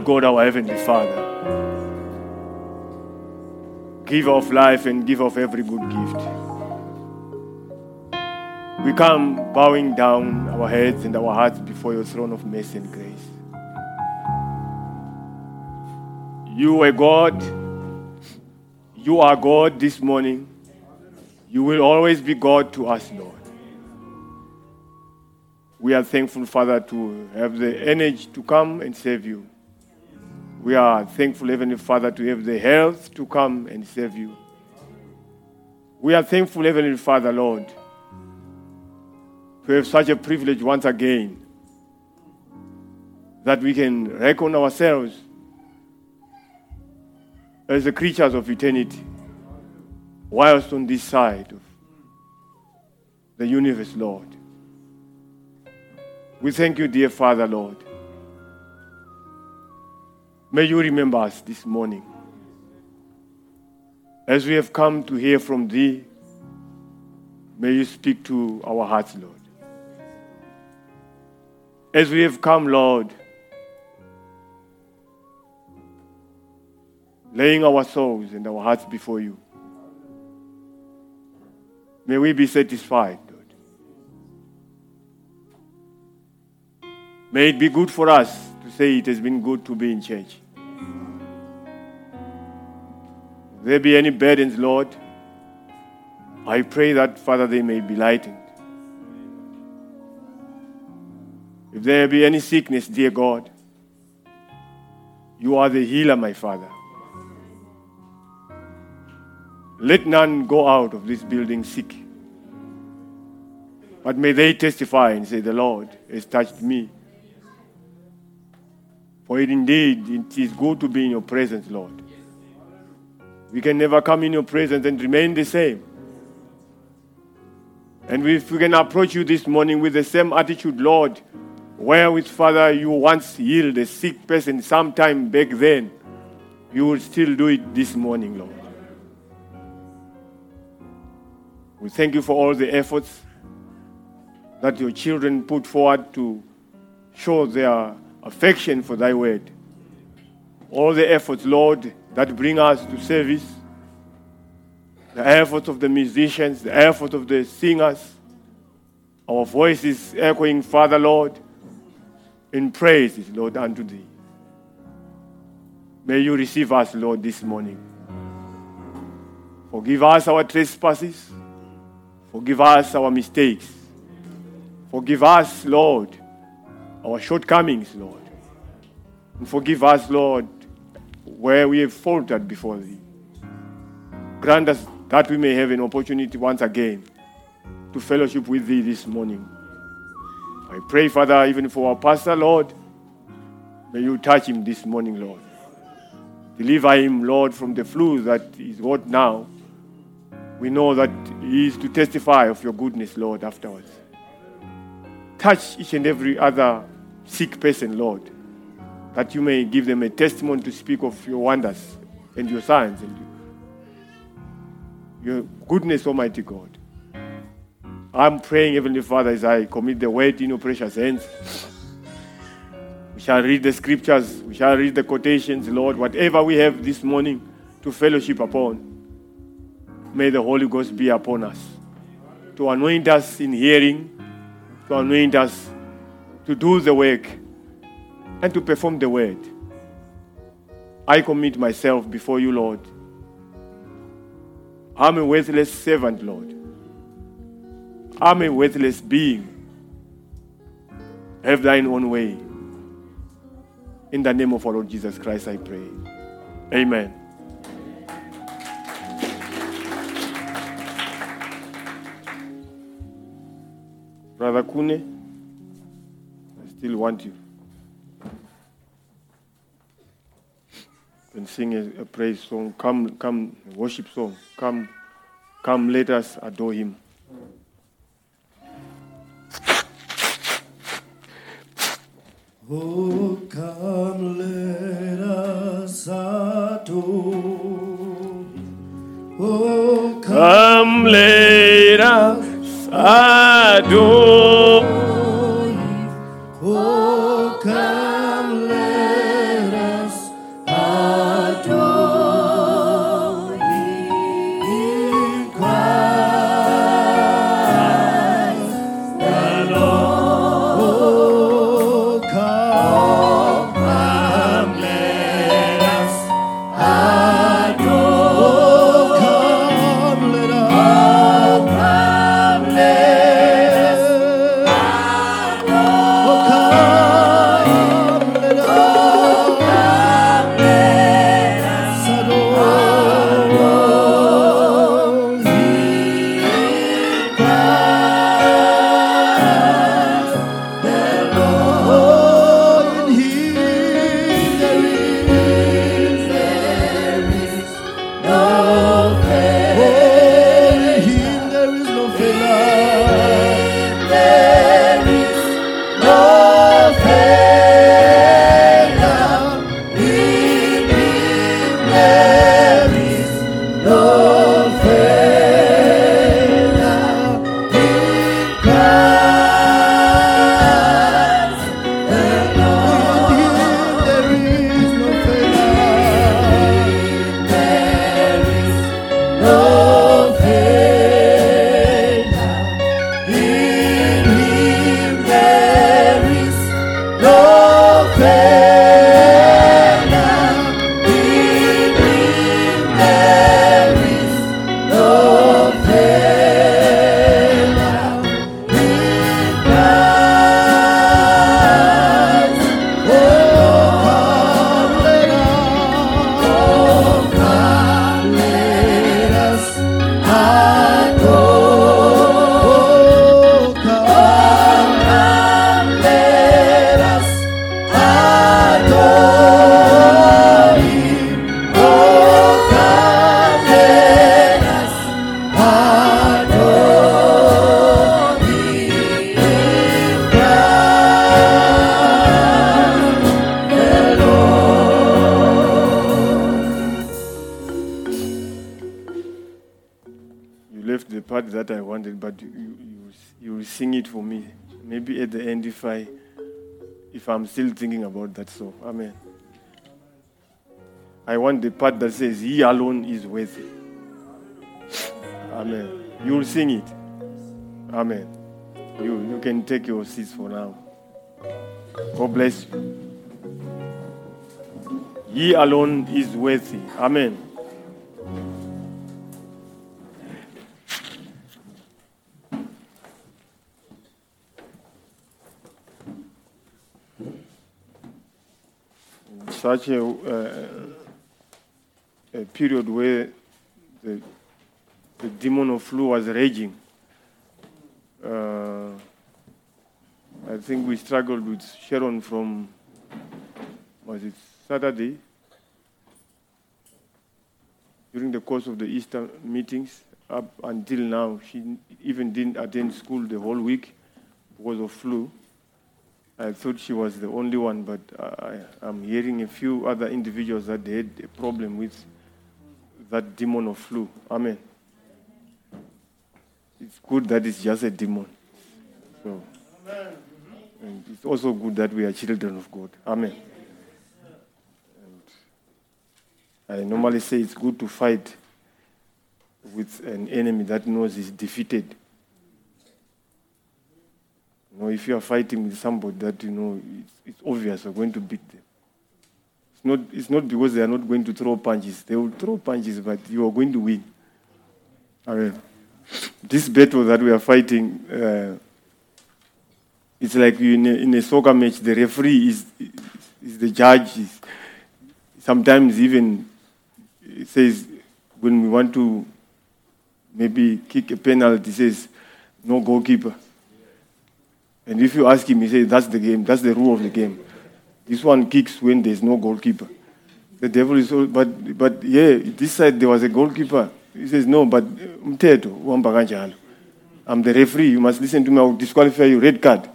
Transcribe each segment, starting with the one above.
Lord God, our Heavenly Father, giver of life and giver of every good gift, we come bowing down our heads and our hearts before your throne of mercy and grace. You are God. You are God this morning. You will always be God to us, Lord. We are thankful, Father, to have the energy to come and serve you. We are thankful, Heavenly Father, to have the health to come and serve you. We are thankful, Heavenly Father, Lord, to have such a privilege once again that we can reckon ourselves as the creatures of eternity whilst on this side of the universe, Lord. We thank you, dear Father, Lord. May you remember us this morning. As we have come to hear from Thee, may you speak to our hearts, Lord. As we have come, Lord, laying our souls and our hearts before you, may we be satisfied, Lord. May it be good for us to say it has been good to be in church. There be any burdens, Lord, I pray that, Father, they may be lightened. If there be any sickness, dear God, you are the healer, my Father. Let none go out of this building sick. But may they testify and say, The Lord has touched me. For it indeed it is good to be in your presence, Lord. We can never come in your presence and remain the same. And if we can approach you this morning with the same attitude, Lord, wherewith, Father, you once healed a sick person sometime back then, you will still do it this morning, Lord. We thank you for all the efforts that your children put forward to show their affection for thy word. All the efforts, Lord, that bring us to service, the efforts of the musicians, the effort of the singers, our voices echoing, Father, Lord, in praises, Lord, unto thee. May you receive us, Lord, this morning. Forgive us our trespasses. Forgive us our mistakes. Forgive us, Lord, our shortcomings, Lord. And forgive us, Lord, where we have faltered before thee. Grant us that we may have an opportunity once again to fellowship with thee this morning. I pray, Father, even for our pastor, Lord, may you touch him this morning, Lord. Deliver him, Lord, from the flu that is what now. We know that he is to testify of your goodness, Lord, afterwards. Touch each and every other sick person, Lord, that you may give them a testimony to speak of your wonders and your signs and your goodness, Almighty God. I'm praying, Heavenly Father, as I commit the word in your precious hands. We shall read the scriptures, we shall read the quotations, Lord, whatever we have this morning to fellowship upon. May the Holy Ghost be upon us to anoint us in hearing, to anoint us to do the work, and to perform the word. I commit myself before you, Lord. I'm a worthless servant, Lord. I'm a worthless being. Have thine own way. In the name of our Lord Jesus Christ, I pray. Amen. Brother Kune, I still want you. And sing a, a praise song. Come, come, worship song. Come, come, let us adore him. Oh, come, let us adore. Oh, come, Come, let us adore. But you, you, you sing it for me. Maybe at the end, if I, if I'm still thinking about that song. Amen. I want the part that says, "He alone is worthy." Amen. You will sing it. Amen. You you can take your seats for now. God bless you. He alone is worthy. Amen. Such a, uh, a period where the, the demon of flu was raging, uh, I think we struggled with Sharon from, was it Saturday? During the course of the Easter meetings, up until now, she even didn't attend school the whole week because of flu. I thought she was the only one, but I, I'm hearing a few other individuals that they had a problem with that demon of flu. Amen. It's good that it's just a demon. So, and it's also good that we are children of God. Amen. And I normally say it's good to fight with an enemy that knows he's defeated. Know, if you are fighting with somebody that you know it's, it's obvious you're going to beat them. It's not, it's not because they are not going to throw punches. They will throw punches, but you are going to win. Amen. This battle that we are fighting, uh, it's like in a, in a soccer match, the referee is, is the judge. Is, sometimes even it says when we want to maybe kick a penalty, says no goalkeeper. And if you ask him, he says that's the game, that's the rule of the game. This one kicks when there's no goalkeeper. The devil is all, but but yeah, this side there was a goalkeeper. He says no, but uh, mteto uhamba kanjalo. I'm the referee. You must listen to me. I will disqualify you. Red card.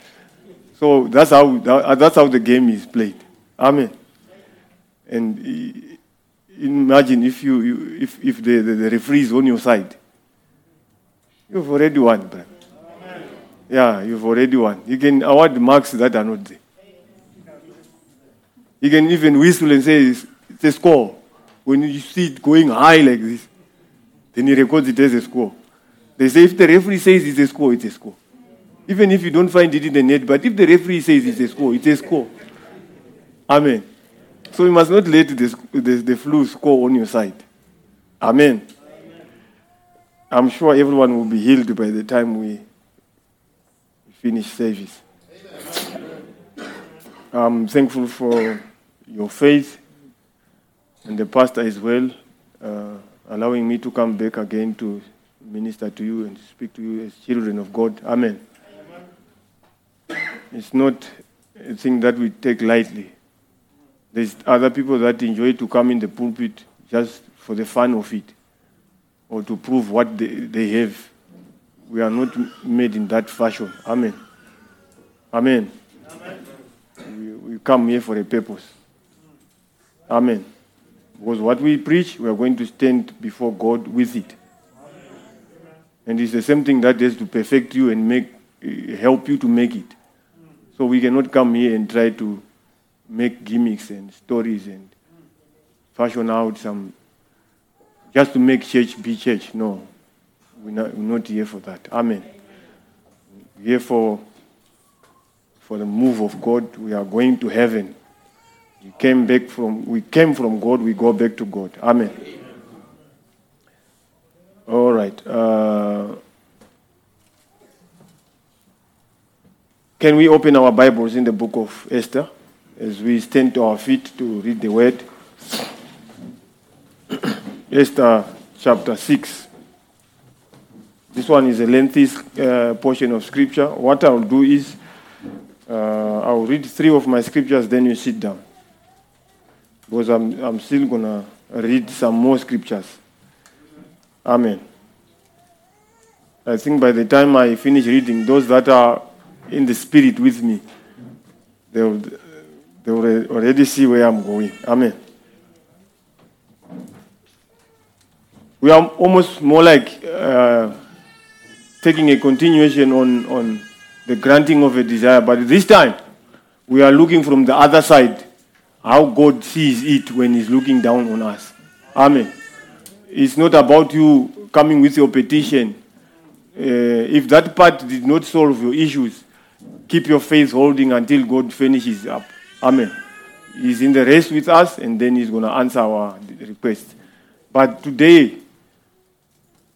So that's how uh, that's how the game is played. Amen. And uh, imagine if you, you if if the, the, the referee is on your side, you've already won, brother. Yeah, you've already won. You can award marks that are not there. You can even whistle and say it's, a score. When you see it going high like this, then he records it as a score. They say if the referee says it's a score, it's a score. Even if you don't find it in the net, but if the referee says it's a score, it's a score. Amen. So you must not let the, the, the flu score on your side. Amen. I'm sure everyone will be healed by the time we finish service. I'm thankful for your faith and the pastor as well, uh, allowing me to come back again to minister to you and speak to you as children of God. Amen. It's not a thing that we take lightly. There's other people that enjoy to come in the pulpit just for the fun of it or to prove what they, they have. We are not made in that fashion. Amen. Amen. We, we come here for a purpose. Amen. Because what we preach, we are going to stand before God with it. And it's the same thing that has to perfect you and make help you to make it. So we cannot come here and try to make gimmicks and stories and fashion out some just to make church be church. No, we're not, we're not here for that. Amen. We're here for for the move of God. We are going to heaven. We came back from we came from God. We go back to God. Amen. All right. Uh, can we open our Bibles in the book of Esther as we stand to our feet to read the word? Esther chapter 6. This one is a lengthy uh, portion of scripture. What I'll do is uh, I'll read three of my scriptures, then you sit down. Because I'm, I'm still going to read some more scriptures. Amen. I think by the time I finish reading, those that are in the spirit with me, they will, they will already see where I'm going. Amen. We are almost more like uh, taking a continuation on, on the granting of a desire, but this time we are looking from the other side how God sees it when He's looking down on us. Amen. It's not about you coming with your petition. Uh, if that part did not solve your issues, keep your faith holding until God finishes up. Amen. He's in the race with us, and then He's going to answer our request. But today,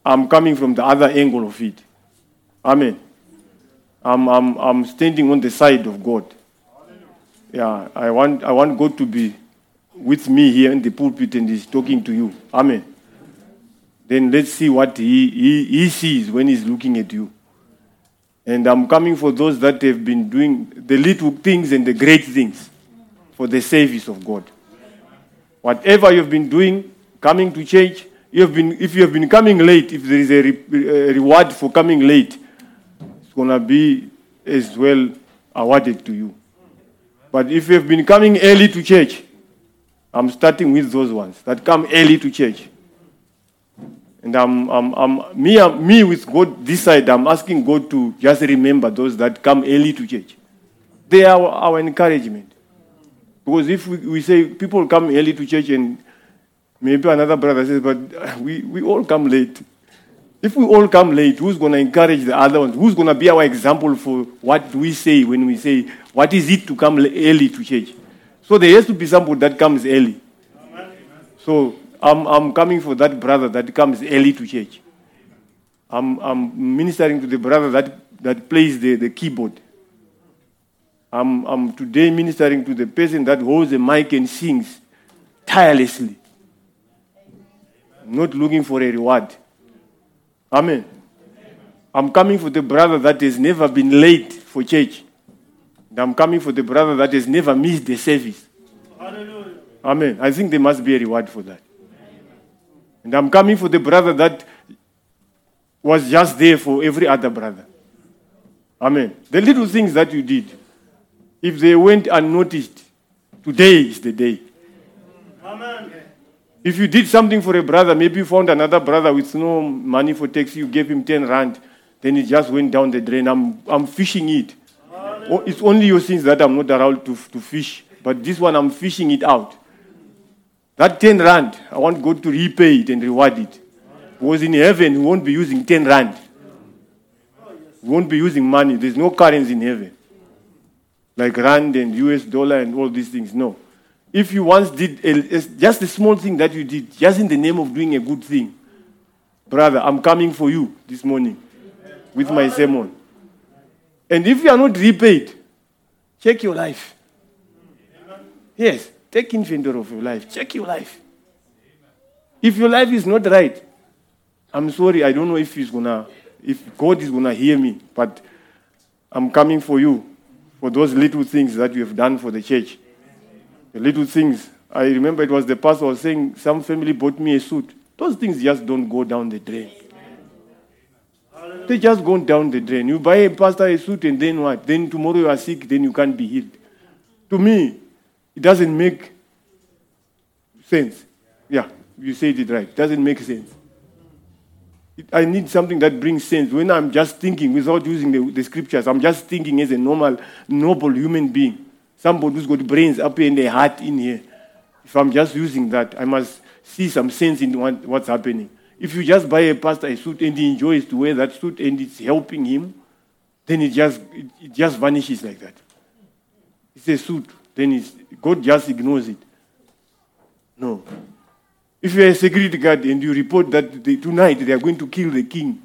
I'm coming from the other angle of it. Amen. I'm, I'm, I'm standing on the side of God. Yeah, I want, I want God to be with me here in the pulpit and He's talking to you. Amen. Then let's see what He, he, he sees when He's looking at you. And I'm coming for those that have been doing the little things and the great things for the service of God. Whatever you've been doing, coming to church, you have been, if you have been coming late, if there is a, re- a reward for coming late, going to be as well awarded to you. But if you have been coming early to church, I'm starting with those ones that come early to church. And I'm, I'm, I'm, me, I'm, me with God this side, I'm asking God to just remember those that come early to church. They are our, our encouragement. Because if we, we say people come early to church and maybe another brother says, but we, we all come late. If we all come late, who's going to encourage the other ones? Who's going to be our example for what do we say when we say, what is it to come early to church? So there has to be somebody that comes early. So I'm, I'm coming for that brother that comes early to church. I'm, I'm ministering to the brother that, that plays the, the keyboard. I'm, I'm today ministering to the person that holds the mic and sings tirelessly. Not looking for a reward. Amen. I'm coming for the brother that has never been late for church. And I'm coming for the brother that has never missed the service. Amen. I think there must be a reward for that. And I'm coming for the brother that was just there for every other brother. Amen. The little things that you did, if they went unnoticed, today is the day. If you did something for a brother, maybe you found another brother with no money for taxi, you gave him 10 rand, then it just went down the drain. I'm, I'm fishing it. Oh, it's only your sins that I'm not allowed to, to fish, but this one I'm fishing it out. That 10 rand, I want God to repay it and reward it. Because in heaven, we won't be using 10 rand. We won't be using money. There's no currency in heaven. Like rand and US dollar and all these things. No. If you once did a, just a small thing that you did, just in the name of doing a good thing, brother, I'm coming for you this morning with my sermon. And if you are not repaid, check your life. Yes, take inventory of your life. Check your life. If your life is not right, I'm sorry, I don't know if he's gonna if God is gonna hear me, but I'm coming for you for those little things that you have done for the church. The little things. I remember it was the pastor was saying some family bought me a suit. Those things just don't go down the drain. They just go down the drain. You buy a pastor a suit and then what? Then tomorrow you are sick, then you can't be healed. To me, it doesn't make sense. Yeah, you said it right. It doesn't make sense. It- I need something that brings sense. When I'm just thinking without using the, the scriptures, I'm just thinking as a normal, noble human being. Somebody who's got brains up and a heart in here. If I'm just using that, I must see some sense in what, what's happening. If you just buy a pastor a suit and he enjoys to wear that suit and it's helping him, then it just, it, it just vanishes like that. It's a suit. Then it's, God just ignores it. No. If you're a security guard and you report that they, tonight they are going to kill the king,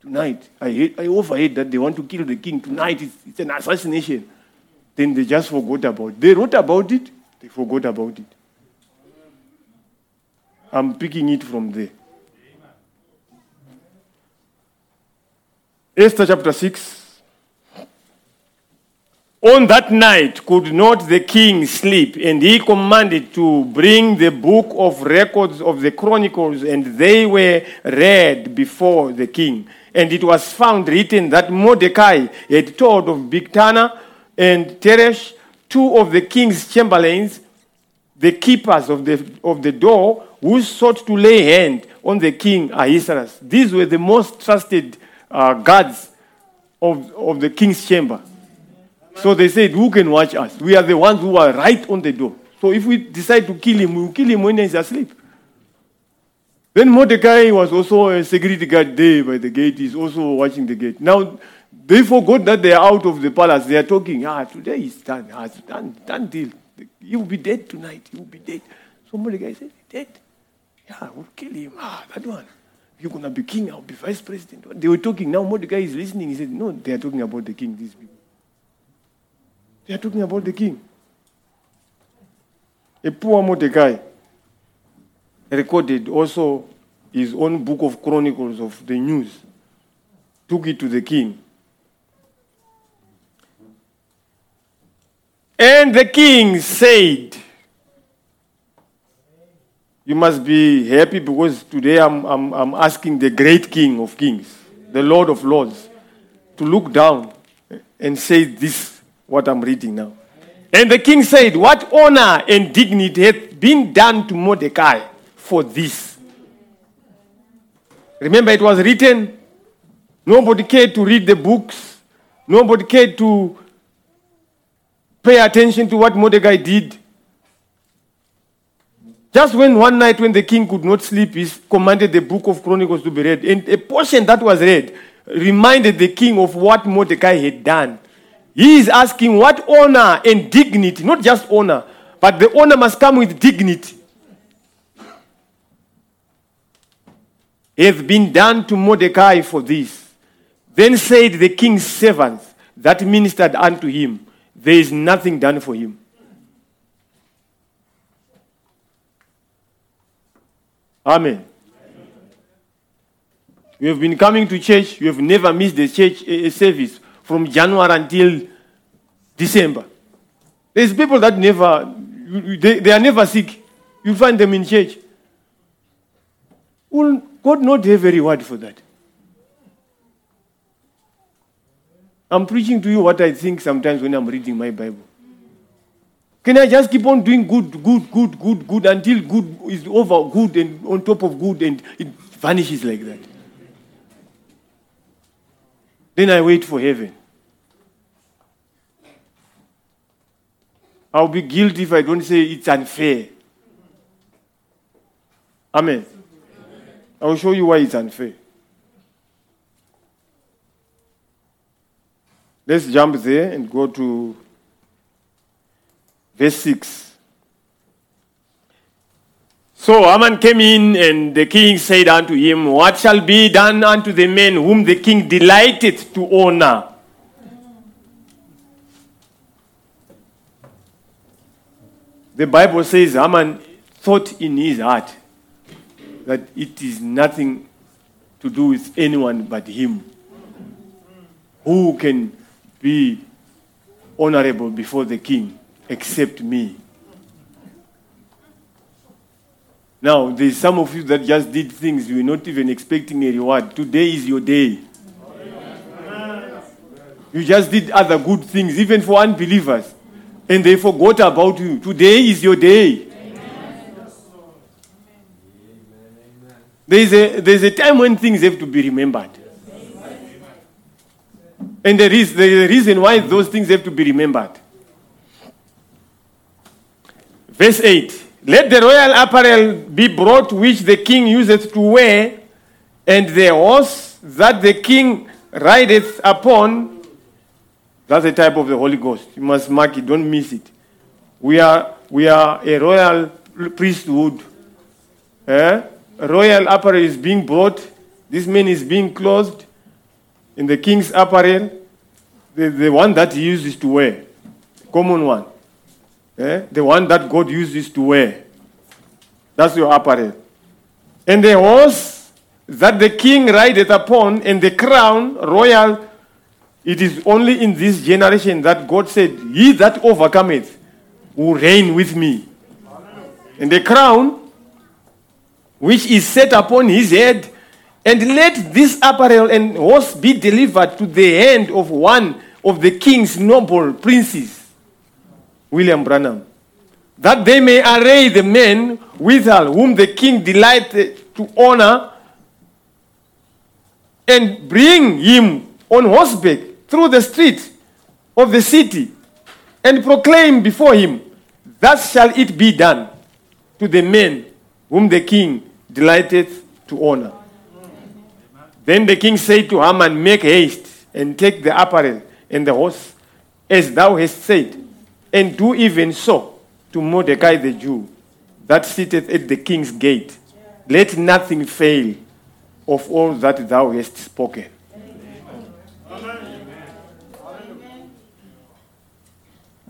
tonight, I, hate, I overheard that they want to kill the king. Tonight it's, it's an assassination. Then they just forgot about it. They wrote about it, they forgot about it. I'm picking it from there. Esther chapter 6. On that night could not the king sleep, and he commanded to bring the book of records of the chronicles, and they were read before the king. And it was found written that Mordecai had told of Bigtana and Teresh, two of the king's chamberlains, the keepers of the, of the door, who sought to lay hand on the king Ahasuerus. These were the most trusted uh, guards of, of the king's chamber. So they said, Who can watch us? We are the ones who are right on the door. So if we decide to kill him, we will kill him when he's asleep. Then Mordecai was also a security guard there by the gate. He's also watching the gate. Now, they forgot that they are out of the palace. They are talking, ah, today is done. Ah, done, done deal. He will be dead tonight. He will be dead. So Mordecai said, dead? Yeah, we'll kill him. Ah, that one. You're going to be king. I'll be vice president. They were talking. Now Mordecai is listening. He said, no, they are talking about the king, these people. They are talking about the king. A poor Mordecai recorded also his own book of chronicles of the news, took it to the king. And the king said, You must be happy because today I'm, I'm, I'm asking the great king of kings, the Lord of lords, to look down and say this, what I'm reading now. And the king said, What honor and dignity hath been done to Mordecai for this? Remember, it was written, nobody cared to read the books, nobody cared to pay attention to what Mordecai did. Just when one night when the king could not sleep, he commanded the book of Chronicles to be read. And a portion that was read reminded the king of what Mordecai had done. He is asking what honor and dignity, not just honor, but the honor must come with dignity, have been done to Mordecai for this. Then said the king's servants that ministered unto him, There is nothing done for him. Amen. You have been coming to church, you have never missed the church uh, service from January until December. There's people that never, they, they are never sick. You find them in church. Will God not have a reward for that? I'm preaching to you what I think sometimes when I'm reading my Bible. Can I just keep on doing good, good, good, good, good until good is over good and on top of good and it vanishes like that? Then I wait for heaven. I'll be guilty if I don't say it's unfair. Amen. I will show you why it's unfair. Let's jump there and go to verse 6. So Haman came in, and the king said unto him, What shall be done unto the men whom the king delighted to honor? The Bible says Haman thought in his heart that it is nothing to do with anyone but him. Who can be honorable before the king except me? Now, there's some of you that just did things you were not even expecting a reward. Today is your day. You just did other good things, even for unbelievers, and they forgot about you. Today is your day. There's a, there's a time when things have to be remembered. And there is, a reason why those things have to be remembered. Verse 8 Let the royal apparel be brought which the king useth to wear, and the horse that the king rideth upon. That's the type of the Holy Ghost. You must mark it, don't miss it. We are, we are a royal priesthood. Eh? royal apparel is being brought. This man is being clothed in the king's apparel, the, the one that he uses to wear, common one. Eh? The one that God uses to wear. That's your apparel. And the horse that the king rideth upon, and the crown, royal, it is only in this generation that God said, He that overcometh will reign with me. And the crown which is set upon his head, and let this apparel and horse be delivered to the hand of one of the king's noble princes, William Branham, that they may array the men withal whom the king delighted to honor and bring him on horseback through the streets of the city and proclaim before him, Thus shall it be done to the men whom the king delighteth to honor. Then the king said to Haman, Make haste and take the apparel and the horse, as thou hast said, and do even so to Mordecai the Jew, that sitteth at the king's gate. Let nothing fail of all that thou hast spoken.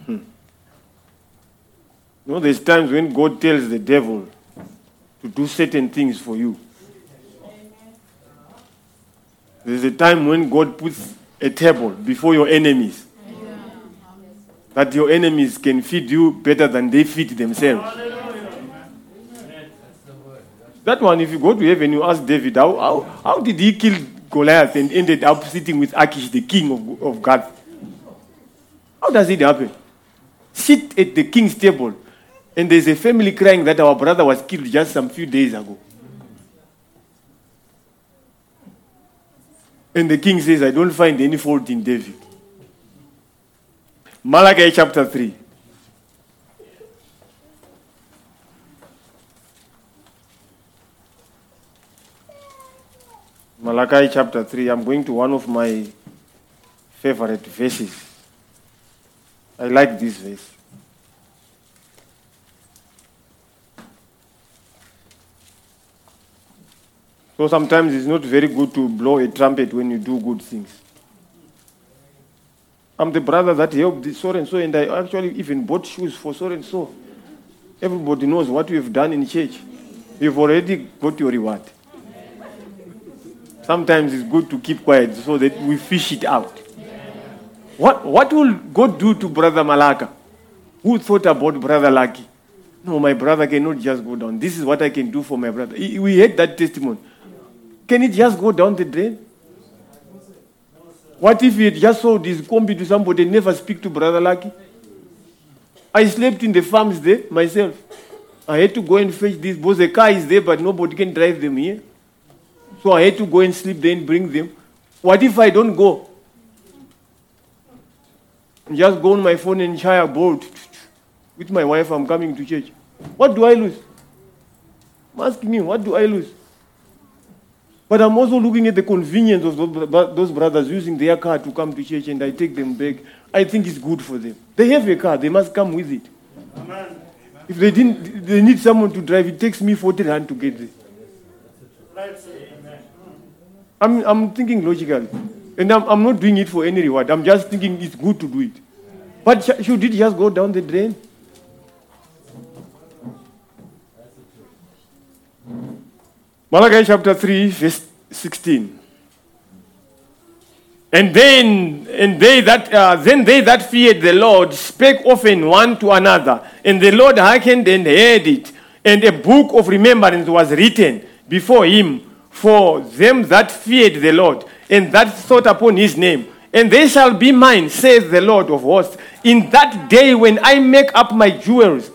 Hmm. You know, there's times when God tells the devil to do certain things for you. There's a time when Gath puts a table before your enemies. That your enemies can feed you better than they feed themselves. That one, if you go to heaven, you ask David, how, how, how did he kill Goliath and ended up sitting with Achish, the king of, of God? How does it happen? Sit at the king's table, and there's a family crying that our brother was killed just some few days ago. And the king says, I don't find any fault in David. Malachi chapter 3. Malachi chapter 3. I'm going to one of my favorite verses. I like this verse. So sometimes it's not very good to blow a trumpet when you do good things. I'm the brother that helped so and so, and I actually even bought shoes for so and so. Everybody knows what you have done in church. You've already got your reward. Sometimes it's good to keep quiet so that we fish it out. What, what will God do to Brother Malaka? Who thought about Brother Lucky? No, my brother cannot just go down. This is what I can do for my brother. We had that testimony. Can it just go down the drain? What if had just sold his combi to somebody and never speak to Brother Lucky? I slept in the farms there myself. I had to go and fetch this because the car is there, but nobody can drive them here. So I had to go and sleep there and bring them. What if I don't go? Just go on my phone and try a bolt with my wife. I'm coming to church. What do I lose? Ask me, what do I lose? But I'm also looking at the convenience of those, brothers using their car to come to church and I take them back. I think it's good for them. They have a car, they must come with it. Amen. If they didn't, they need someone to drive. It takes me 40 rand to get there. I'm, I'm thinking logically. And I'm, I'm not doing it for any reward. I'm just thinking it's good to do it. But sh- should it just go down the drain? Malachi chapter 3, verse 16. And then, and they that, uh, then they that feared the Lord spake often one to another, and the Lord hearkened and heard it. And a book of remembrance was written before him for them that feared the Lord, and that thought upon his name. And they shall be mine, says the Lord of hosts, in that day when I make up my jewels,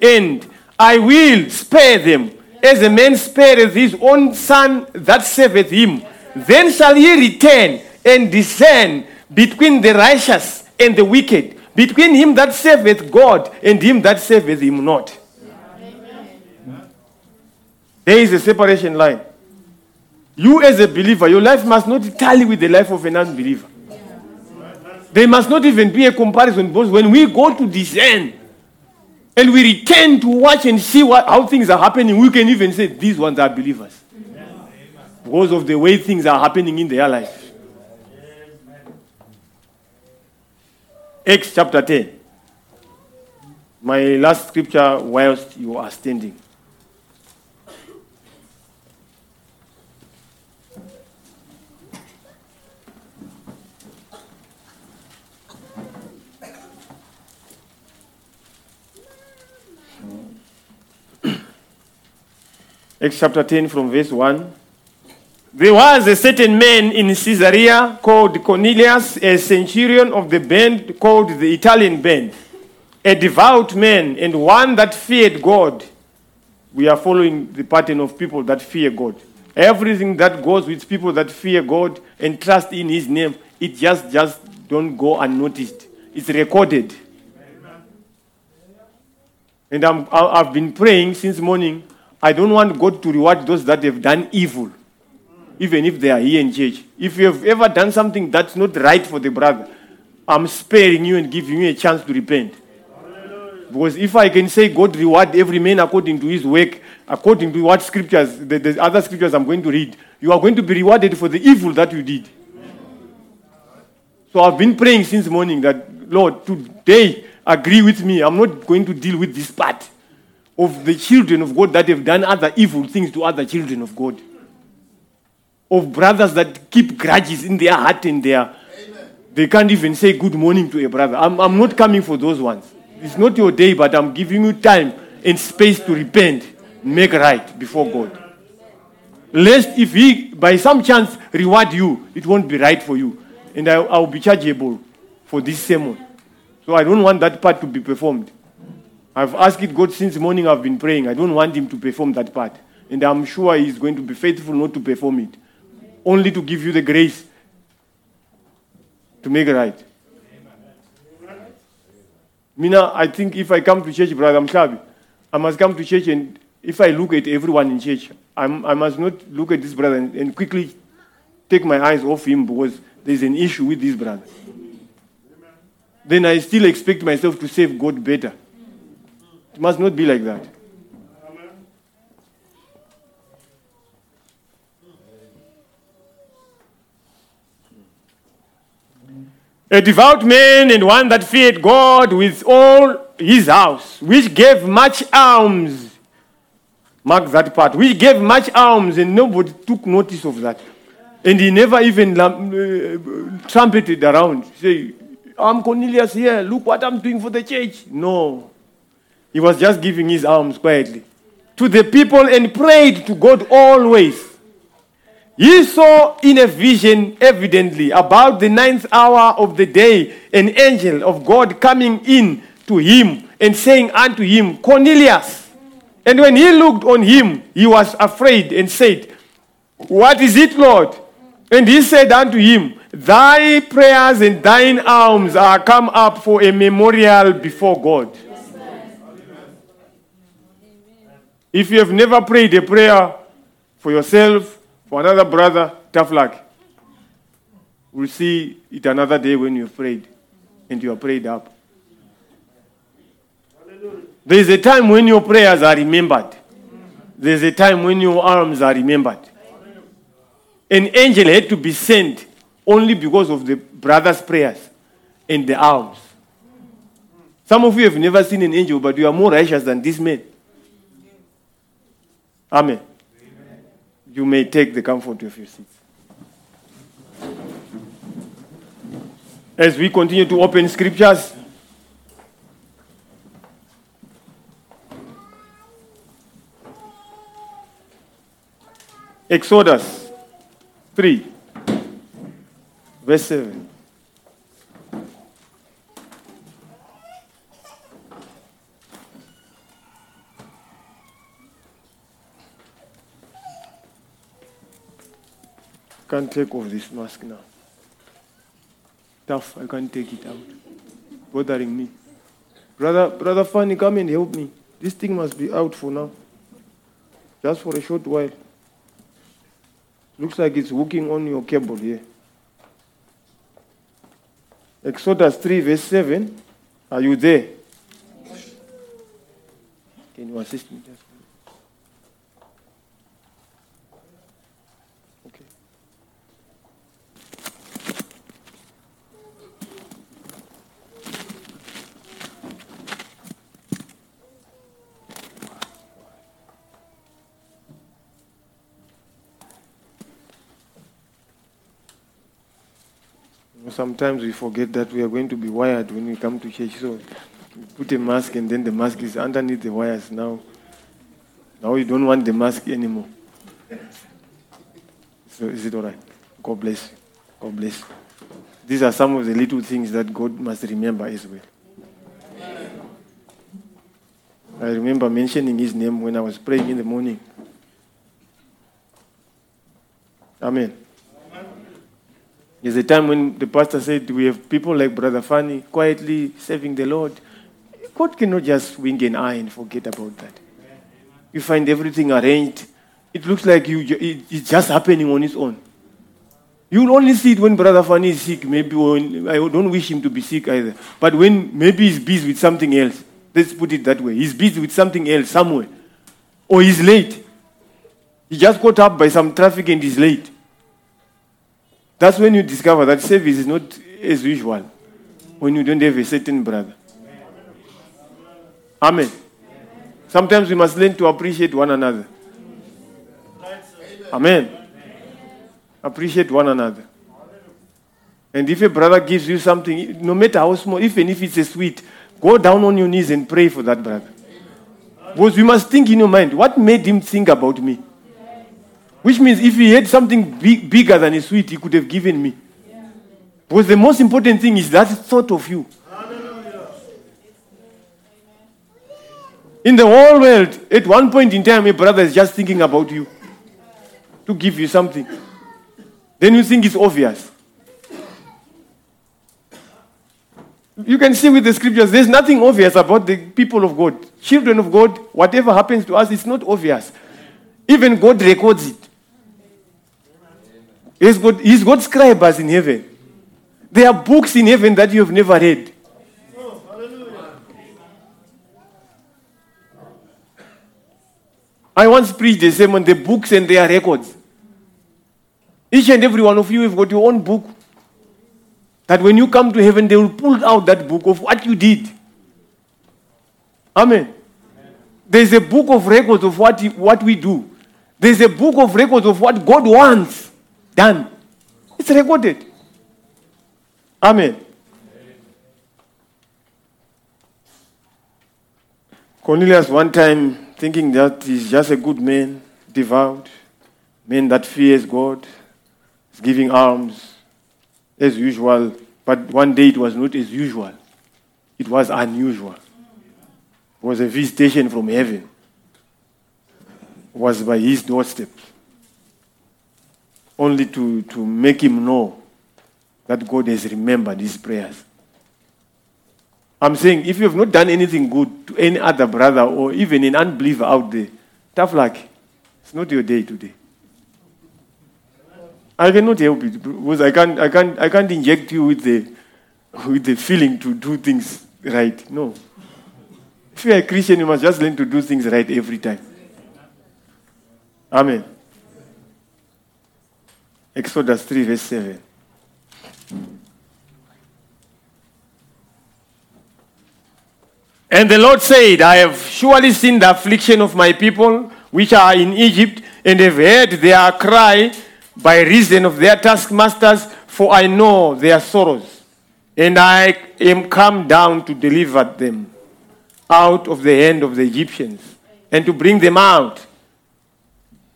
and I will spare them, as a man spareth his own son that saveth him. Then shall he return and discern between the righteous and the wicked, between him that serveth God and him that serveth him not. There is a separation line. You, as a believer, your life must not tally with the life of an unbeliever. There must not even be a comparison because when we go to discern and we return to watch and see what, how things are happening, we can even say these ones are believers because of the way things are happening in their life. Acts chapter 10. My last scripture whilst you are standing. Acts chapter 10 from verse 1. There was a certain man in Caesarea called Cornelius, a centurion of the band called the Italian band, a devout man and one that feared God, we are following the pattern of people that fear God. Everything that goes with people that fear God and trust in His name, it just just don't go unnoticed. It's recorded. And I- I've been praying since morning. I don't want God to reward those that have done evil, even if they are here in church. If you have ever done something that's not right for the brother, I'm sparing you and giving you a chance to repent. Because if I can say God reward every man according to his work, according to what scriptures, the, the other scriptures I'm going to read, you are going to be rewarded for the evil that you did. So I've been praying since morning that, Lord, today agree with me. I'm not going to deal with this part of the children of God that have done other evil things to other children of God. Of brothers that keep grudges in their heart and their they can't even say good morning to a brother. I'm, I'm not coming for those ones. It's not your day, but I'm giving you time and space to repent, make right before God. Lest if he, by some chance, reward you, it won't be right for you. And I, I'll be chargeable for this sermon. So I don't want that part to be performed. I've asked God since morning I've been praying. I don't want him to perform that part. And I'm sure he's going to be faithful not to perform it. Only to give you the grace to make it right. Mina, I think if I come to church, brother, sorry. I must come to church and if I look at everyone in church, I'm, I must not look at this brother and, and quickly take my eyes off him because there's an issue with this brother. Then I still expect myself to serve God better. It must not be like that. A devout man and one that feared God with all his house, which gave much alms. Mark that part. Which gave much alms, and nobody took notice of that. And he never even uh, trumpeted around. Say, I'm Cornelius here. Look what I'm doing for the church. No. He was just giving his alms quietly to the people and prayed to God always. He saw in a vision, evidently, about the ninth hour of the day, an angel of God coming in to him and saying unto him, Cornelius. And when he looked on him, he was afraid and said, What is it, Lord? And he said unto him, Thy prayers and thine alms are come up for a memorial before God. If you have never prayed a prayer for yourself, for another brother, tough luck. We'll see it another day when you've prayed and you are prayed up. There is a time when your prayers are remembered. There's a time when your alms are remembered. An angel had to be sent only because of the brother's prayers and the alms. Some of you have never seen an angel, but you are more righteous than this man. Amen. You may take the comfort of your seats. As we continue to open scriptures, Exodus 3, verse 7. Can't take off this mask now. Tough, I can't take it out. Bothering me. Brother, brother Fanny, come and help me. This thing must be out for now. Just for a short while. Looks like it's working on your cable here. Exodus 3, verse 7. Are you there? Can you assist me Okay. You know, Sometimes we forget that we are going to be wired when we come to church. So we put a mask and then the mask is underneath the wires now. Now you don't want the mask anymore. So is it all right? God bless you. God bless you. These are some of the little things that God must remember as well. I remember mentioning his name when I was praying in the morning. Amen. There's a time when the pastor said we have people like Brother Fanny quietly serving the Lord. God cannot just wink an eye and forget about that. You find everything arranged. It looks like you, it, it's just happening on its own. You'll only see it when Brother Fanny is sick, maybe when, I don't wish him to be sick either. But when maybe he's busy with something else. Let's put it that way. He's busy with something else somewhere. Or he's late. He just caught up by some traffic and he's late. That's when you discover that service is not as usual when you don't have a certain brother. Amen. Sometimes we must learn to appreciate one another. Amen. Appreciate one another. And if a brother gives you something, no matter how small, even if it's a sweet, go down on your knees and pray for that brother. Because you must think in your mind, what made him think about me? Which means if he had something big, bigger than a sweet, he could have given me. Because the most important thing is that thought of you. In the whole world, at one point in time, a brother is just thinking about you to give you something. Then you think it's obvious. You can see with the scriptures, there's nothing obvious about the people of God. Children of God, whatever happens to us, it's not obvious. Even God records it. He's got, he's got scribes in heaven. There are books in heaven that you have never read. I once preached a sermon, the books and their records. Each and every one of you have got your own book. That when you come to heaven, they will pull out that book of what you did. Amen. There's a book of records of what, what we do. There's a book of records of what God wants done. It's recorded. Amen. Cornelius, one time, thinking that he's just a good man, devout, man that fears God, is giving alms as usual. But one day it was not as usual, it was unusual. It was a visitation from heaven, it was by his doorstep. Only to, to make him know that God has remembered his prayers. I'm saying if you have not done anything good to any other brother or even an unbeliever out there, tough luck. It's not your day today. I cannot help it because I can't, I can't, I can't inject you with the, with the feeling to do things right. No. If you are a Christian, you must just learn to do things right every time. Amen. Exodus 3, verse 7. And the Lord said, I have surely seen the affliction of my people which are in Egypt, and have heard their cry by reason of their taskmasters, for I know their sorrows. And I am come down to deliver them out of the hand of the Egyptians, and to bring them out,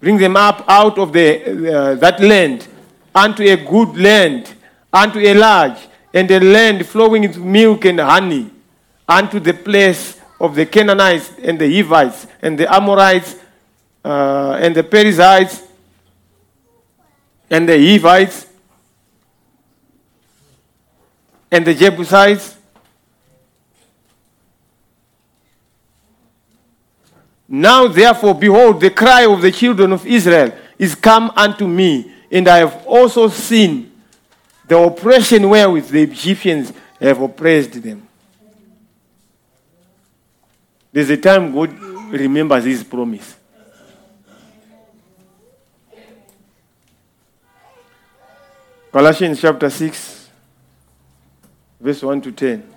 bring them up out of the, uh, that land, unto a good land, unto a large, and a land flowing with milk and honey unto the place of the Canaanites and the Hittites and the Amorites uh, and the Perizzites and the Hivites and the Jebusites. Now, therefore, behold, the cry of the children of Israel is come unto me, and I have also seen the oppression wherewith the Egyptians have oppressed them. There's a time God remembers his promise. Galatians chapter 6, verse 1 to 10.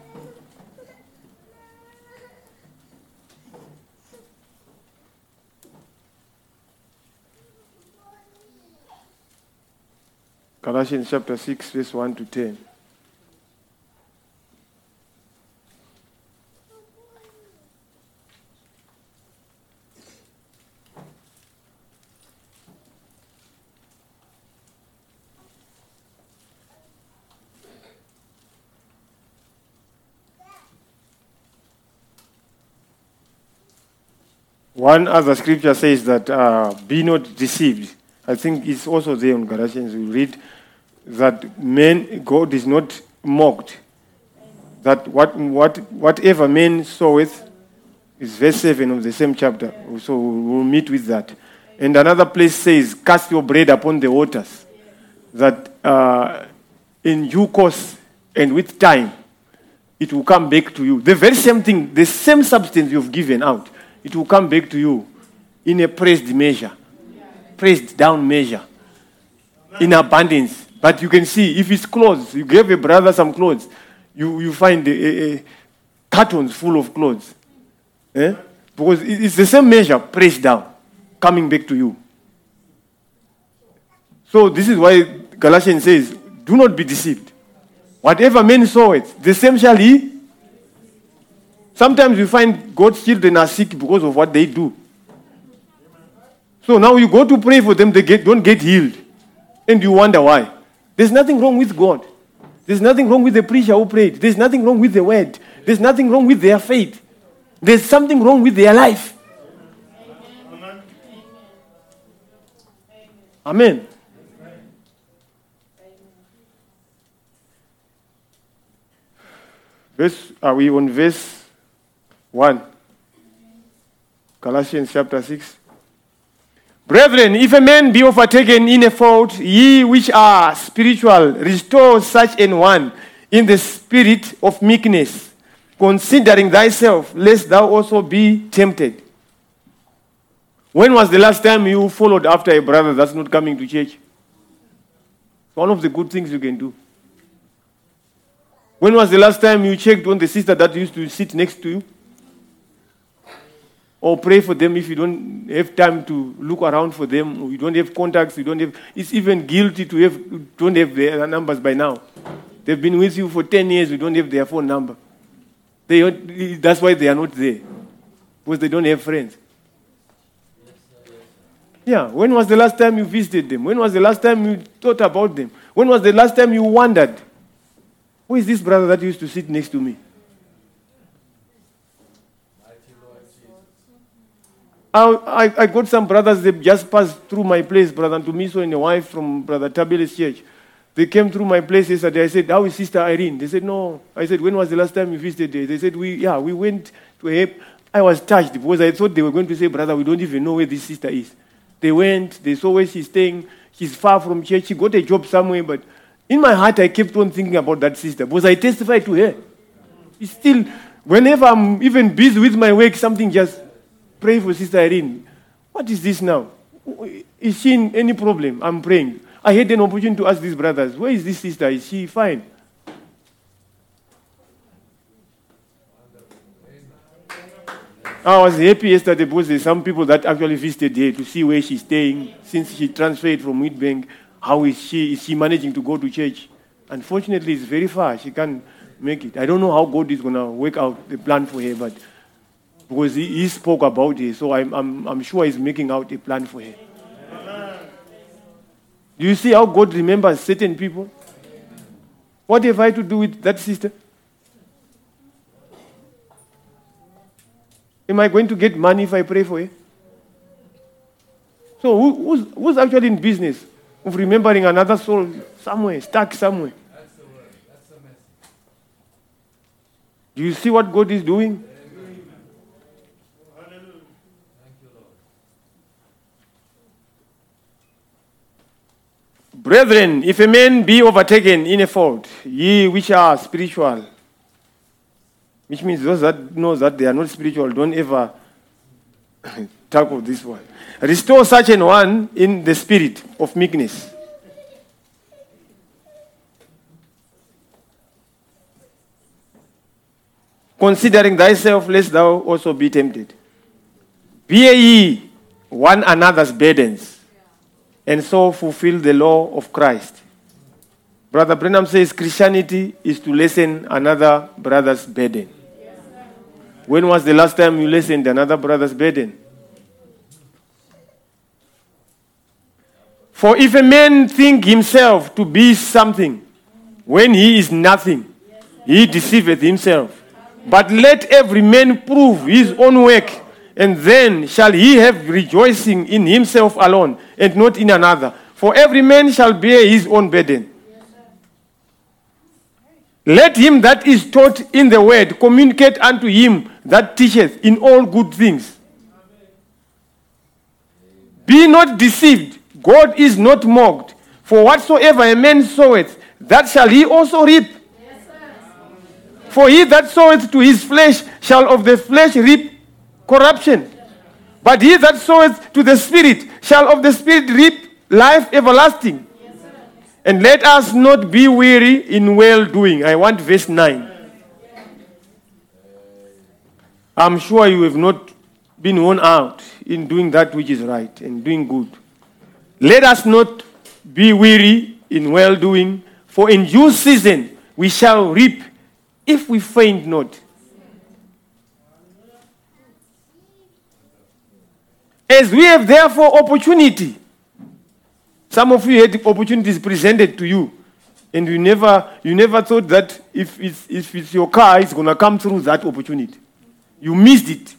Galatians chapter 6, verse 1 to 10. One other scripture says that uh, be not deceived. I think it's also there in Galatians. We read that man, God is not mocked. That what, what, whatever man soweth is verse 7 of the same chapter. So we'll meet with that. And another place says, Cast your bread upon the waters. That uh, in due course and with time, it will come back to you. The very same thing, the same substance you've given out, it will come back to you in a pressed measure, pressed down measure, in abundance. But you can see, if it's clothes, you gave a brother some clothes, you, you find a, cartons full of clothes. Eh? Because it's the same measure pressed down, coming back to you. So this is why Galatians says, do not be deceived. Whatever man soweth, the same shall he. Sometimes you find God's children are sick because of what they do. So now you go to pray for them, they get, don't get healed. And you wonder why. There's nothing wrong with God. There's nothing wrong with the preacher who prayed. There's nothing wrong with the word. There's nothing wrong with their faith. There's something wrong with their life. Amen. Verse, are we on verse 1? Galatians chapter 6. Brethren, if a man be overtaken in a fault, ye which are spiritual, restore such an one in the spirit of meekness, considering thyself, lest thou also be tempted. When was the last time you followed after a brother that's not coming to church? One of the good things you can do. When was the last time you checked on the sister that used to sit next to you? Or pray for them if you don't have time to look around for them, or you don't have contacts, you don't have. It's even guilty to have don't have their numbers by now. They've been with you for ten years, you don't have their phone number. They, that's why they are not there, because they don't have friends. Yeah, when was the last time you visited them? When was the last time you thought about them? When was the last time you wondered? Who is this brother that used to sit next to me? I, I, got some brothers, they just passed through my place, Brother Tumiso and a wife from Brother Tabele's church. They came through my place yesterday. I said, How is Sister Irene? They said, No. I said, When was the last time you visited there? They said, we, Yeah, we went to. I was touched because I thought they were going to say, Brother, we don't even know where this sister is. They went, they saw where she's staying. She's far from church. She got a job somewhere, but in my heart, I kept on thinking about that sister because I testified to her. It's still, whenever I'm even busy with my work, something just pray for Sister Irene. What is this now? Is she in any problem? I'm praying. I had an opportunity to ask these brothers, where is this sister? Is she fine? I was happy yesterday because there's some people that actually visited here to see where she's staying since she transferred from Wheatbank. How is she? Is she managing to go to church? Unfortunately, it's very far. She can't make it. I don't know how God is going to work out the plan for her, but because he, he spoke about it, so I'm, I'm, I'm sure he's making out a plan for her. Do you see how God remembers certain people? What have I to do with that sister? Am I going to get money if I pray for her? So who, who's, who's actually in business of remembering another soul somewhere, stuck somewhere? that's the word that's the Do you see what God is doing? Brethren, if a man be overtaken in a fault, ye which are spiritual, which means those that know that they are not spiritual, don't ever talk of this one. Restore such an one in the spirit of meekness. Considering thyself, lest thou also be tempted. Bear ye one another's burdens, and so fulfill the law of Christ. Brother Branham says Christianity is to lessen another brother's burden. When was the last time you listened another brother's burden? For if a man think himself to be something when he is nothing, he deceiveth himself. But let every man prove his own work, and then shall he have rejoicing in himself alone, and not in another. For every man shall bear his own burden. Let him that is taught in the word communicate unto him that teacheth in all good things. Be not deceived, God is not mocked. For whatsoever a man soweth, that shall he also reap. For he that soweth to his flesh shall of the flesh reap corruption. But he that soweth to the Spirit shall of the Spirit reap life everlasting. And let us not be weary in well doing. I want verse 9. I'm sure you have not been worn out in doing that which is right and doing good. Let us not be weary in well doing, for in due season we shall reap if we faint not. As we have therefore opportunity, some of you had opportunities presented to you, and you never, you never thought that if it's, if it's your car, it's going to come through that opportunity. You missed it.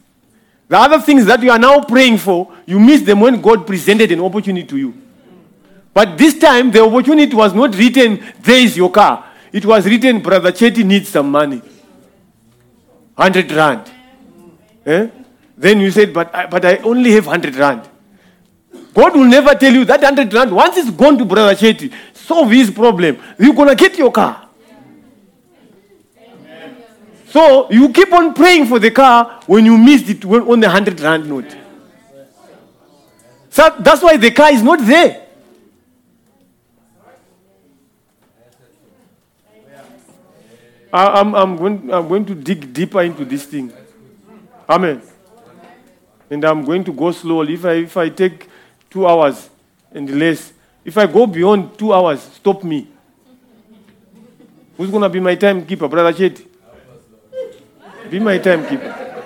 The other things that you are now praying for, you missed them when God presented an opportunity to you. But this time, the opportunity was not written, there is your car. It was written, Brother Chetty needs some money. 100 rand. Eh? Then you said, but I, but I only have 100 rand. God will never tell you that 100 rand, once it's gone to Brother Chetty, solve his problem. You're going to get your car. So you keep on praying for the car when you missed it on the 100 rand note. So that's why the car is not there. I- I'm, I'm, going, I'm going to dig deeper into this thing. Amen. And I'm going to go slowly. If I, if I take two hours and less, if I go beyond two hours, stop me. Who's going to be my timekeeper? Brother Chetty? Be my timekeeper.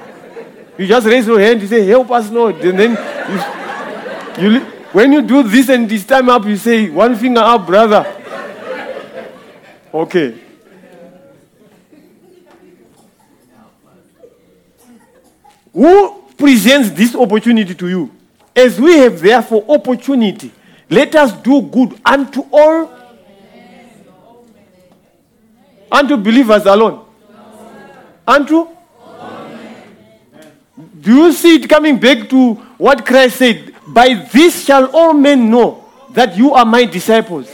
You just raise your hand, you say, Help us, Lord. And then you, you, when you do this and this time up, you say, One finger up, brother. Okay. Who presents this opportunity to you? As we have therefore opportunity, let us do good unto all, unto believers alone. Unto? Do you see it coming back to what Christ said? By this shall all men know that you are my disciples.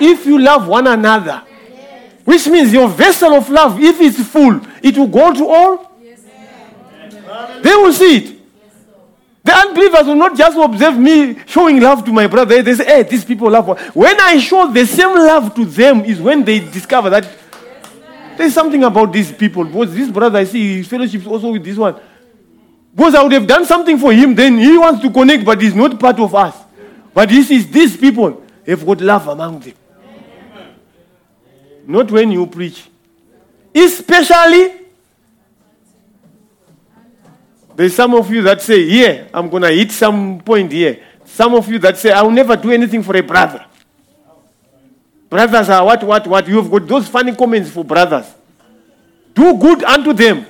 If you love one another. Which means your vessel of love, if it's full, it will go to all. They will see it. The unbelievers will not just observe me showing love to my brother. They say, hey, these people love. one." When I show the same love to them, is when they discover that there's something about these people. Because this brother, I see, his fellowships also with this one. Because I would have done something for him, then he wants to connect, but he's not part of us. But this is these people have got love among them. Not when you preach. Especially, there's some of you that say, Yeah, I'm going to hit some point here. Some of you that say, I'll never do anything for a brother. Brothers are what, what, what? You've got those funny comments for brothers. Do good unto them.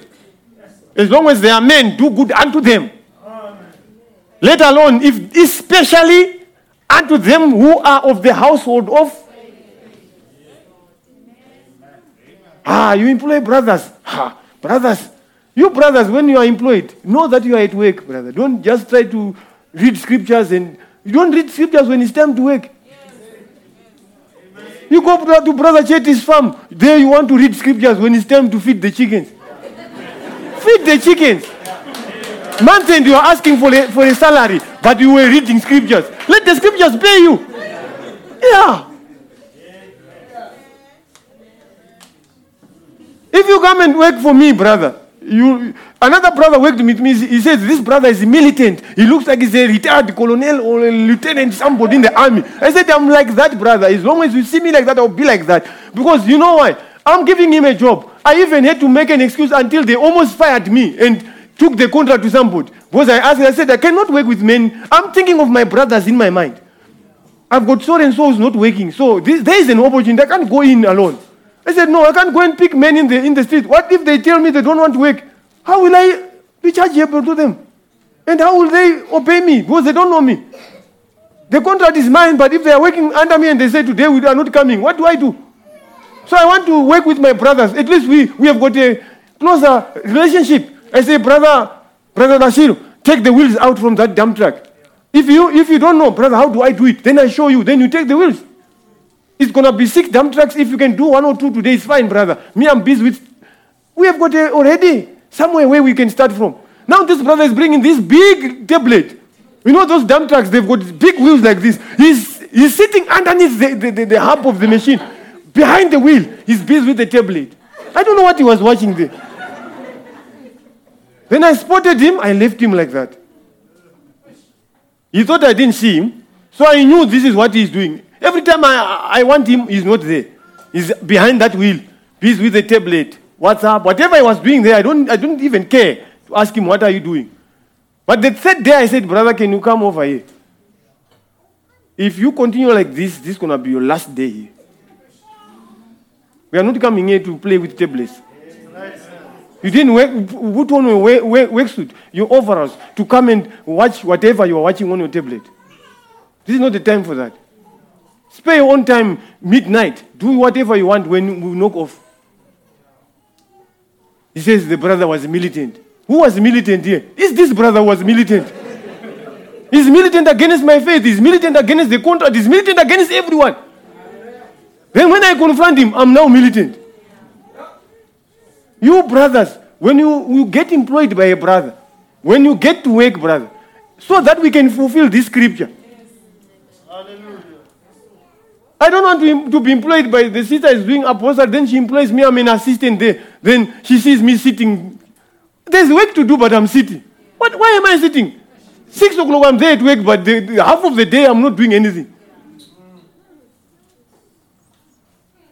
As long as they are men, do good unto them. Let alone, if especially unto them who are of the household of. Ah, you employ brothers. Ha, brothers. You brothers, when you are employed, know that you are at work, brother. Don't just try to read scriptures and you don't read scriptures when it's time to work. You go to Brother Chetty's farm. There you want to read scriptures when it's time to feed the chickens. feed the chickens. Month end you are asking for a, for a salary, but you were reading scriptures. Let the scriptures pay you. Yeah. If you come and work for me, brother, you another brother worked with me. He says this brother is militant. He looks like he's a retired colonel or a lieutenant, somebody in the army. I said, I'm like that, brother. As long as you see me like that, I'll be like that. Because you know why? I'm giving him a job. I even had to make an excuse until they almost fired me and took the contract to somebody. Because I asked, I said, I cannot work with men. I'm thinking of my brothers in my mind. I've got so and so is not working. So this, there is an opportunity. I can't go in alone. I said, no, I can't go and pick men in the, in the street. What if they tell me they don't want to work? How will I be chargeable to them? And how will they obey me? Because they don't know me. The contract is mine, but if they are working under me and they say today we are not coming, what do I do? So I want to work with my brothers. At least we, we have got a closer relationship. I say, brother, brother Nasir, take the wheels out from that dump truck. If you if you don't know, brother, how do I do it? Then I show you. Then you take the wheels. It's gonna be six dump trucks. If you can do one or two today, it's fine, brother. Me, I'm busy with. We have got a, already somewhere where we can start from. Now this brother is bringing this big tablet. You know those dump trucks? They've got big wheels like this. He's he's sitting underneath the, the, the, the hub of the machine, behind the wheel. He's busy with the tablet. I don't know what he was watching there. When I spotted him, I left him like that. He thought I didn't see him, so I knew this is what he's doing. Every time I, I want him, he's not there. He's behind that wheel. He's with the tablet. What's up? Whatever I was doing there, I don't, I don't even care to ask him, What are you doing? But the third day, I said, Brother, can you come over here? If you continue like this, this is going to be your last day here. We are not coming here to play with tablets. You didn't work, put on your work, work, suit, your overalls, to come and watch whatever you are watching on your tablet. This is not the time for that. Spare your own time midnight. Do whatever you want when we knock off. He says the brother was militant. Who was militant here? Is this brother was militant? He's militant against my faith. He's militant against the contract. He's militant against everyone. Then when I confront him, I'm now militant. You brothers, when you, you get employed by a brother, when you get to work, brother, so that we can fulfill this scripture. I don't want to, to be employed by the sister is doing apostle, then she employs me, I'm an assistant there. Then she sees me sitting. There's work to do, but I'm sitting. What, why am I sitting? Six o'clock, I'm there at work, but the, the, half of the day, I'm not doing anything.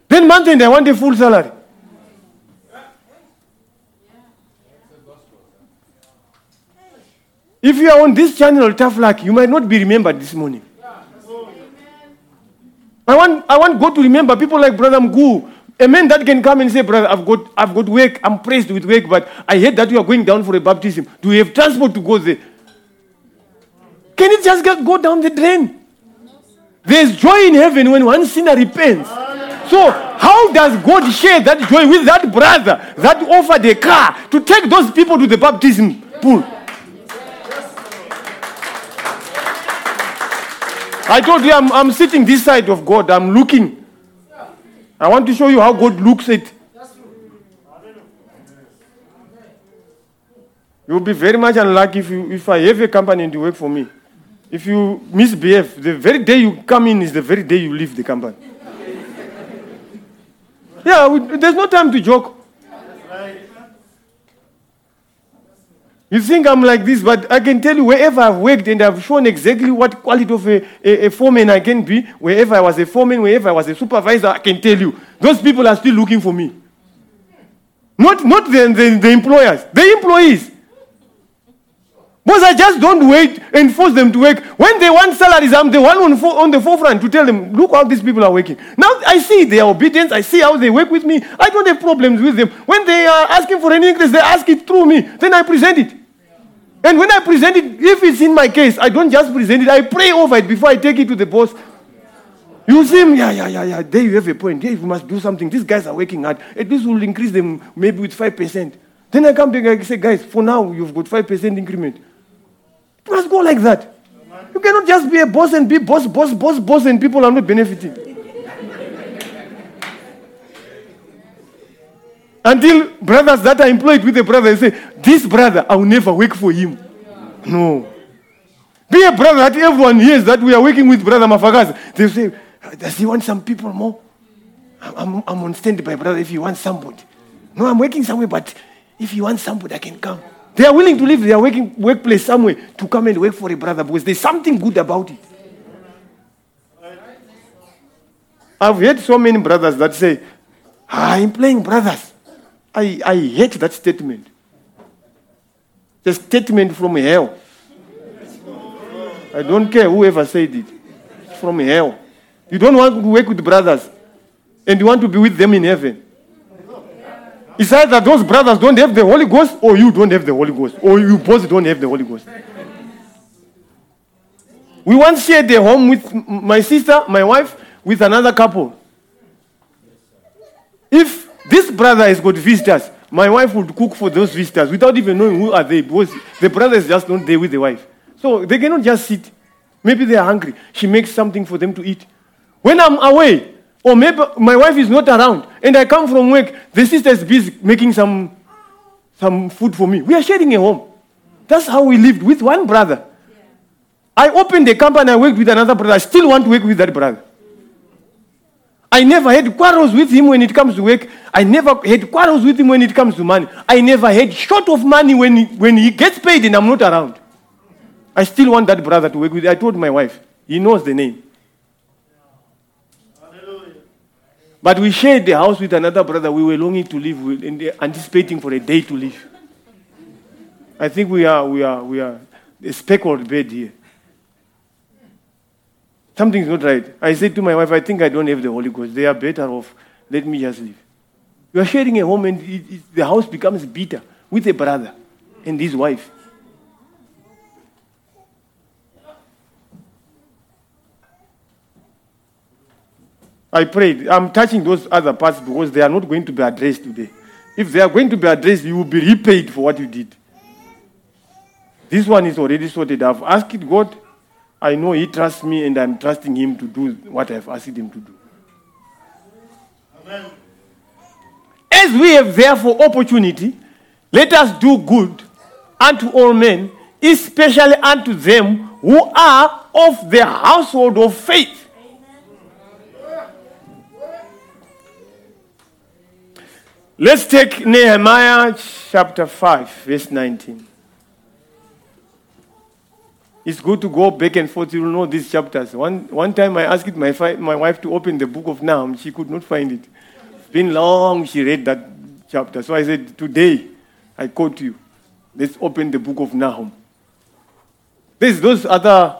Then month end, I want a full salary. If you are on this channel, tough luck, you might not be remembered this morning. I want, I want God to remember people like Brother Mgu, a man that can come and say, Brother, I've got, I've got work, I'm praised with work, but I heard that you are going down for a baptism. Do you have transport to go there? Can it just go down the drain? There's joy in heaven when one sinner repents. So, how does God share that joy with that brother that offered a car to take those people to the baptism pool? I told you I'm, I'm sitting this side of God. I'm looking. I want to show you how God looks at. You'll be very much unlucky if, you, if I have a company and you work for me. If you misbehave, the very day you come in is the very day you leave the company. yeah, we, there's no time to joke. You think I'm like this, but I can tell you wherever I've worked and I've shown exactly what quality of a, a, a, foreman I can be, wherever I was a foreman, wherever I was a supervisor, I can tell you. Those people are still looking for me. Not, not the, the, the employers, the employees. Because I just don't wait and force them to work. When they want salaries, I'm the one on, on the forefront to tell them, look how these people are working. Now I see their obedience. I see how they work with me. I don't have problems with them. When they are asking for an increase, they ask it through me. Then I present it. And when I present it, if it's in my case, I don't just present it, I pray over it before I take it to the boss. You see him, yeah, yeah, yeah, yeah. There you have a point. Yeah, you must do something. These guys are working hard. At least we'll increase them maybe with 5%. Then I come back and I say, guys, for now, you've got 5% increment. It must go like that. You cannot just be a boss and be boss, boss, boss, boss, and people are not benefiting. Until brothers that are employed with a brother say, This brother, I will never work for him. No. Be a brother that everyone hears that we are working with Brother Mafagas. They say, Does he want some people more? I'm, I'm on standby, brother, if you want somebody. No, I'm working somewhere, but if you want somebody, I can come. They are willing to leave their working workplace somewhere to come and work for a brother because there's something good about it. I've heard so many brothers that say, I'm playing brothers. I, I hate that statement. The statement from hell. I don't care whoever said it. It's from hell. You don't want to work with brothers and you want to be with them in heaven. It's either those brothers don't have the Holy Ghost or you don't have the Holy Ghost or you both don't have the Holy Ghost. We once shared a home with my sister, my wife, with another couple. If this brother has got visitors, my wife would cook for those visitors without even knowing who are they because the brother is just not there with the wife. So they cannot just sit. Maybe they are hungry. She makes something for them to eat. When I'm away, or maybe my wife is not around, and I come from work, the sister is busy making some, some food for me. We are sharing a home. That's how we lived with one brother. I opened a company, I worked with another brother. I still want to work with that brother. I never had quarrels with him when it comes to work. I never had quarrels with him when it comes to money. I never had short of money when he, when he gets paid and I'm not around. I still want that brother to work with. I told my wife, he knows the name. But we shared the house with another brother. We were longing to live with and anticipating for a day to live. I think we are, we are, we are a speckled bed here. Something's not right. I said to my wife, I think I don't have the Holy Ghost. They are better off. Let me just leave. You are sharing a home and it, it, the house becomes bitter with a brother and his wife. I prayed. I'm touching those other parts because they are not going to be addressed today. If they are going to be addressed, you will be repaid for what you did. This one is already sorted. I've asked God. I know He trusts me, and I'm trusting Him to do what I've asked Him to do. As we have therefore opportunity, let us do good unto all men, especially unto them who are of the household of faith. Let's take Nehemiah chapter 5, verse 19. It's good to go back and forth. You know these chapters. One, one time I asked my, fi- my wife to open the book of Nahum. She could not find it. It's been long she read that chapter. So I said, Today, I quote you. Let's open the book of Nahum. There's those other.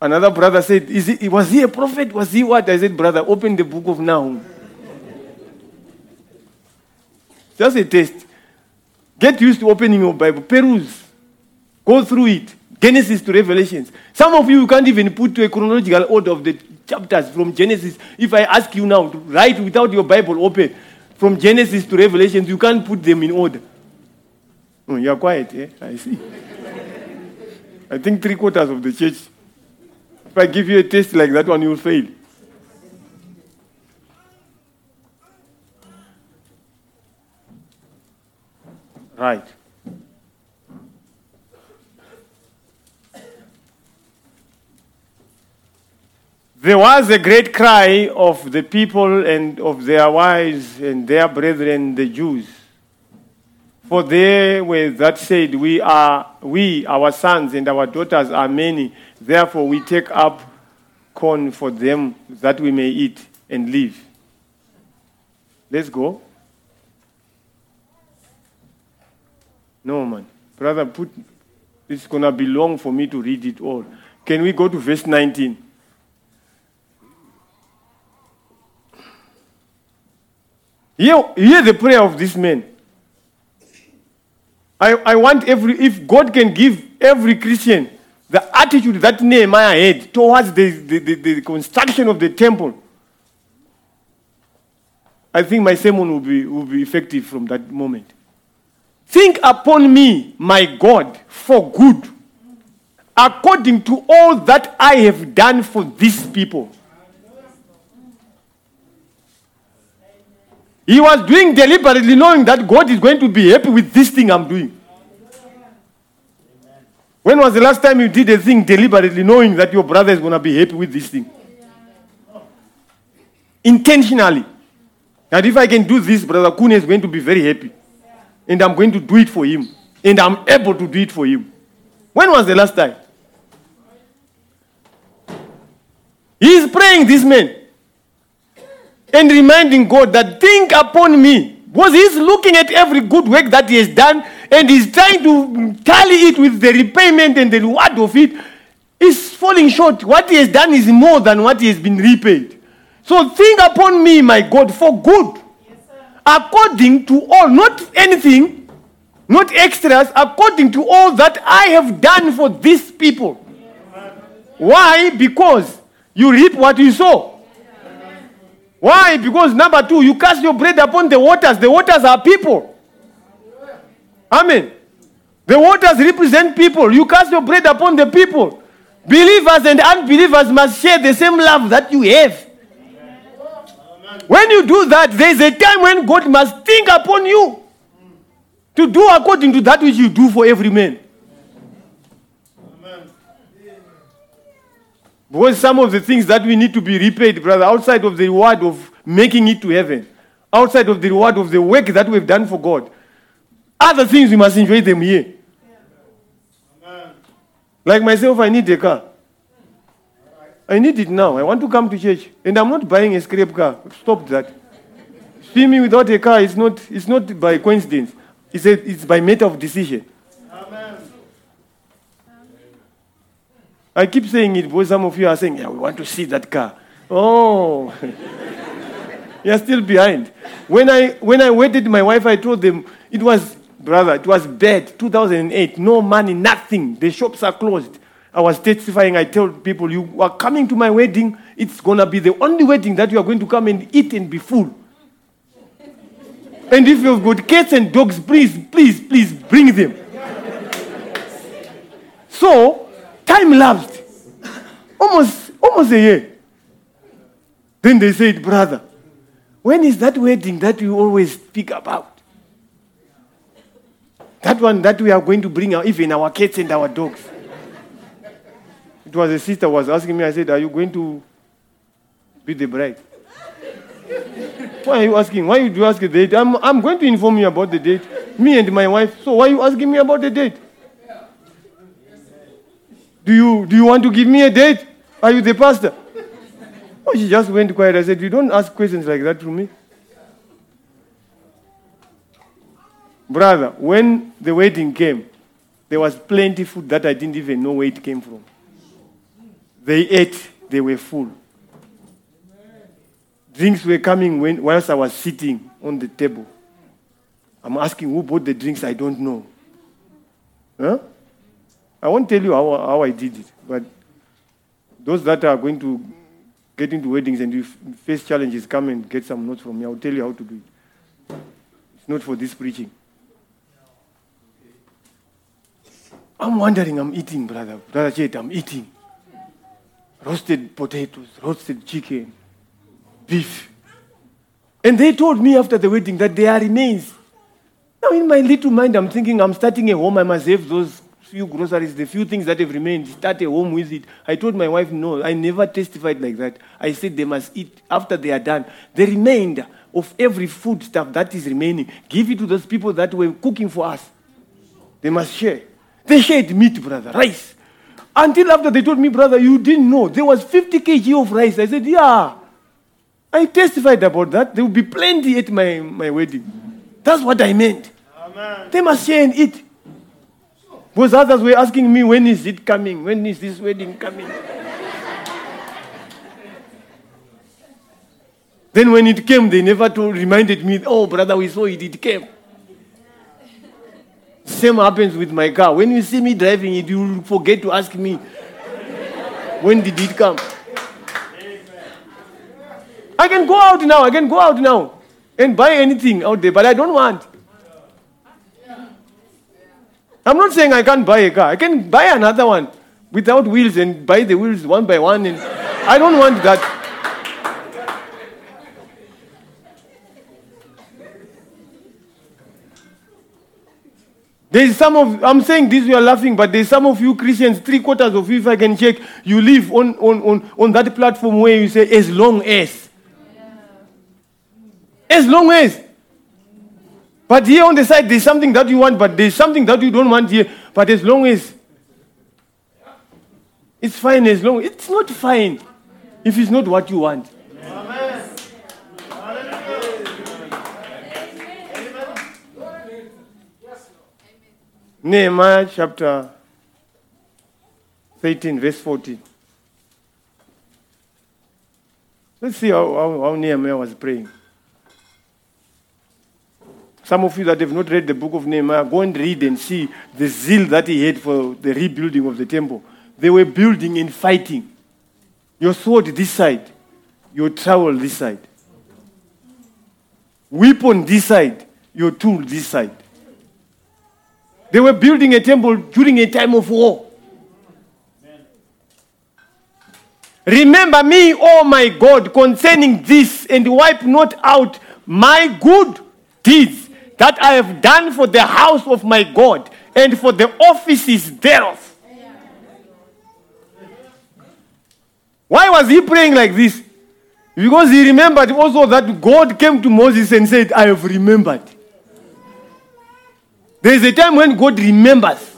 Another brother said, Is he, Was he a prophet? Was he what? I said, Brother, open the book of Nahum. Just a test. Get used to opening your Bible. Peruse. Go through it. Genesis to Revelations. Some of you, you can't even put to a chronological order of the chapters from Genesis. If I ask you now to write without your Bible open from Genesis to Revelations, you can't put them in order. Oh, you're quiet, eh? I see. I think three quarters of the church. If I give you a test like that one, you will fail. Right. There was a great cry of the people and of their wives and their brethren, the Jews. For they were that said, We are we, our sons and our daughters are many, therefore we take up corn for them that we may eat and live. Let's go. No, man. Brother, put it's gonna be long for me to read it all. Can we go to verse 19? Hear, hear the prayer of this man. I, I want every, if God can give every Christian the attitude that Nehemiah had towards the, the, the, the construction of the temple, I think my sermon will be, will be effective from that moment. Think upon me, my God, for good, according to all that I have done for these people. He was doing deliberately knowing that God is going to be happy with this thing I'm doing. When was the last time you did a thing deliberately knowing that your brother is going to be happy with this thing? Intentionally. That if I can do this, Brother Kune is going to be very happy. And I'm going to do it for him. And I'm able to do it for him. When was the last time? He is praying this man and reminding God that think upon me. Because he's looking at every good work that he has done and he's trying to tally it with the repayment and the reward of it. Is falling short. What he has done is more than what he has been repaid. So think upon me, my God, for good. According to all, not anything, not extras, according to all that I have done for these people. Why? Because you reap what you sow. Why? Because number two, you cast your bread upon the waters. The waters are people. Amen. The waters represent people. You cast your bread upon the people. Believers and unbelievers must share the same love that you have. When you do that, there is a time when God must think upon you to do according to that which you do for every man. Because some of the things that we need to be repaid, brother, outside of the reward of making it to heaven, outside of the reward of the work that we've done for God, other things we must enjoy them here. Like myself, I need a car. I need it now. I want to come to church. And I'm not buying a scrap car. Stop that. See me without a car, it's not, it's not by coincidence. It's, a, it's by matter of decision. I keep saying it because some of you are saying, yeah, we want to see that car. Oh, you're still behind. When I, when I waited my wife, I told them, it was, brother, it was bad, 2008, no money, nothing. The shops are closed. I was testifying, I told people, you are coming to my wedding, it's going to be the only wedding that you are going to come and eat and be full. And if you've got cats and dogs, please, please, please bring them. So, time lapsed. Almost, almost a year. Then they said, brother, when is that wedding that you always speak about? That one that we are going to bring out, even our cats and our dogs. It was a sister was asking me, I said, Are you going to be the bride? why are you asking? Why do you ask the date? I'm, I'm going to inform you about the date. Me and my wife. So why are you asking me about the date? Do you, do you want to give me a date? Are you the pastor? Oh, she just went quiet. I said, You don't ask questions like that to me. Brother, when the wedding came, there was plenty food that I didn't even know where it came from. They ate, they were full. Drinks were coming when, whilst I was sitting on the table. I'm asking who bought the drinks, I don't know. Huh? I won't tell you how, how I did it, but those that are going to get into weddings and you face challenges, come and get some notes from me. I'll tell you how to do it. It's not for this preaching. I'm wondering, I'm eating, brother. Brother Chet, I'm eating. Roasted potatoes, roasted chicken, beef. And they told me after the wedding that there are remains. Now, in my little mind, I'm thinking I'm starting a home. I must have those few groceries, the few things that have remained, start a home with it. I told my wife, no, I never testified like that. I said they must eat after they are done. The remainder of every food stuff that is remaining, give it to those people that were cooking for us. They must share. They shared meat, brother, rice. Until after they told me, brother, you didn't know. There was 50 kg of rice. I said, yeah. I testified about that. There will be plenty at my, my wedding. That's what I meant. Amen. They must share and eat. Because others were asking me, when is it coming? When is this wedding coming? then when it came, they never told, reminded me, oh, brother, we saw it, it came. Same happens with my car. When you see me driving it, you forget to ask me, when did it come? I can go out now, I can go out now and buy anything out there, but I don't want. I'm not saying I can't buy a car. I can buy another one without wheels and buy the wheels one by one. And I don't want that. There's some of, I'm saying this, we are laughing, but there's some of you Christians, three quarters of you, if I can check, you live on, on, on, on that platform where you say, as long as. As long as. But here on the side, there's something that you want, but there's something that you don't want here. But as long as it's fine, as long it's not fine if it's not what you want. Amen. Nehemiah chapter 13, verse 14. Let's see how, how, how Nehemiah was praying. Some of you that have not read the book of Nehemiah, go and read and see the zeal that he had for the rebuilding of the temple. They were building and fighting. Your sword this side, your trowel this side. Weapon this side, your tool this side. They were building a temple during a time of war. Remember me, oh my God, concerning this, and wipe not out my good deeds that I have done for the house of my God and for the offices thereof. Why was he praying like this? Because he remembered also that God came to Moses and said, I have remembered. There is a time when God remembers.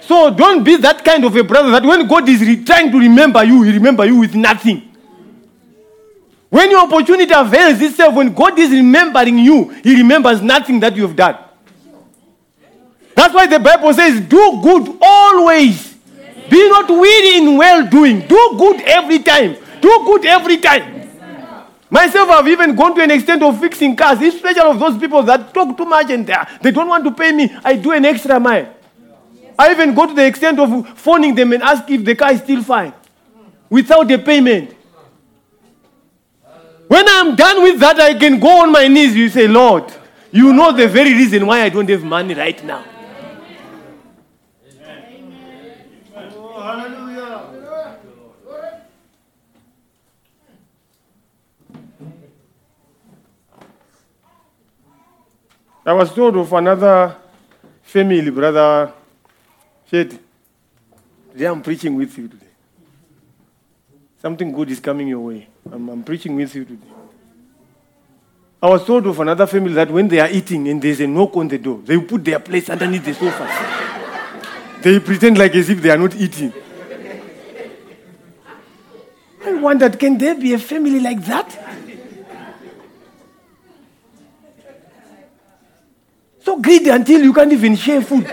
So don't be that kind of a brother that when God is trying to remember you, he remember you with nothing. When your opportunity avails itself, when God is remembering you, he remembers nothing that you have done. That's why the Bible says, do good always. Be not weary in well doing. Do good every time. Do good every time. Myself, I've even gone to an extent of fixing cars, especially of those people that talk too much and they, they don't want to pay me. I do an extra mile. I even go to the extent of phoning them and ask if the car is still fine without a payment. When I'm done with that, I can go on my knees. You say, Lord, you know the very reason why I don't have money right now. I was told of another family, brother said, Today I'm preaching with you today. Something good is coming your way. I'm, I'm preaching with you today. I was told of another family that when they are eating and there's a knock on the door, they put their plates underneath the sofa. they pretend like as if they are not eating. I wondered, can there be a family like that? So greedy until you can't even share food.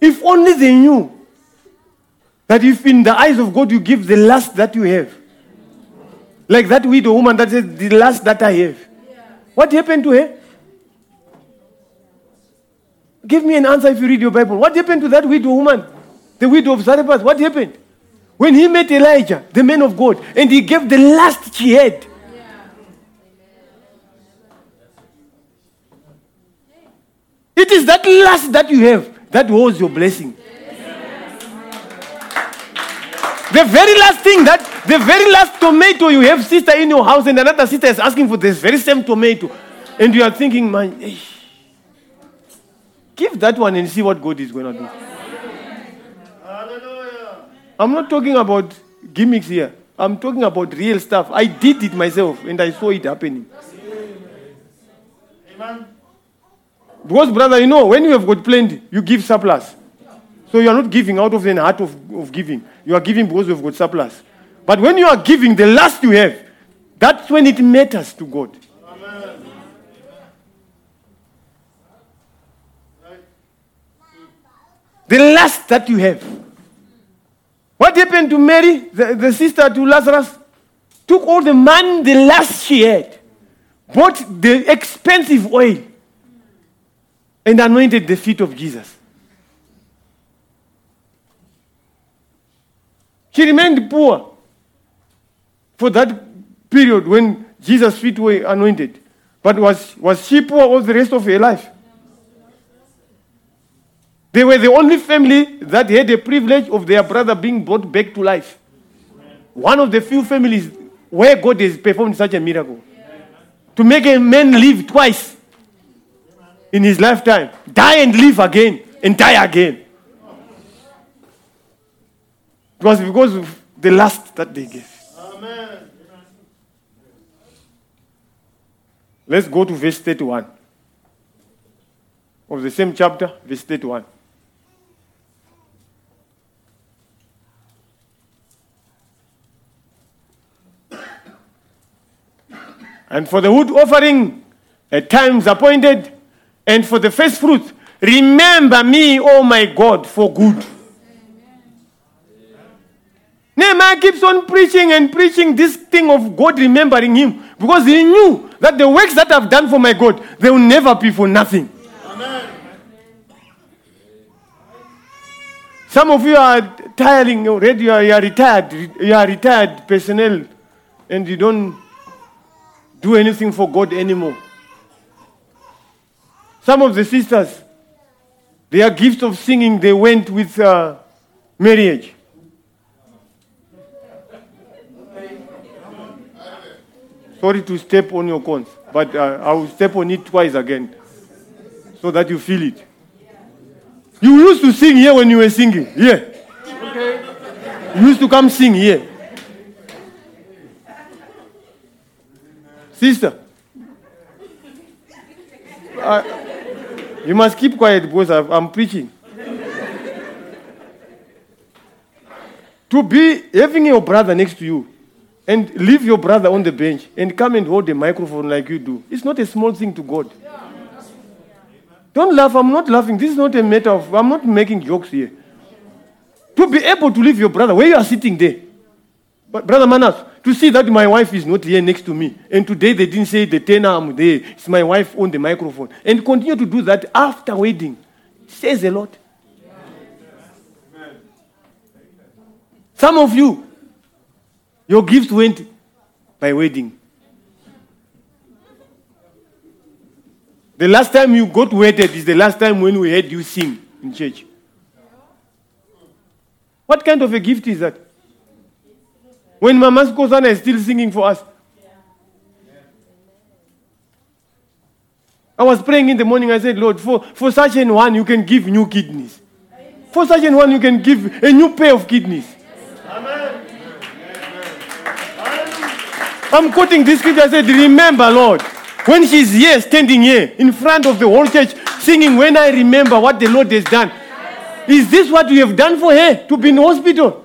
If only they knew that if in the eyes of God you give the last that you have, like that widow woman that said, the last that I have. What happened to her? Give me an answer if you read your Bible. What happened to that widow woman? The widow of Zarephath. What happened? When he met Elijah, the man of God, and he gave the last she had. It is that last that you have that holds your blessing. The very last thing that, the very last tomato you have, sister, in your house, and another sister is asking for this very same tomato. And you are thinking, man, eh, give that one and see what God is going to do. I'm not talking about gimmicks here. I'm talking about real stuff. I did it myself and I saw it happening. Amen. Because, brother, you know, when you have got plenty, you give surplus. So you are not giving out of an heart of, of giving. You are giving because you've got surplus. But when you are giving the last you have, that's when it matters to God. The last that you have. What happened to Mary, the, the sister to Lazarus? Took all the money, the last she had, bought the expensive oil, and anointed the feet of Jesus. She remained poor for that period when Jesus' feet were anointed. But was, was she poor all the rest of her life? They were the only family that had the privilege of their brother being brought back to life. One of the few families where God has performed such a miracle. To make a man live twice in his lifetime, die and live again, and die again. It was because the last that they gave. Amen. Let's go to verse 31 of the same chapter, verse 31. And for the wood offering at times appointed, and for the first fruit, remember me, O my God, for good. Nehemiah keeps on preaching and preaching this thing of God remembering him because he knew that the works that I've done for my God, they will never be for nothing. Amen. Some of you are tiring already, you are, you are retired, you are retired personnel, and you don't do anything for God anymore. Some of the sisters, their gift of singing, they went with uh, marriage. Sorry to step on your corns, but uh, I will step on it twice again so that you feel it. You used to sing here when you were singing. Here. You used to come sing here. Sister. You must keep quiet because I'm preaching. to be having your brother next to you and leave your brother on the bench and come and hold the microphone like you do, it's not a small thing to God. Don't laugh. I'm not laughing. This is not a matter of, I'm not making jokes here. To be able to leave your brother where you are sitting there. But Brother Manas, to see that my wife is not here next to me, and today they didn't say the tenor I'm there, it's my wife on the microphone, and continue to do that after wedding, says a lot. Some of you, your gifts went by wedding. The last time you got wedded is the last time when we heard you sing in church. What kind of a gift is that? When Mama Skosana is still singing for us. I was praying in the morning. I said, Lord, for, for such an one, you can give new kidneys. For such an one, you can give a new pair of kidneys. I'm quoting this scripture. I said, Remember, Lord, when she's here, standing here in front of the whole church, singing, When I remember what the Lord has done. Is this what you have done for her to be in hospital?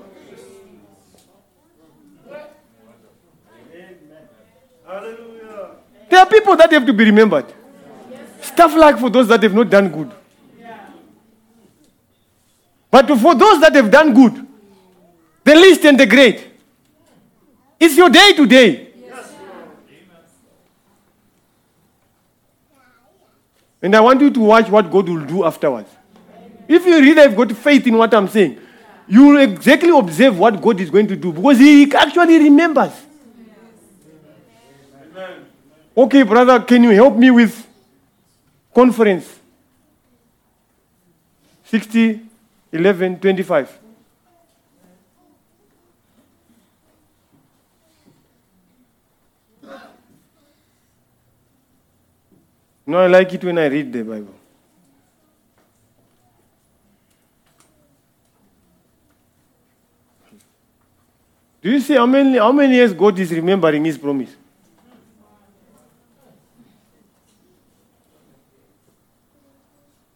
There are people that have to be remembered. Stuff like for those that have not done good. But for those that have done good, the least and the great, it's your day to And I want you to watch what God will do afterwards. If you really have got faith in what I'm saying, you will exactly observe what God is going to do because He actually remembers. Okay, brother, can you help me with conference? 60, 11, 25. No, I like it when I read the Bible. Do you see how many, how many years God is remembering His promise?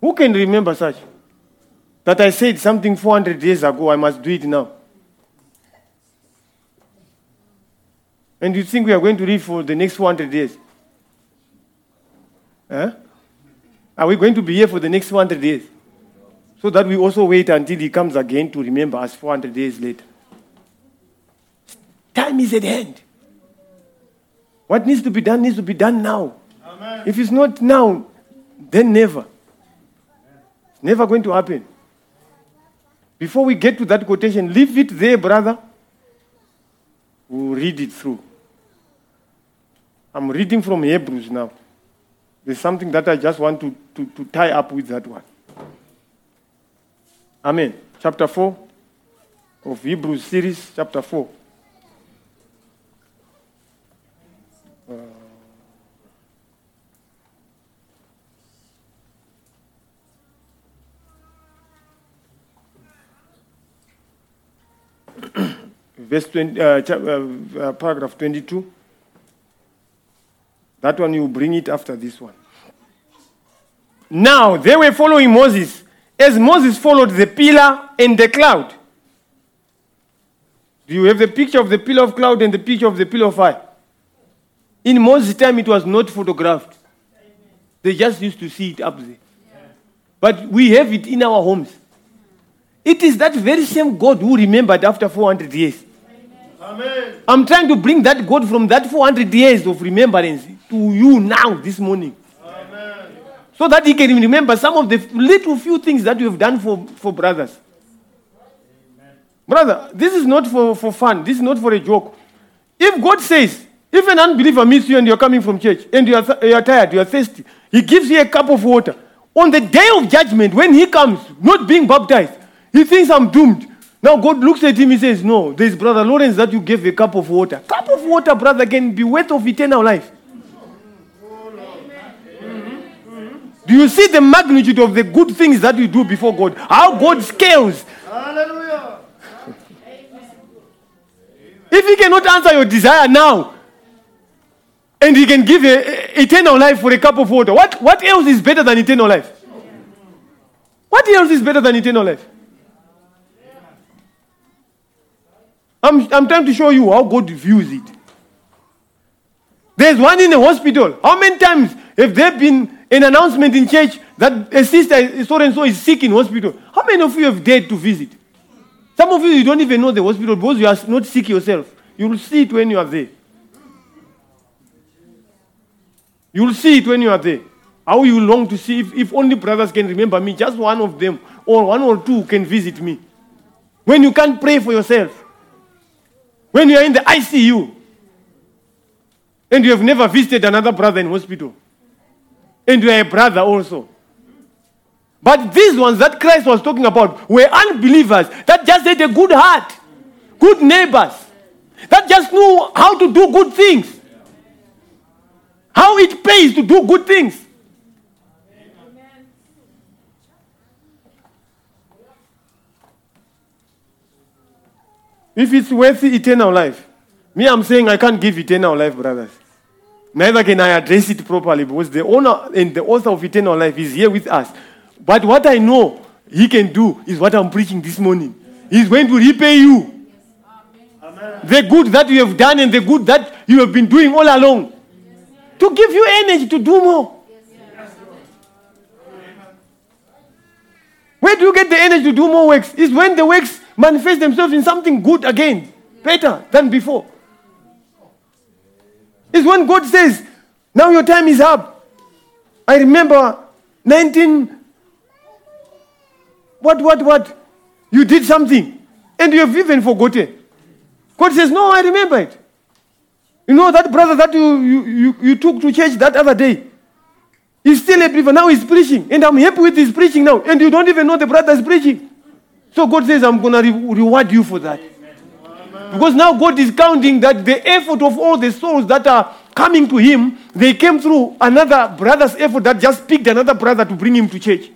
Who can remember such? That I said something 400 years ago, I must do it now. And you think we are going to live for the next 400 years? Huh? Are we going to be here for the next 400 days? So that we also wait until he comes again to remember us 400 days later. Time is at hand. What needs to be done needs to be done now. If it's not now, then never. It's never going to happen. Before we get to that quotation, leave it there, brother. We'll read it through. I'm reading from Hebrews now. There's something that I just want to, to, to tie up with that one. Amen. Chapter 4 of Hebrews series, chapter 4. Uh, verse 20, uh, uh, uh, paragraph 22. That one you bring it after this one. Now they were following Moses as Moses followed the pillar and the cloud. Do you have the picture of the pillar of cloud and the picture of the pillar of fire? In Moses' time, it was not photographed. They just used to see it up there. But we have it in our homes. It is that very same God who remembered after 400 years Amen. I'm trying to bring that God from that 400 years of remembrance to you now, this morning. So that he can remember some of the little few things that you have done for, for brothers. Brother, this is not for, for fun. This is not for a joke. If God says, if an unbeliever meets you and you're coming from church and you are, you are tired, you are thirsty, he gives you a cup of water. On the day of judgment, when he comes, not being baptized, he thinks I'm doomed. Now God looks at him, he says, No, there's Brother Lawrence that you gave a cup of water. Cup of water, brother, can be worth of eternal life. Do you see the magnitude of the good things that you do before God? How God scales. Hallelujah. If He cannot answer your desire now, and He can give a- eternal life for a cup of water, what, what else is better than eternal life? What else is better than eternal life? I'm, I'm trying to show you how God views it. There's one in the hospital. How many times have there been an announcement in church that a sister so and so is sick in hospital? How many of you have dared to visit? Some of you, you don't even know the hospital because you are not sick yourself. You will see it when you are there. You will see it when you are there. How you long to see if, if only brothers can remember me, just one of them or one or two can visit me. When you can't pray for yourself. When you are in the ICU and you have never visited another brother in hospital. And you are a brother also. But these ones that Christ was talking about were unbelievers that just had a good heart, good neighbors, that just knew how to do good things, how it pays to do good things. If it's worth eternal life, me, I'm saying I can't give eternal life, brothers. Neither can I address it properly because the owner and the author of eternal life is here with us. But what I know he can do is what I'm preaching this morning. He's going to repay you the good that you have done and the good that you have been doing all along to give you energy to do more. Where do you get the energy to do more works? Is when the works manifest themselves in something good again, better than before. Is when God says, Now your time is up. I remember 19. What, what, what? You did something and you have even forgotten. God says, No, I remember it. You know that brother that you, you, you, you took to church that other day? He's still a believer. Now he's preaching. And I'm happy with his preaching now. And you don't even know the brother is preaching. So God says, I'm going to re- reward you for that. Because now God is counting that the effort of all the souls that are coming to Him, they came through another brother's effort that just picked another brother to bring him to church.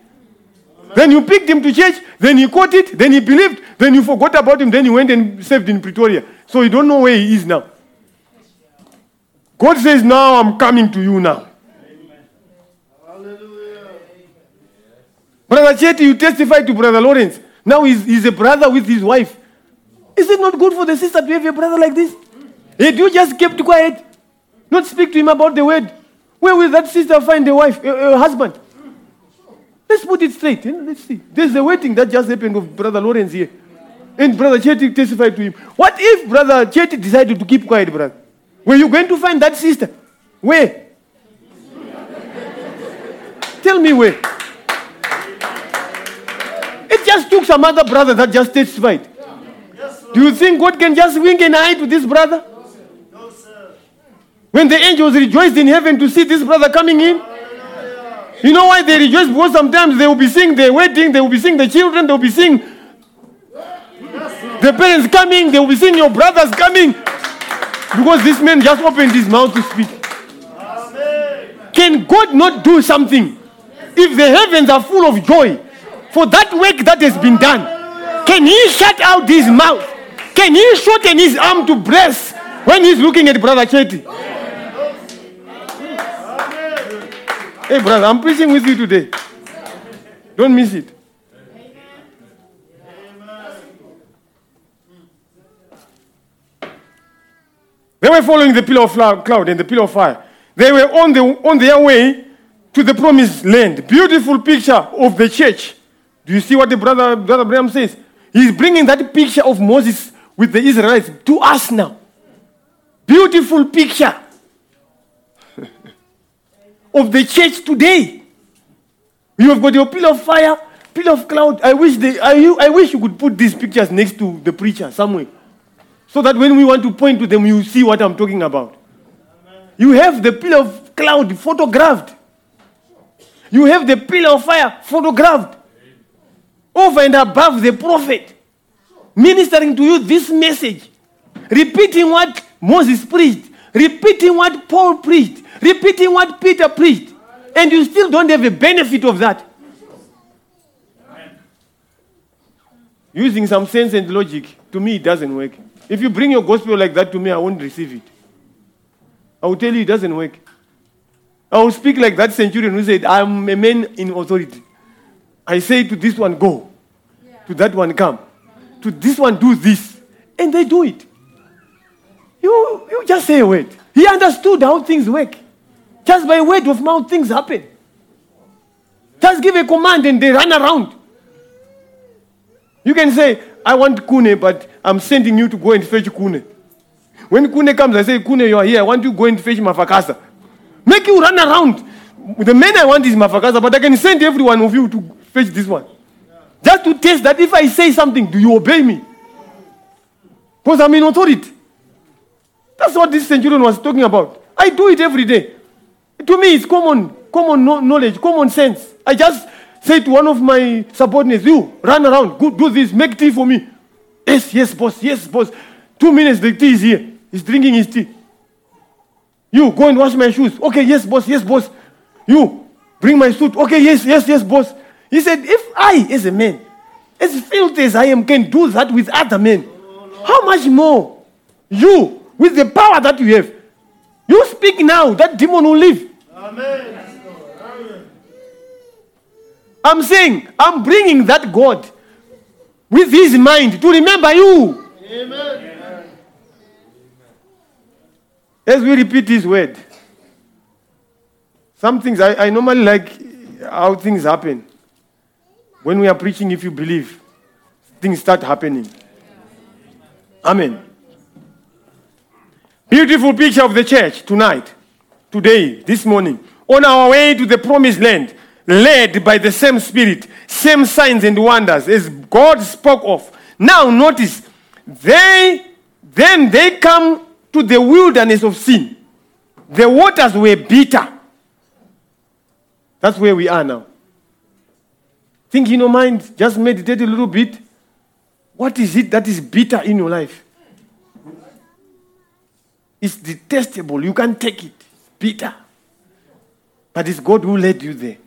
Then you picked him to church, then he caught it, then he believed, then you forgot about him, then he went and served in Pretoria. So you don't know where he is now. God says, Now I'm coming to you now. Brother Chetty, you testified to Brother Lawrence. Now he's, he's a brother with his wife. Is it not good for the sister to have a brother like this? Had you just kept quiet, not speak to him about the word, where will that sister find a wife, a, a husband? Let's put it straight. eh? Let's see. There's a wedding that just happened of Brother Lawrence here. And Brother Chetty testified to him. What if Brother Chetty decided to keep quiet, brother? Were you going to find that sister? Where? Tell me where. It just took some other brother that just testified. Do you think God can just wink an eye to this brother? No, sir. When the angels rejoiced in heaven to see this brother coming in? You know why they rejoice? Because sometimes they will be seeing the wedding, they will be seeing the children, they will be seeing the parents coming, they will be seeing your brothers coming. Because this man just opened his mouth to speak. Can God not do something? If the heavens are full of joy for that work that has been done, can he shut out his mouth? Can he shorten his arm to bless when he's looking at Brother Chetty? Hey, brother, I'm preaching with you today. Don't miss it. They were following the pillar of cloud and the pillar of fire. They were on, the, on their way to the promised land. Beautiful picture of the church. Do you see what the brother, brother Branham says? He's bringing that picture of Moses with the Israelites to us now. Beautiful picture of the church today. You have got your pillar of fire, pillar of cloud. I wish they, I, I wish you could put these pictures next to the preacher somewhere. So that when we want to point to them, you see what I'm talking about. You have the pillar of cloud photographed. You have the pillar of fire photographed. Over and above the prophet. Ministering to you this message. Repeating what Moses preached. Repeating what Paul preached. Repeating what Peter preached. And you still don't have a benefit of that. Using some sense and logic, to me, it doesn't work. If you bring your gospel like that to me, I won't receive it. I will tell you it doesn't work. I will speak like that centurion who said, I'm a man in authority. I say to this one, go. To that one, come. To this one, do this. And they do it. You, you just say a word. He understood how things work. Just by word of mouth, things happen. Just give a command and they run around. You can say, I want Kune, but I'm sending you to go and fetch Kune. When Kune comes, I say, Kune, you are here. I want you to go and fetch Mafakasa. Make you run around. The man I want is Mafakasa, but I can send every one of you to fetch this one. Just to test that if I say something, do you obey me? Because I'm in authority. That's what this centurion was talking about. I do it every day. To me, it's common, common knowledge, common sense. I just say to one of my subordinates, you run around, go do this, make tea for me. Yes, yes, boss, yes, boss. Two minutes, the tea is here. He's drinking his tea. You go and wash my shoes. Okay, yes, boss, yes, boss. You bring my suit. Okay, yes, yes, yes, boss. He said, if I, as a man, as filthy as I am, can do that with other men, how much more you, with the power that you have, you speak now, that demon will leave. Amen. I'm saying, I'm bringing that God with his mind to remember you. Amen. As we repeat his word, some things I, I normally like how things happen. When we are preaching, if you believe, things start happening. Amen. Beautiful picture of the church tonight, today, this morning, on our way to the promised land, led by the same spirit, same signs and wonders as God spoke of. Now notice, they then they come to the wilderness of sin. The waters were bitter. That's where we are now. Think in your mind, just meditate a little bit. What is it that is bitter in your life? It's detestable. You can't take it. Bitter. But it's God who led you there.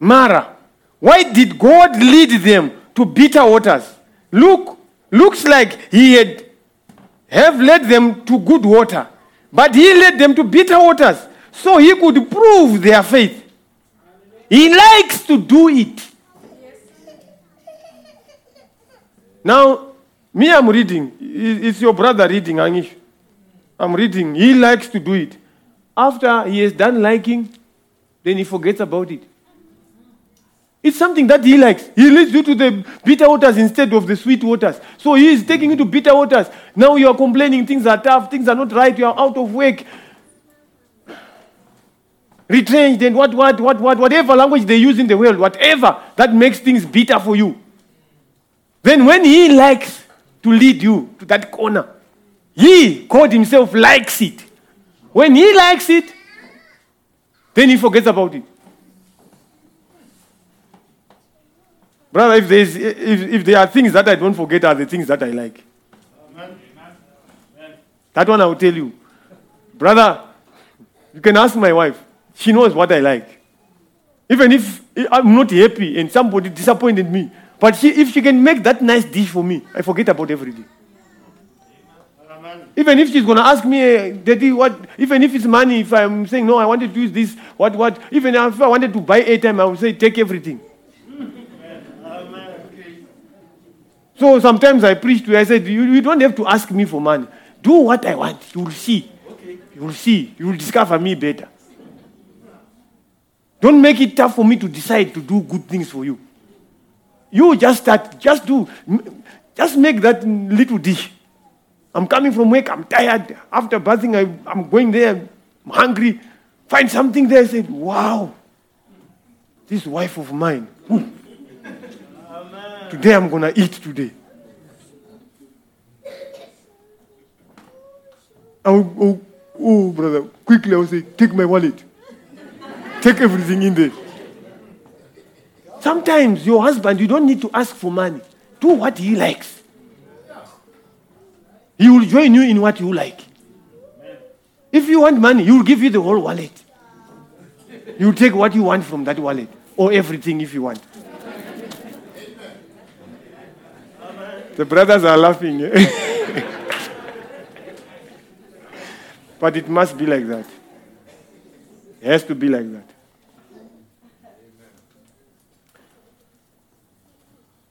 Marah. Why did God lead them to bitter waters? Look, looks like he had have led them to good water, but he led them to bitter waters so he could prove their faith. He likes to do it. Now, me, I'm reading. It's your brother reading. I'm reading. He likes to do it. After he has done liking, then he forgets about it. It's something that he likes. He leads you to the bitter waters instead of the sweet waters. So he is taking you to bitter waters. Now you are complaining, things are tough, things are not right, you are out of work. Retrenched and what, what, what, what, whatever language they use in the world, whatever that makes things bitter for you. Then when he likes to lead you to that corner, he, God himself, likes it. When he likes it, then he forgets about it. Brother, if, there's, if, if there are things that I don't forget, are the things that I like. Amen. That one I will tell you. Brother, you can ask my wife. She knows what I like. Even if eh, I'm not happy and somebody disappointed me, but she, if she can make that nice dish for me, I forget about everything. Even if she's going to ask me, eh, Daddy, what, even if it's money, if I'm saying, no, I wanted to use this, what, what, even if I wanted to buy airtime, I would say, take everything. So sometimes I preach to you, I said, you, you don't have to ask me for money. Do what I want. You will see. Okay. You will see. You will discover me better. Don't make it tough for me to decide to do good things for you. You just start, just do, just make that little dish. I'm coming from work, I'm tired. After bathing, I, I'm going there, I'm hungry. Find something there. I said, wow, this wife of mine. Ooh. Today I'm going to eat today. Oh, oh, oh, brother, quickly I will say, take my wallet. Take everything in there. Sometimes your husband, you don't need to ask for money. Do what he likes. He will join you in what you like. If you want money, he will give you the whole wallet. You will take what you want from that wallet, or everything if you want. The brothers are laughing. Eh? but it must be like that. It has to be like that.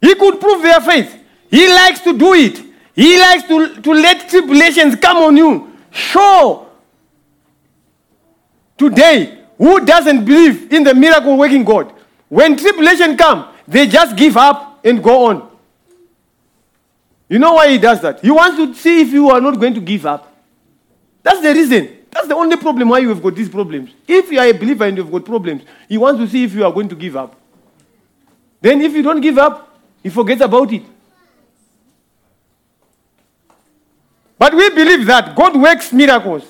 He could prove their faith. He likes to do it. He likes to, to let tribulations come on you. Sure. Today, who doesn't believe in the miracle working God? When tribulation come, they just give up and go on. You know why he does that? He wants to see if you are not going to give up. That's the reason. That's the only problem why you have got these problems. If you are a believer and you've got problems, he wants to see if you are going to give up. Then if you don't give up, he forgets about it. But we believe that God works miracles.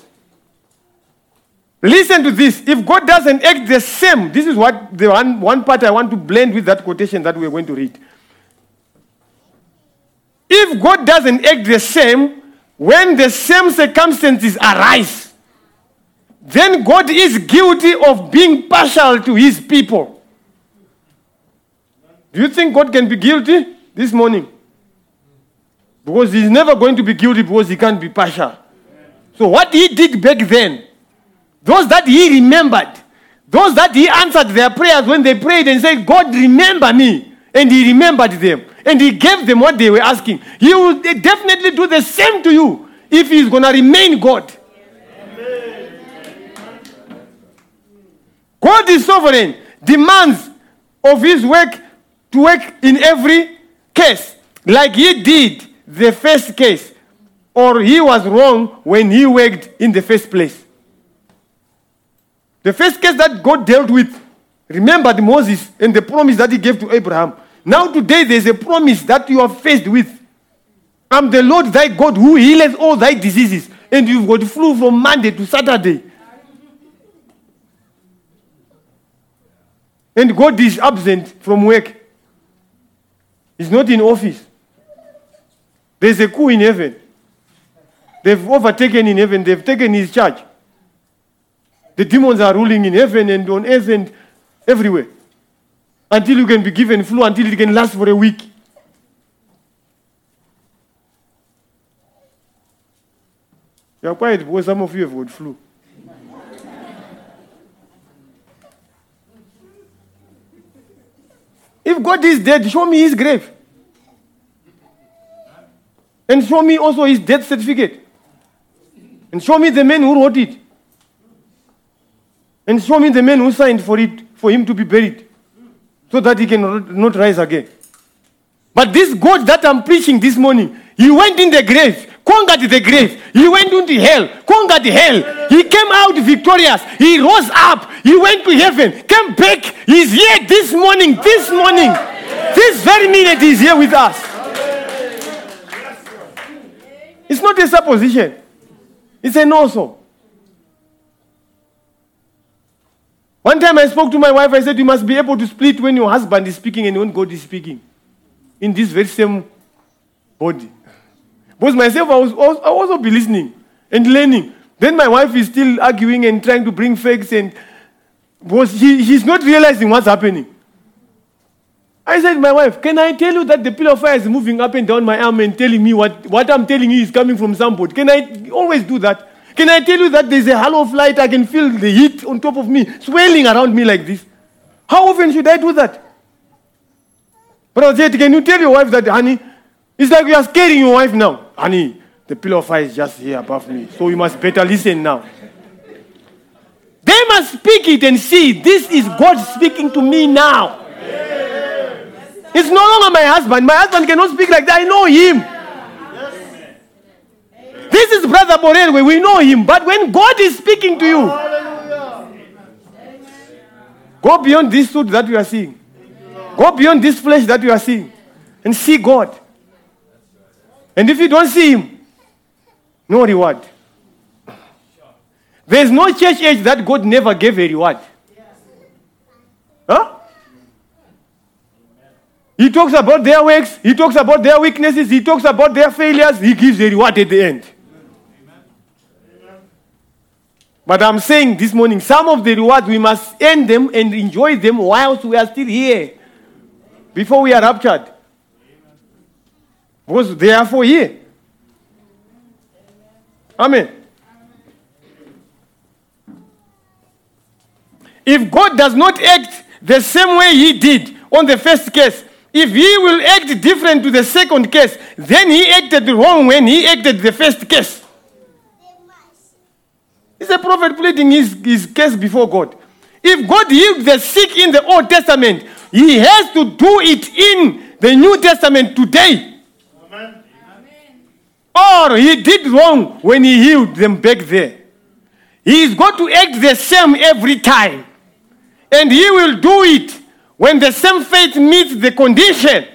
Listen to this. If God doesn't act the same, this is what the one, one part I want to blend with that quotation that we're going to read. If God doesn't act the same, when the same circumstances arise, then God is guilty of being partial to his people. Do you think God can be guilty this morning? Because he's never going to be guilty because he can't be partial. So, what he did back then, those that he remembered, those that he answered their prayers when they prayed and said, God, remember me. And he remembered them. And he gave them what they were asking. He will definitely do the same to you if he's going to remain God. God is sovereign, demands of his work to work in every case, like he did the first case, or he was wrong when he worked in the first place. The first case that God dealt with, remember the Moses and the promise that he gave to Abraham. Now, today, there's a promise that you are faced with. I'm the Lord thy God who heals all thy diseases. And you've got flu from Monday to Saturday. And God is absent from work. He's not in office. There's a coup in heaven. They've overtaken in heaven, they've taken his charge. The demons are ruling in heaven and on earth and everywhere. Until you can be given flu, until it can last for a week. You are quiet because some of you have got flu. If God is dead, show me his grave. And show me also his death certificate. And show me the man who wrote it. And show me the man who signed for it, for him to be buried. So that he can not rise again. But this God that I'm preaching this morning, he went in the grave, conquered the grave. He went into hell, conquered hell. He came out victorious. He rose up. He went to heaven, came back. He's here this morning, this morning. This very minute, he's here with us. It's not a supposition, it's an also. One time I spoke to my wife, I said, You must be able to split when your husband is speaking and when God is speaking. In this very same body. Because myself, I was also, I also be listening and learning. Then my wife is still arguing and trying to bring facts, and was he, he's not realizing what's happening. I said, My wife, can I tell you that the pillar of fire is moving up and down my arm and telling me what, what I'm telling you is coming from somebody? Can I always do that? Can I tell you that there's a halo of light? I can feel the heat on top of me swelling around me like this. How often should I do that? Brother Jet, can you tell your wife that, honey, it's like you are scaring your wife now. Honey, the pillar of fire is just here above me, so you must better listen now. They must speak it and see this is God speaking to me now. It's no longer my husband. My husband cannot speak like that. I know him. This is Brother Borelwe. We know him. But when God is speaking to you, go beyond this suit that you are seeing. Go beyond this flesh that you are seeing and see God. And if you don't see Him, no reward. There is no church age that God never gave a reward. Huh? He talks about their works, he talks about their weaknesses, he talks about their failures, he gives a reward at the end. But I'm saying this morning, some of the rewards we must end them and enjoy them whilst we are still here, before we are raptured. Because there for here. Amen. If God does not act the same way He did on the first case, if He will act different to the second case, then He acted wrong when He acted the first case. It's a prophet pleading his, his case before God. If God healed the sick in the Old Testament, He has to do it in the New Testament today. Or he did wrong when he healed them back there. He is going to act the same every time. And he will do it when the same faith meets the condition.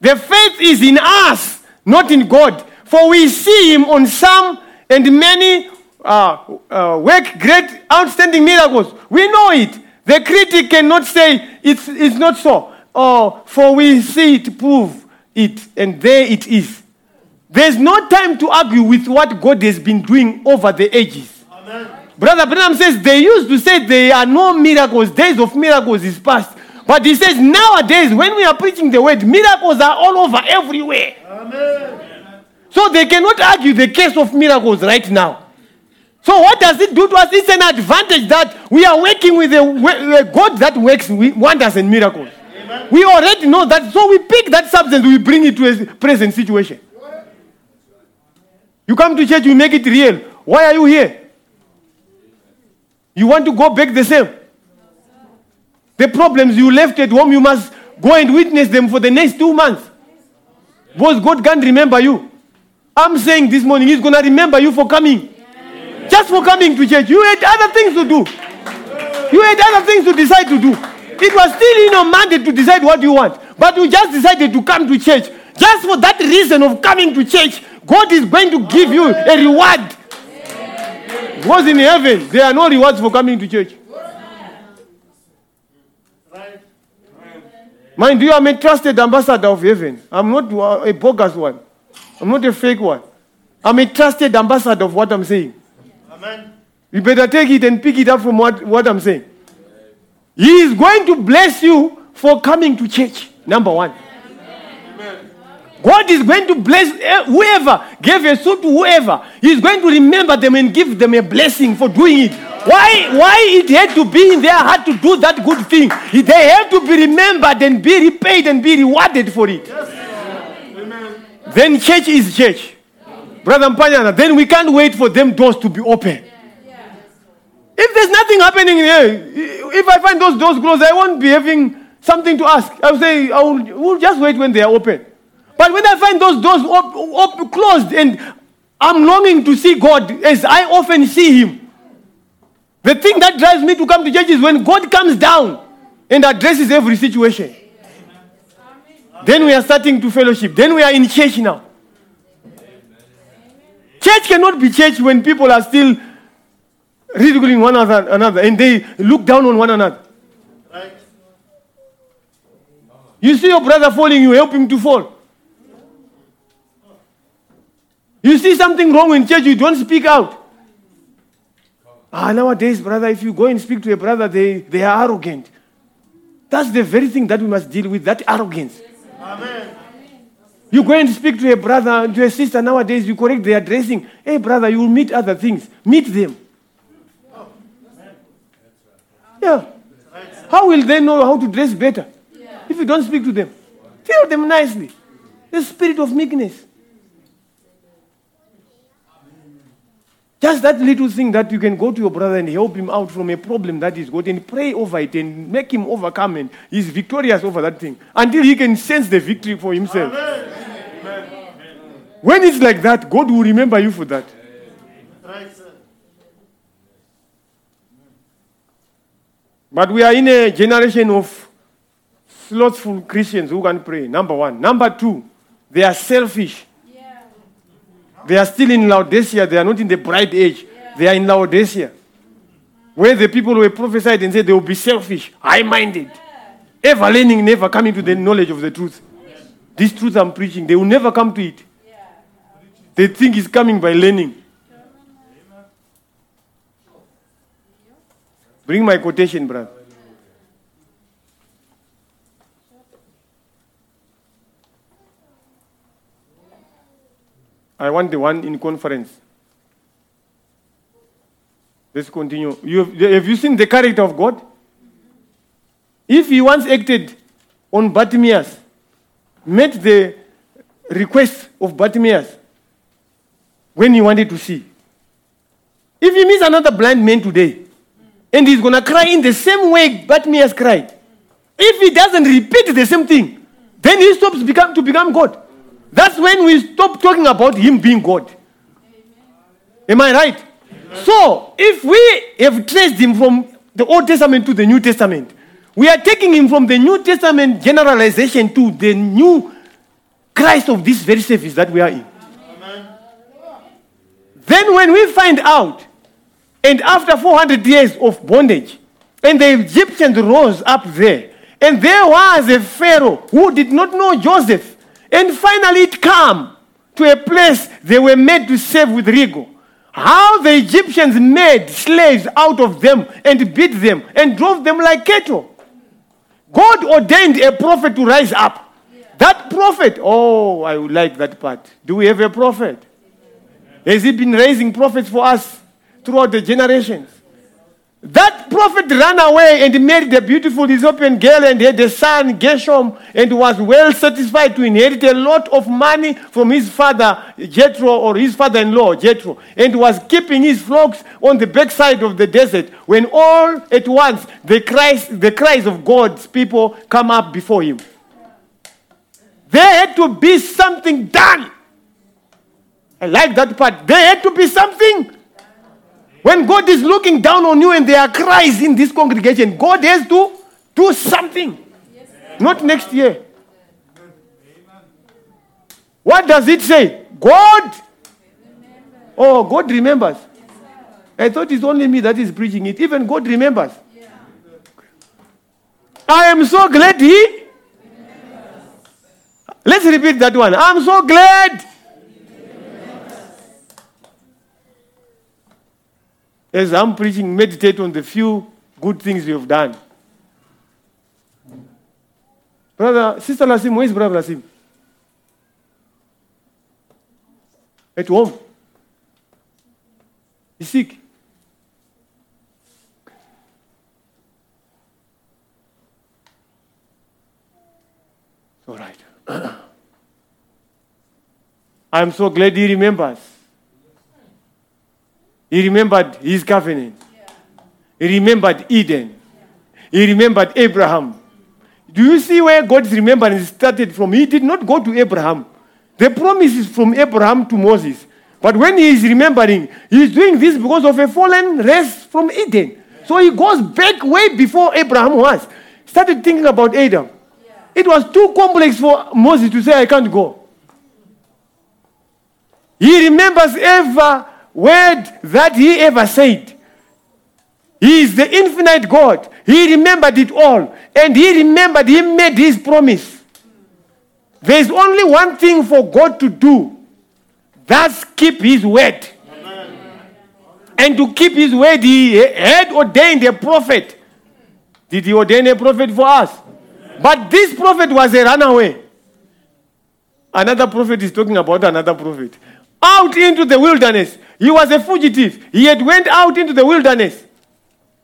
The faith is in us, not in God. For we see him on some and many uh, uh, work great, outstanding miracles. We know it. The critic cannot say it's, it's not so. Oh, for we see it, prove it, and there it is. There's no time to argue with what God has been doing over the ages. Amen. Brother Branham says they used to say there are no miracles, days of miracles is past. But he says nowadays, when we are preaching the word, miracles are all over everywhere. Amen. So they cannot argue the case of miracles right now. So what does it do to us? It's an advantage that we are working with a, God that works wonders and miracles. Amen. We already know that. So we pick that substance, we bring it to a present situation. You come to church, you make it real. Why are you here? You want to go back the same. The problems you left at home, you must go and witness them for the next two months. Because God can't remember you. I'm saying this morning, He's going to remember you for coming. Just for coming to church. You had other things to do. You had other things to decide to do. It was still in your mandate to decide what you want. But you just decided to come to church. Just for that reason of coming to church, God is going to give you a reward. Was in heaven, there are no rewards for coming to church. Mind you, I'm a trusted ambassador of heaven. I'm not a bogus one. I'm not a fake one. I'm a trusted ambassador of what I'm saying. Amen. You better take it and pick it up from what, what I'm saying. He is going to bless you for coming to church. Number one. God is going to bless eh, whoever gave a suit to whoever. He's going to remember them and give them a blessing for doing it. Why, why it had to be in their heart to do that good thing? They have to be remembered and be repaid and be rewarded for it. Yes. Then church is church. Brother Mpanyana, then we can't wait for them doors to be open. If there's nothing happening here, if I find those doors closed, I won't be having something to ask. I'll say, I will we'll just wait when they are open. But when I find those doors op- op- closed and I'm longing to see God as I often see Him, the thing that drives me to come to church is when God comes down and addresses every situation. Then we are starting to fellowship. Then we are in church now. Church cannot be church when people are still ridiculing one another, another and they look down on one another. You see your brother falling, you help him to fall. You see something wrong in church, you don't speak out. Ah, nowadays, brother, if you go and speak to a brother, they, they are arrogant. That's the very thing that we must deal with, that arrogance. Amen. You go and speak to a brother, to a sister nowadays, you correct their dressing. Hey, brother, you will meet other things. Meet them. Yeah. How will they know how to dress better if you don't speak to them? Tell them nicely. The spirit of meekness. Just that little thing that you can go to your brother and help him out from a problem that he's got and pray over it and make him overcome and he's victorious over that thing until he can sense the victory for himself. When it's like that, God will remember you for that. But we are in a generation of slothful Christians who can pray. Number one. Number two, they are selfish. They are still in Laodicea. They are not in the bride age. They are in Laodicea. Where the people were prophesied and said they will be selfish, high minded, ever learning, never coming to the knowledge of the truth. This truth I'm preaching, they will never come to it. They think it's coming by learning. Bring my quotation, brother. I want the one in conference. Let's continue. You have, have you seen the character of God? If he once acted on Bartimaeus, met the request of Bartimaeus when he wanted to see. If he meets another blind man today, and he's going to cry in the same way Bartimaeus cried, if he doesn't repeat the same thing, then he stops become, to become God. That's when we stop talking about him being God. Am I right? So, if we have traced him from the Old Testament to the New Testament, we are taking him from the New Testament generalization to the new Christ of this very service that we are in. Then, when we find out, and after 400 years of bondage, and the Egyptians rose up there, and there was a Pharaoh who did not know Joseph, and finally it came to a place they were made to serve with rigor. How the Egyptians made slaves out of them and beat them and drove them like cattle. God ordained a prophet to rise up. That prophet, oh, I would like that part. Do we have a prophet? Has he been raising prophets for us throughout the generations? That prophet ran away and married a beautiful Ethiopian girl and had a son, Gershom, and was well satisfied to inherit a lot of money from his father, Jethro, or his father in law, Jethro, and was keeping his flocks on the backside of the desert when all at once the cries, the cries of God's people come up before him. There had to be something done. I like that part. There had to be something. When God is looking down on you and there are cries in this congregation, God has to do something. Not next year. What does it say? God. Oh, God remembers. I thought it's only me that is preaching it. Even God remembers. I am so glad He. Let's repeat that one. I'm so glad. As I'm preaching, meditate on the few good things you have done. Brother, Sister Lasim, where is Brother Lasim? At home. He's sick. All right. I'm so glad he remembers. He remembered his covenant. He remembered Eden. He remembered Abraham. Do you see where God's remembrance started from? He did not go to Abraham. The promise is from Abraham to Moses. But when he is remembering, he is doing this because of a fallen race from Eden. So he goes back way before Abraham was. Started thinking about Adam. It was too complex for Moses to say, I can't go. He remembers every word that he ever said. He is the infinite God. He remembered it all. And he remembered, he made his promise. There is only one thing for God to do that's keep his word. And to keep his word, he had ordained a prophet. Did he ordain a prophet for us? But this prophet was a runaway. Another prophet is talking about another prophet. Out into the wilderness. He was a fugitive. He had went out into the wilderness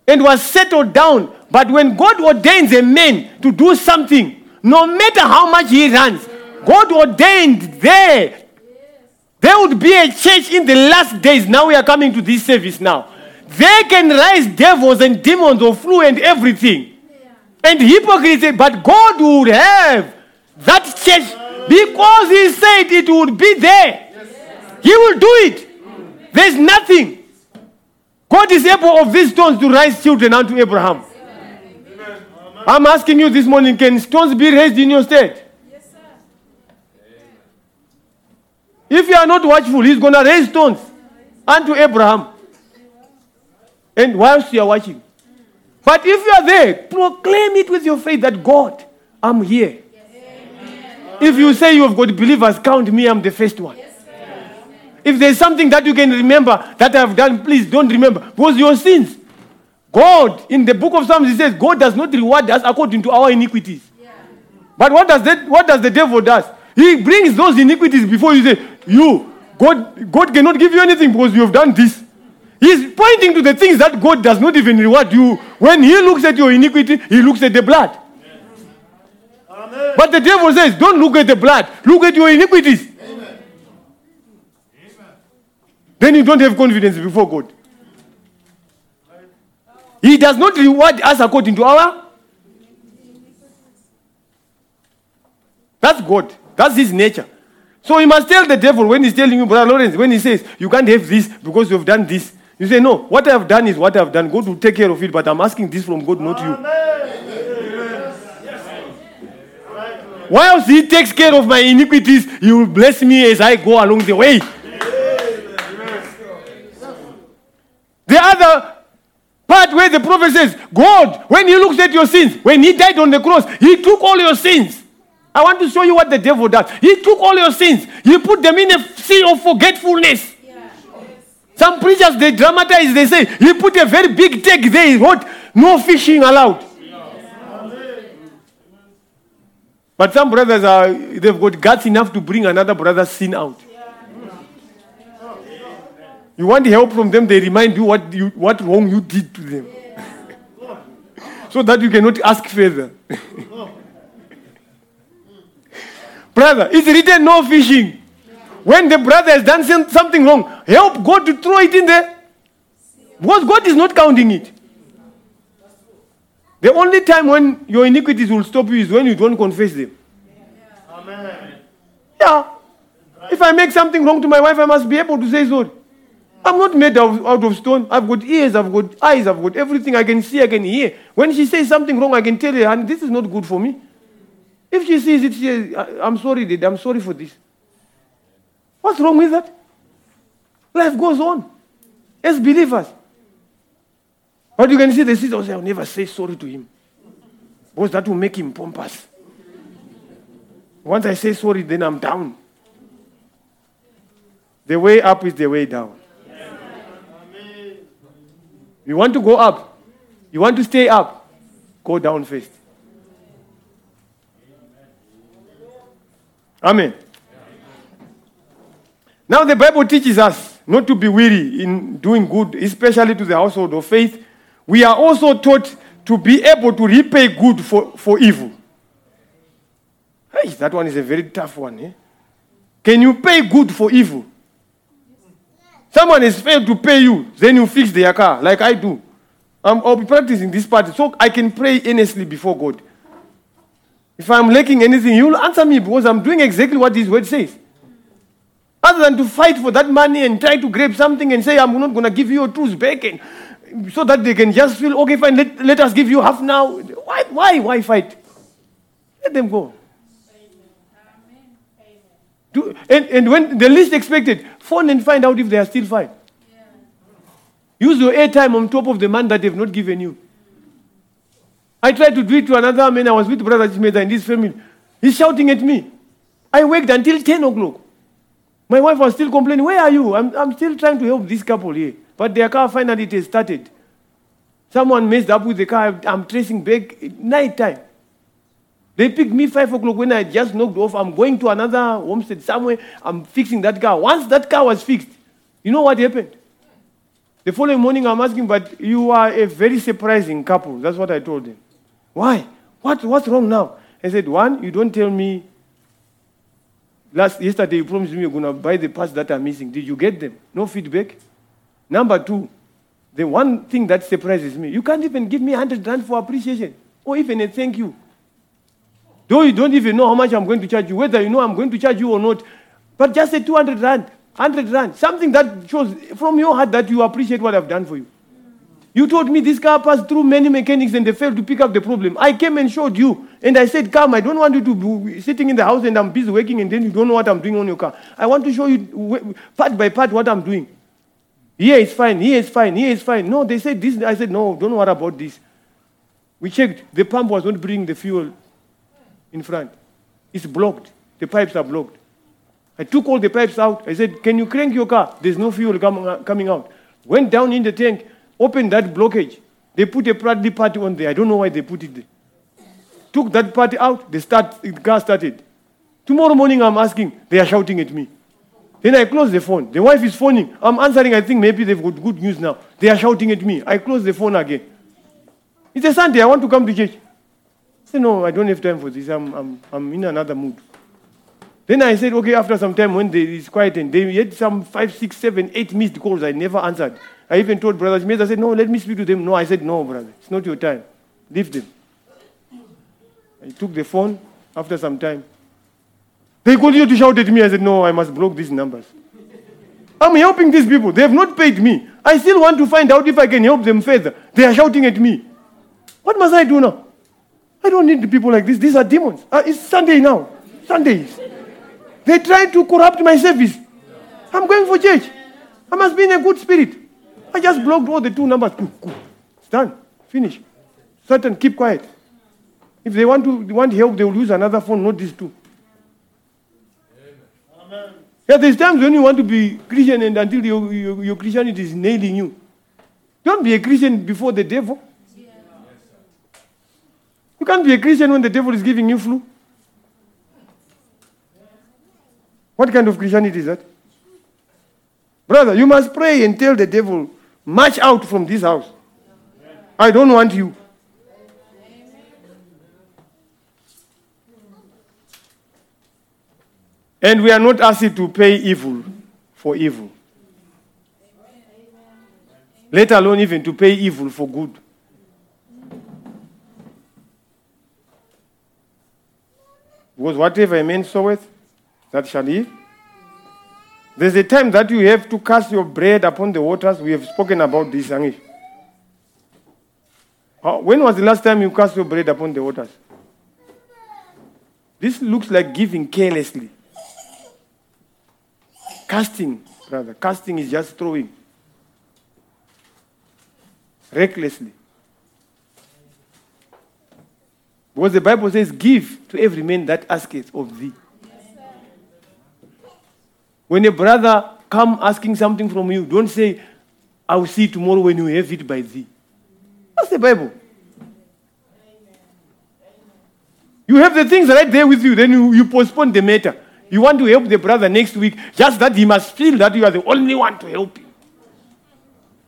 and was settled down. But when God ordains a man to do something, no matter how much he runs, God ordained there There would be a church in the last days. Now we are coming to this service now. They can rise devils and demons of flu and everything. And hypocrisy, but God would have that church because He said it would be there. He will do it. There's nothing. God is able of these stones to raise children unto Abraham. I'm asking you this morning can stones be raised in your state? Yes, sir. If you are not watchful, He's going to raise stones unto Abraham. And whilst you are watching. But if you are there, proclaim it with your faith that God, I'm here. If you say you have got believers, count me, I'm the first one. If there's something that you can remember that I've done, please don't remember. Because your sins. God, in the book of Psalms, he says, God does not reward us according to our iniquities. But what does that what does the devil does? He brings those iniquities before you say, You, God, God cannot give you anything because you have done this. He's pointing to the things that God does not even reward you. When he looks at your iniquity, he looks at the blood. But the devil says, Don't look at the blood, look at your iniquities. Then you don't have confidence before God. He does not reward us according to our. That's God. That's his nature. So you must tell the devil when he's telling you, Brother Lawrence, when he says, You can't have this because you've done this. You say, No, what I have done is what I have done. God will take care of it, but I'm asking this from God, not you. Whilst he takes care of my iniquities, he will bless me as I go along the way. The other part where the prophet says, God, when he looks at your sins, when he died on the cross, he took all your sins. I want to show you what the devil does. He took all your sins, he put them in a sea of forgetfulness. Some preachers they dramatize, they say, he put a very big tag there, he wrote, no fishing allowed. But some brothers are they've got guts enough to bring another brother's sin out. You want help from them, they remind you what you what wrong you did to them. so that you cannot ask further. brother, it's written no fishing. When the brother has done something wrong, help God to throw it in there. Because God is not counting it. The only time when your iniquities will stop you is when you don't confess them. Amen. Yeah. If I make something wrong to my wife, I must be able to say sorry. I'm not made out of stone. I've got ears, I've got eyes, I've got everything. I can see, I can hear. When she says something wrong, I can tell her, and this is not good for me. If she sees it, she says, "I- I'm sorry, Dad, I'm sorry for this. What's wrong with that? Life goes on as believers. But you can see the sister oh, say, I'll never say sorry to him. Because that will make him pompous. Once I say sorry, then I'm down. The way up is the way down. You want to go up, you want to stay up, go down first. Amen. Now, the Bible teaches us not to be weary in doing good, especially to the household of faith. We are also taught to be able to repay good for, for evil. Hey, that one is a very tough one. Eh? Can you pay good for evil? Someone has failed to pay you, then you fix their car, like I do. Um, I'll be practicing this part so I can pray earnestly before God. If I'm lacking anything, you'll answer me because I'm doing exactly what His word says. Other than to fight for that money and try to grab something and say, I'm not going to give you your tools back, and so that they can just feel, okay, fine, let, let us give you half now. Why, why, why fight? Let them go. Do, and, and when the least expected, phone and find out if they are still fine. Use your airtime on top of the man that they've not given you. I tried to do it to another man. I was with Brother Chimeda and his family. He's shouting at me. I worked until 10 o'clock. My wife was still complaining, Where are you? I'm, I'm still trying to help this couple here. But their car finally it started. Someone messed up with the car. I'm tracing back night time. They picked me 5 o'clock when I just knocked off. I'm going to another homestead somewhere. I'm fixing that car. Once that car was fixed, you know what happened? The following morning, I'm asking, but you are a very surprising couple. That's what I told them. Why? What, what's wrong now? I said, one, you don't tell me Last yesterday, you promised me you're going to buy the parts that are missing. Did you get them? No feedback. Number two, the one thing that surprises me, you can't even give me 100 rand for appreciation or even a thank you. Though you don't even know how much I'm going to charge you, whether you know I'm going to charge you or not, but just a 200 rand, 100 rand, something that shows from your heart that you appreciate what I've done for you. You told me this car passed through many mechanics and they failed to pick up the problem. I came and showed you. And I said, Come, I don't want you to be sitting in the house and I'm busy working and then you don't know what I'm doing on your car. I want to show you part by part what I'm doing. Here is fine, here is fine, here is fine. No, they said this. I said, No, don't worry about this. We checked. The pump was not bringing the fuel in front. It's blocked. The pipes are blocked. I took all the pipes out. I said, Can you crank your car? There's no fuel com- uh, coming out. Went down in the tank, opened that blockage. They put a Bradley party on there. I don't know why they put it there. Took that party out, the, start, the car started. Tomorrow morning, I'm asking, they are shouting at me. Then I close the phone. The wife is phoning. I'm answering. I think maybe they've got good news now. They are shouting at me. I close the phone again. It's a Sunday. I want to come to church. Said, No, I don't have time for this. I'm, I'm, I'm in another mood. Then I said, Okay, after some time, when they, it's quiet, and they had some five, six, seven, eight missed calls. I never answered. I even told Brother Smith, I said, No, let me speak to them. No, I said, No, brother. It's not your time. Leave them. I took the phone after some time. They continue to shout at me. I said, No, I must block these numbers. I'm helping these people. They have not paid me. I still want to find out if I can help them further. They are shouting at me. What must I do now? I don't need people like this. These are demons. Uh, it's Sunday now. Sundays. They try to corrupt my service. I'm going for church. I must be in a good spirit. I just blocked all the two numbers. It's done. Finish. Certain, keep quiet. If they want to they want help, they will use another phone, not these two. Yeah, there's times when you want to be Christian and until your, your, your Christianity is nailing you. Don't be a Christian before the devil. You can't be a Christian when the devil is giving you flu. What kind of Christianity is that? Brother, you must pray and tell the devil, march out from this house. I don't want you. And we are not asked to pay evil for evil. Let alone even to pay evil for good. Because whatever a man soweth, that shall he. There's a time that you have to cast your bread upon the waters. We have spoken about this, Angish. When was the last time you cast your bread upon the waters? This looks like giving carelessly. Casting, rather. Casting is just throwing. Recklessly. Because the Bible says, Give to every man that asketh of thee. When a brother come asking something from you, don't say, I will see tomorrow when you have it by thee. That's the Bible. You have the things right there with you, then you, you postpone the matter. You want to help the brother next week, just that he must feel that you are the only one to help him.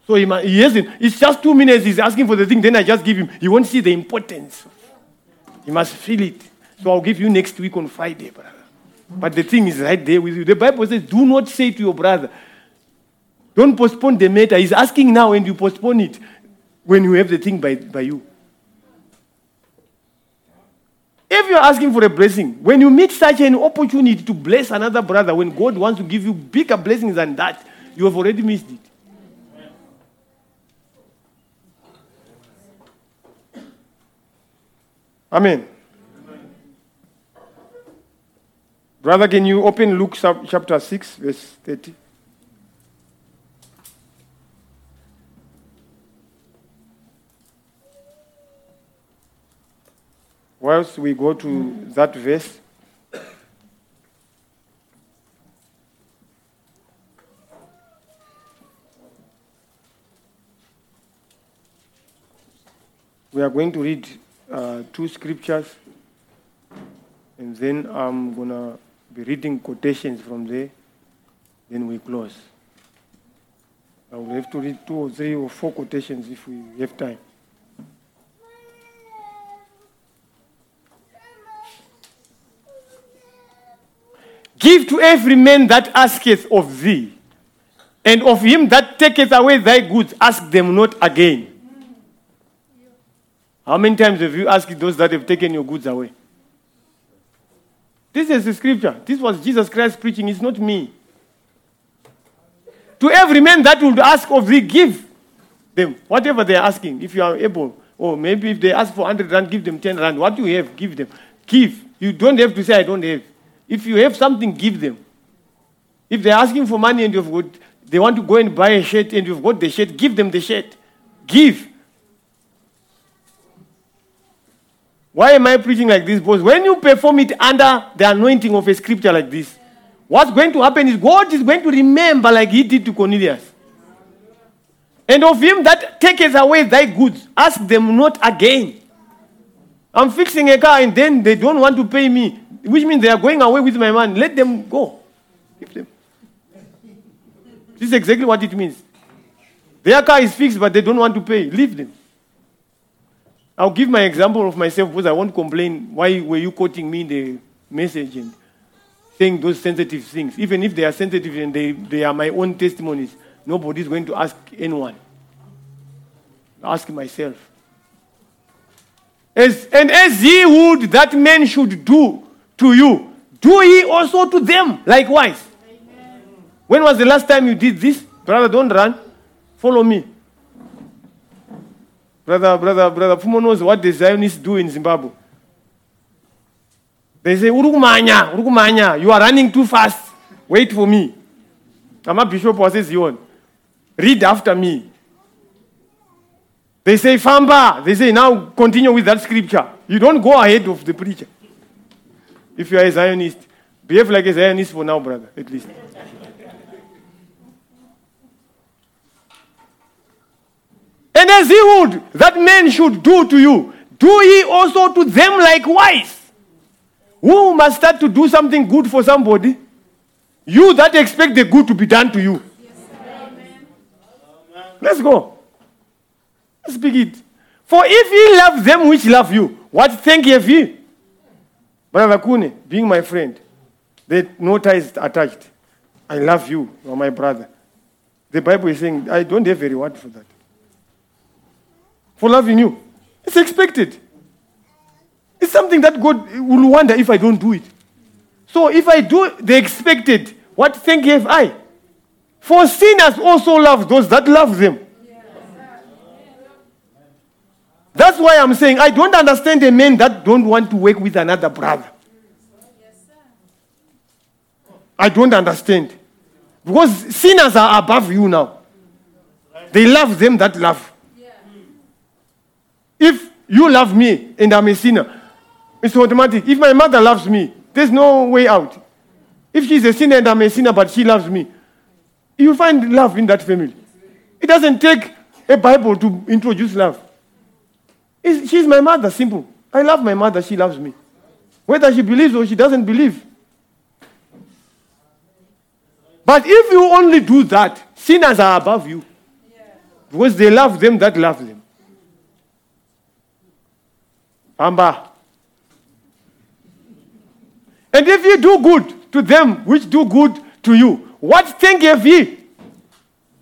So he, must, he hasn't. It's just two minutes. He's asking for the thing. Then I just give him. He won't see the importance. He must feel it. So I'll give you next week on Friday, brother. But the thing is right there with you. The Bible says, do not say to your brother, don't postpone the matter. He's asking now and you postpone it when you have the thing by, by you. If you're asking for a blessing, when you meet such an opportunity to bless another brother, when God wants to give you bigger blessings than that, you have already missed it. Amen. Brother, can you open Luke chapter 6, verse 30? Whilst we go to that verse, we are going to read uh, two scriptures, and then I'm going to be reading quotations from there, then we close. I will have to read two or three or four quotations if we have time. Give to every man that asketh of thee, and of him that taketh away thy goods, ask them not again. How many times have you asked those that have taken your goods away? This is the scripture. This was Jesus Christ preaching. It's not me. To every man that would ask of thee, give them whatever they are asking. If you are able, or maybe if they ask for 100 rand, give them 10 rand. What you have, give them. Give. You don't have to say, I don't have. If you have something, give them. If they're asking for money and you've got, they want to go and buy a shirt and you've got the shirt, give them the shirt. Give. Why am I preaching like this? Because when you perform it under the anointing of a scripture like this, what's going to happen is God is going to remember like he did to Cornelius. And of him that taketh away thy goods, ask them not again. I'm fixing a car and then they don't want to pay me, which means they are going away with my money. Let them go. Give them. This is exactly what it means. Their car is fixed, but they don't want to pay. Leave them. I'll give my example of myself because I won't complain. Why were you quoting me in the message and saying those sensitive things? Even if they are sensitive and they, they are my own testimonies, nobody's going to ask anyone. Ask myself. As, and as ye would that men should do to you, do ye also to them likewise. When was the last time you did this? Brother, don't run. Follow me. Brother, brother, brother, Fumo knows what the Zionists do in Zimbabwe. They say, Urukumanya, Urukumanya, you are running too fast. Wait for me. I'm a bishop was Zion. Read after me. They say, Famba. They say, now continue with that scripture. You don't go ahead of the preacher. If you are a Zionist, behave like a Zionist for now, brother, at least. And as he would that men should do to you, do ye also to them likewise. Who must start to do something good for somebody? You that expect the good to be done to you. Let's go. Let's begin. For if ye love them which love you, what thank ye ye? Brother Kune, being my friend, the no ties attached. I love you, you are my brother. The Bible is saying, I don't have a reward for that for loving you. It's expected. It's something that God will wonder if I don't do it. So if I do the expected, what thank have I? For sinners also love those that love them. That's why I'm saying I don't understand the men that don't want to work with another brother. I don't understand. Because sinners are above you now. They love them that love. If you love me and I'm a sinner, it's automatic. If my mother loves me, there's no way out. If she's a sinner and I'm a sinner, but she loves me, you find love in that family. It doesn't take a Bible to introduce love. It's, she's my mother, simple. I love my mother, she loves me. Whether she believes or she doesn't believe. But if you only do that, sinners are above you. Because they love them that love them. Amba. And if you do good to them which do good to you, what thank ye?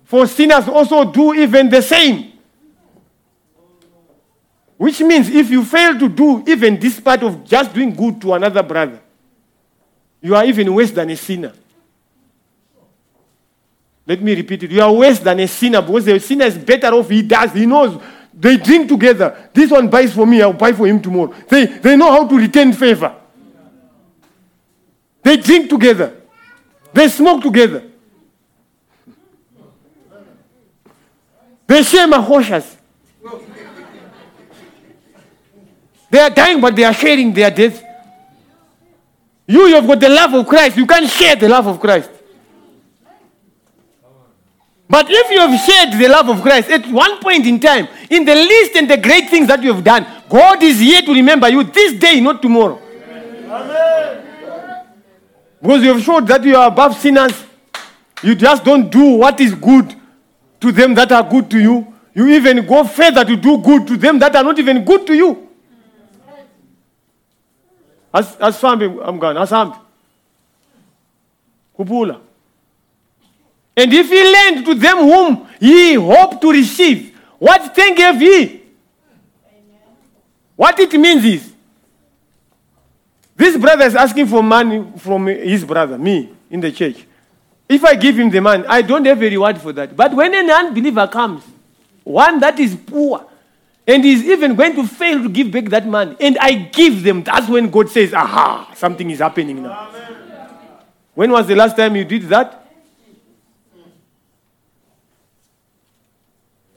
For sinners also do even the same. Which means if you fail to do even this part of just doing good to another brother, you are even worse than a sinner. Let me repeat it. You are worse than a sinner because the sinner is better off. He does. He knows they drink together. This one buys for me, I'll buy for him tomorrow. They, they know how to retain favor. They drink together. They smoke together. They share mahoshas. They are dying, but they are sharing their death. You, you have got the love of Christ. You can't share the love of Christ. But if you have shared the love of Christ at one point in time, in the least and the great things that you have done, God is here to remember you this day, not tomorrow. Amen. Because you have showed that you are above sinners. You just don't do what is good to them that are good to you. You even go further to do good to them that are not even good to you. As as I'm gone. As. Kupula. And if he lent to them whom he hoped to receive, what thank have he? What it means is, this brother is asking for money from his brother, me, in the church. If I give him the money, I don't have a reward for that. But when an unbeliever comes, one that is poor, and is even going to fail to give back that money, and I give them, that's when God says, aha, something is happening now. When was the last time you did that?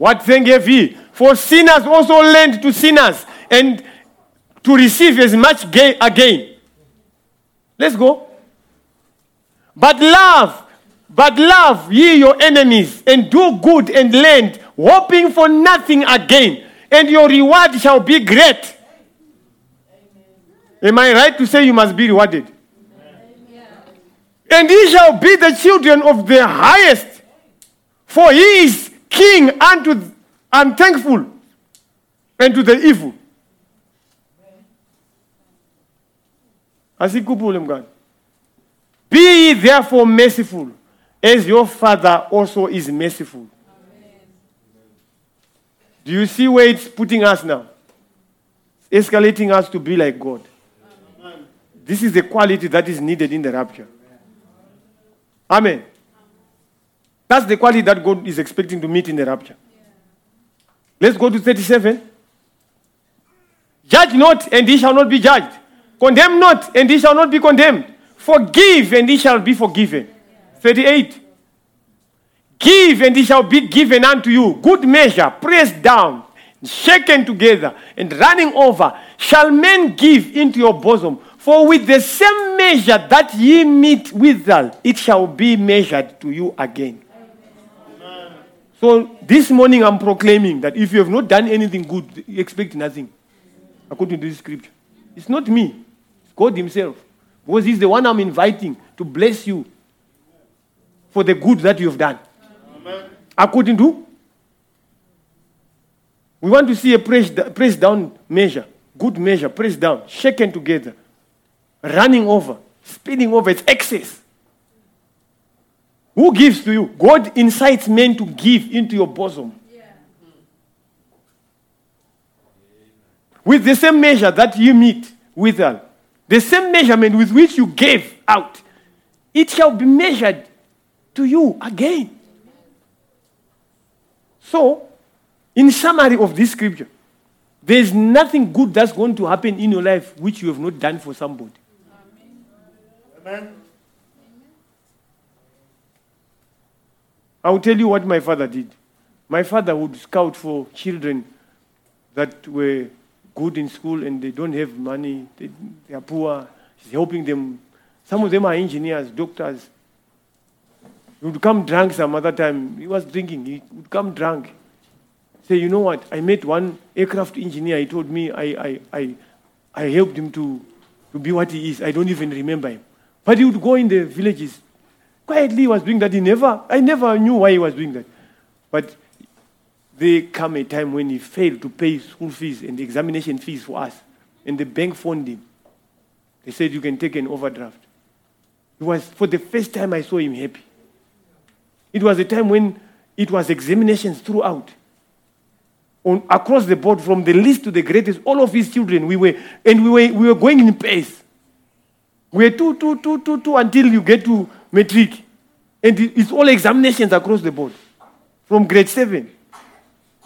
What thing have ye? For sinners also lend to sinners, and to receive as much gain again. Let's go. But love, but love ye your enemies, and do good and lend, hoping for nothing again, and your reward shall be great. Am I right to say you must be rewarded? And ye shall be the children of the highest, for he is king unto unthankful and to the evil. As Asikhuphule mngani. Be ye therefore merciful, as your Father also is merciful. Do you see where it's putting us now? Escalating us to be like God. This is the quality that is needed in the rapture. Amen. That's the quality that God is expecting to meet in the rapture. Let's go to 37. Judge not, and he shall not be judged. Condemn not, and he shall not be condemned. Forgive, and he shall be forgiven. 38. Give, and it shall be given unto you. Good measure, pressed down, shaken together, and running over, shall men give into your bosom. For with the same measure that ye meet withal, it shall be measured to you again. So this morning I'm proclaiming that if you have not done anything good, you expect nothing. According to this scripture. It's not me, it's God Himself. Because He's the one I'm inviting to bless you for the good that you have done. According to we want to see a press, press down measure, good measure, press down, shaken together, running over, spilling over, it's excess. Who gives to you? God incites men to give into your bosom. With the same measure that you meet with her, the same measurement with which you gave out, it shall be measured to you again. So, in summary of this scripture, there is nothing good that's going to happen in your life which you have not done for somebody. Amen. I will tell you what my father did. My father would scout for children that were good in school and they don't have money, they, they are poor. He's helping them. Some of them are engineers, doctors. He would come drunk some other time. He was drinking. He would come drunk. Say, you know what? I met one aircraft engineer. He told me I, I, I, I helped him to, to be what he is. I don't even remember him. But he would go in the villages. Quietly he was doing that. He never, I never knew why he was doing that. But there come a time when he failed to pay school fees and examination fees for us. And the bank phoned him. They said, you can take an overdraft. It was for the first time I saw him happy. It was a time when it was examinations throughout. On, across the board, from the least to the greatest, all of his children, we were, and we were, we were going in pace. We were two, two, two, two, two until you get to matric. And it's all examinations across the board. From grade seven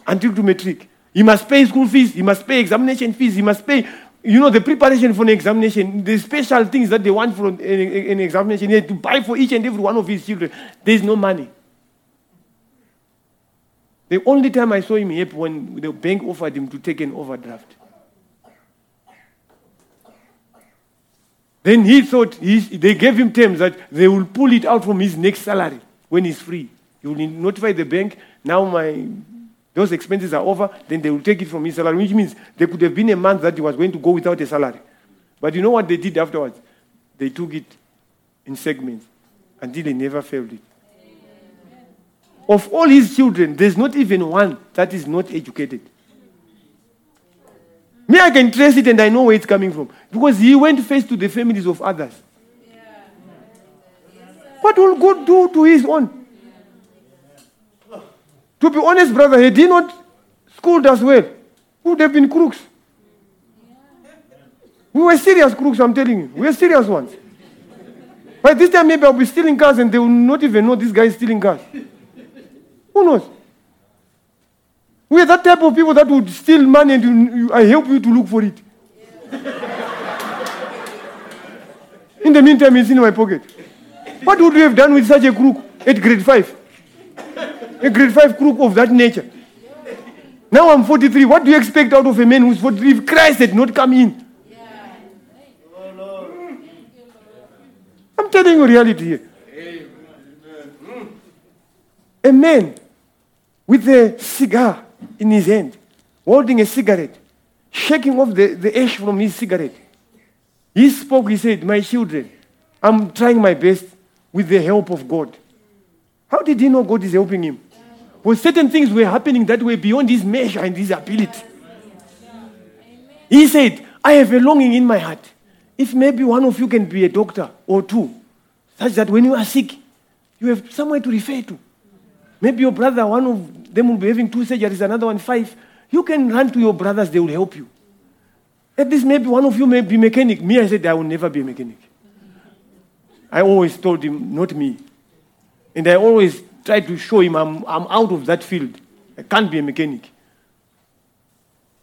until to matric. He must pay school fees, he must pay examination fees, he must pay, you know, the preparation for an examination, the special things that they want from an, an examination. He had to buy for each and every one of his children. There is no money. The only time I saw him happy when the bank offered him to take an overdraft. Then he thought he, they gave him terms that they will pull it out from his next salary when he's free. He will notify the bank, now my those expenses are over, then they will take it from his salary, which means there could have been a month that he was going to go without a salary. But you know what they did afterwards? They took it in segments until they never failed it. Of all his children, there's not even one that is not educated. Me, I can trace it and I know where it's coming from. Because he went first to the families of others. What will God do to his own? To be honest, brother, he did not schooled us well, we would have been crooks. We were serious crooks, I'm telling you. We were serious ones. By this time, maybe I'll be stealing cars and they will not even know this guy is stealing cars. Who knows? We are that type of people that would steal money and you, you, I help you to look for it. in the meantime, it's in my pocket. What would we have done with such a crook at grade 5? A grade 5 crook of that nature. Now I'm 43. What do you expect out of a man who's 43 if Christ had not come in? I'm telling you reality here. A man with a cigar in his hand, holding a cigarette, shaking off the, the ash from his cigarette. He spoke, he said, My children, I'm trying my best with the help of God. How did he know God is helping him? Well, certain things were happening that were beyond his measure and his ability. He said, I have a longing in my heart. If maybe one of you can be a doctor or two, such that when you are sick, you have somewhere to refer to. Maybe your brother, one of them will be having two surgeries, another one five. You can run to your brothers, they will help you. At least maybe one of you may be mechanic. Me, I said, I will never be a mechanic. I always told him, not me. And I always tried to show him I'm, I'm out of that field. I can't be a mechanic.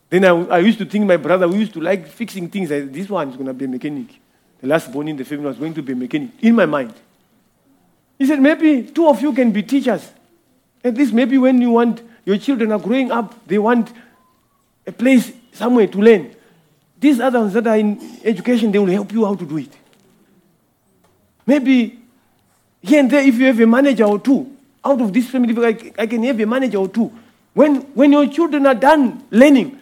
Then I, I used to think my brother, we used to like fixing things. I, this one is going to be a mechanic. The last born in the family was going to be a mechanic. In my mind. He said, maybe two of you can be teachers. At least maybe when you want, your children are growing up, they want a place somewhere to learn. These others that are in education, they will help you how to do it. Maybe here and there, if you have a manager or two, out of this family, I, I can have a manager or two. When, when your children are done learning,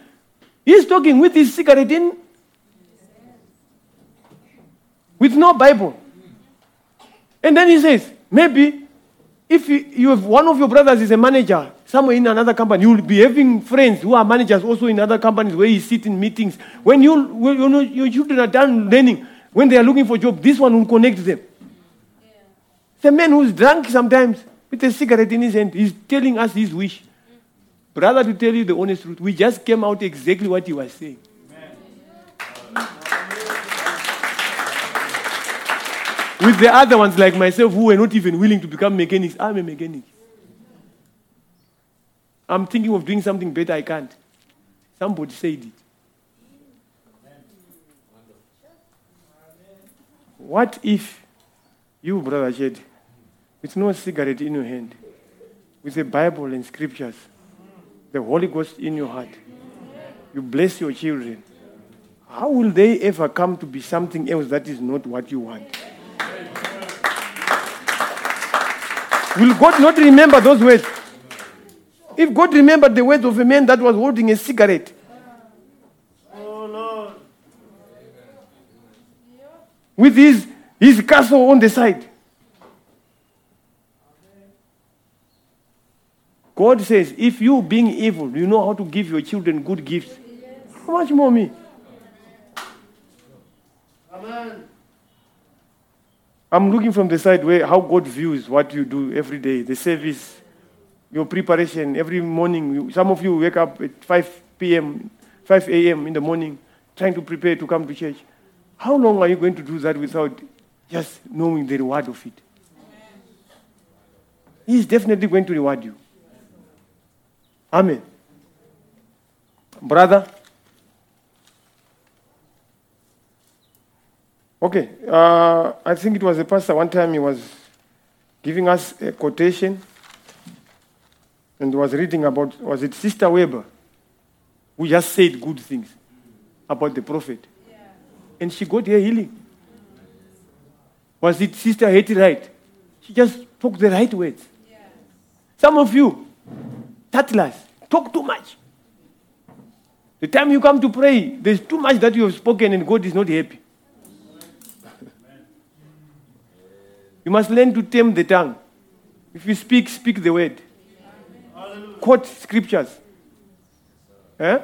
he's talking with his cigarette in, with no Bible. And then he says, maybe if you, you have one of your brothers is a manager somewhere in another company, you will be having friends who are managers also in other companies where you sit in meetings. When, you, when you know, your children are done learning, when they are looking for a job, this one will connect them. The man who's drunk sometimes with a cigarette in his hand, he's telling us his wish. Brother, to tell you the honest truth, we just came out exactly what he was saying. With the other ones like myself who were not even willing to become mechanics, I'm a mechanic. I'm thinking of doing something better, I can't. Somebody said it. What if you, Brother Jed, with no cigarette in your hand, with the Bible and scriptures, the Holy Ghost in your heart, you bless your children, how will they ever come to be something else that is not what you want? Will God not remember those words? If God remembered the words of a man that was holding a cigarette, with his, his castle on the side. God says, if you being evil, you know how to give your children good gifts, how much more me? I'm looking from the side where how God views what you do every day, the service, your preparation every morning. You- Some of you wake up at 5 p.m., 5 a.m. in the morning, trying to prepare to come to church. How long are you going to do that without just knowing the reward of it? He's definitely going to reward you. Amen. Brother. Okay, uh, I think it was a pastor one time he was giving us a quotation and was reading about, was it Sister Weber, who just said good things about the prophet. And she got her healing. Was it Sister Hattie Wright? She just spoke the right words. Some of you, tattlers, talk too much. The time you come to pray, there's too much that you have spoken and God is not happy. You must learn to tame the tongue. If you speak, speak the word. Quote scriptures. Eh?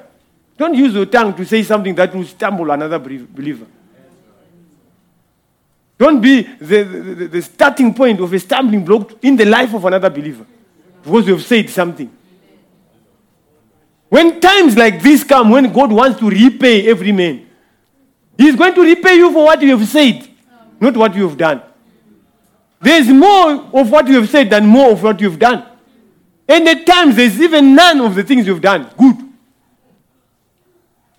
Don't use your tongue to say something that will stumble another believer. Don't be the, the, the starting point of a stumbling block in the life of another believer because you have said something. When times like this come, when God wants to repay every man, He's going to repay you for what you have said, not what you have done. There's more of what you have said than more of what you've done. And at times, there's even none of the things you've done good.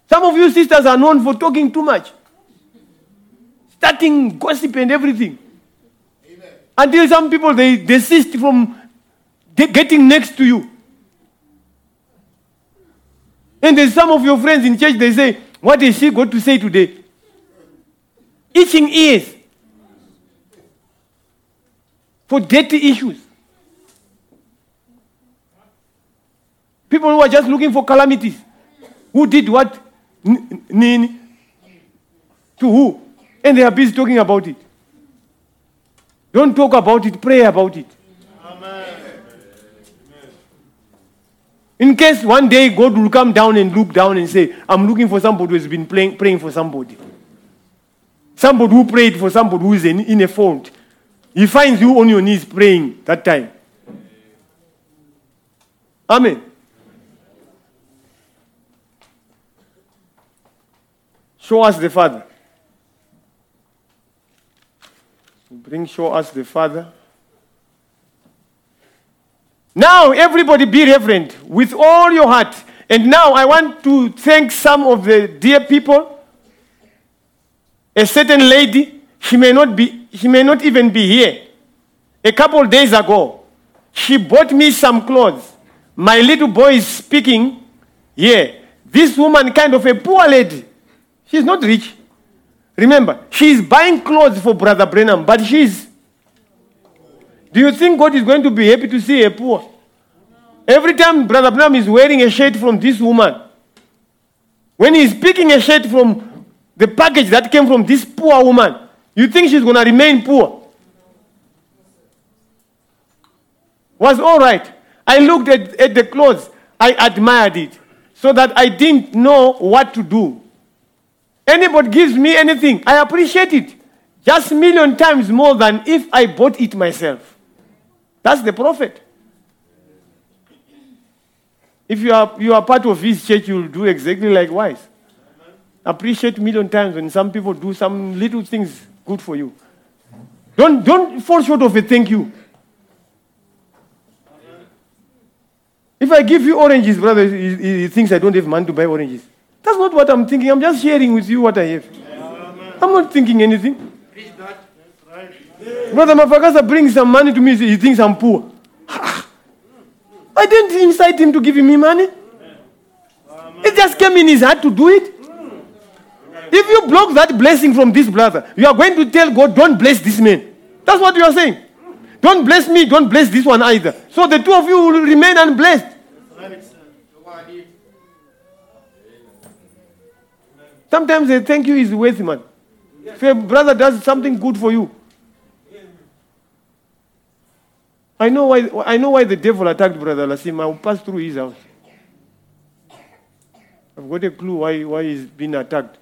Some of you sisters are known for talking too much, starting gossip and everything. Amen. Until some people they desist from getting next to you. And there's some of your friends in church, they say, What is she going to say today? Itching ears for dirty issues. People who are just looking for calamities. Who did what? Nini? To who? And they are busy talking about it. Don't talk about it, pray about it. Amen. In case one day God will come down and look down and say, I'm looking for somebody who has been praying, praying for somebody. Somebody who prayed for somebody who is in, in a fault. He finds you on your knees praying that time. Amen. Show us the Father. Bring, show us the Father. Now, everybody be reverent with all your heart. And now I want to thank some of the dear people. A certain lady, she may not be, he may not even be here. A couple days ago, she bought me some clothes. My little boy is speaking Yeah, This woman, kind of a poor lady, She's not rich. Remember, she's buying clothes for Brother Branham, but she's. Do you think God is going to be happy to see a poor? Every time Brother Branham is wearing a shirt from this woman, when he's picking a shirt from the package that came from this poor woman, you think she's going to remain poor? Was all right. I looked at, at the clothes, I admired it, so that I didn't know what to do. Anybody gives me anything, I appreciate it. Just million times more than if I bought it myself. That's the prophet. If you are, you are part of his church, you'll do exactly likewise. Appreciate million times when some people do some little things good for you. Don't, don't fall short of a thank you. If I give you oranges, brother, he, he thinks I don't have money to buy oranges. That's not what I'm thinking. I'm just sharing with you what I have. I'm not thinking anything. Brother Mafakasa brings some money to me. He thinks I'm poor. I didn't incite him to give me money. It just came in his heart to do it. If you block that blessing from this brother, you are going to tell God, don't bless this man. That's what you are saying. Don't bless me, don't bless this one either. So the two of you will remain unblessed. Sometimes a thank you is worth man. If a brother does something good for you. I know why I know why the devil attacked Brother Lasim. I will pass through his house. I've got a clue why, why he's been attacked.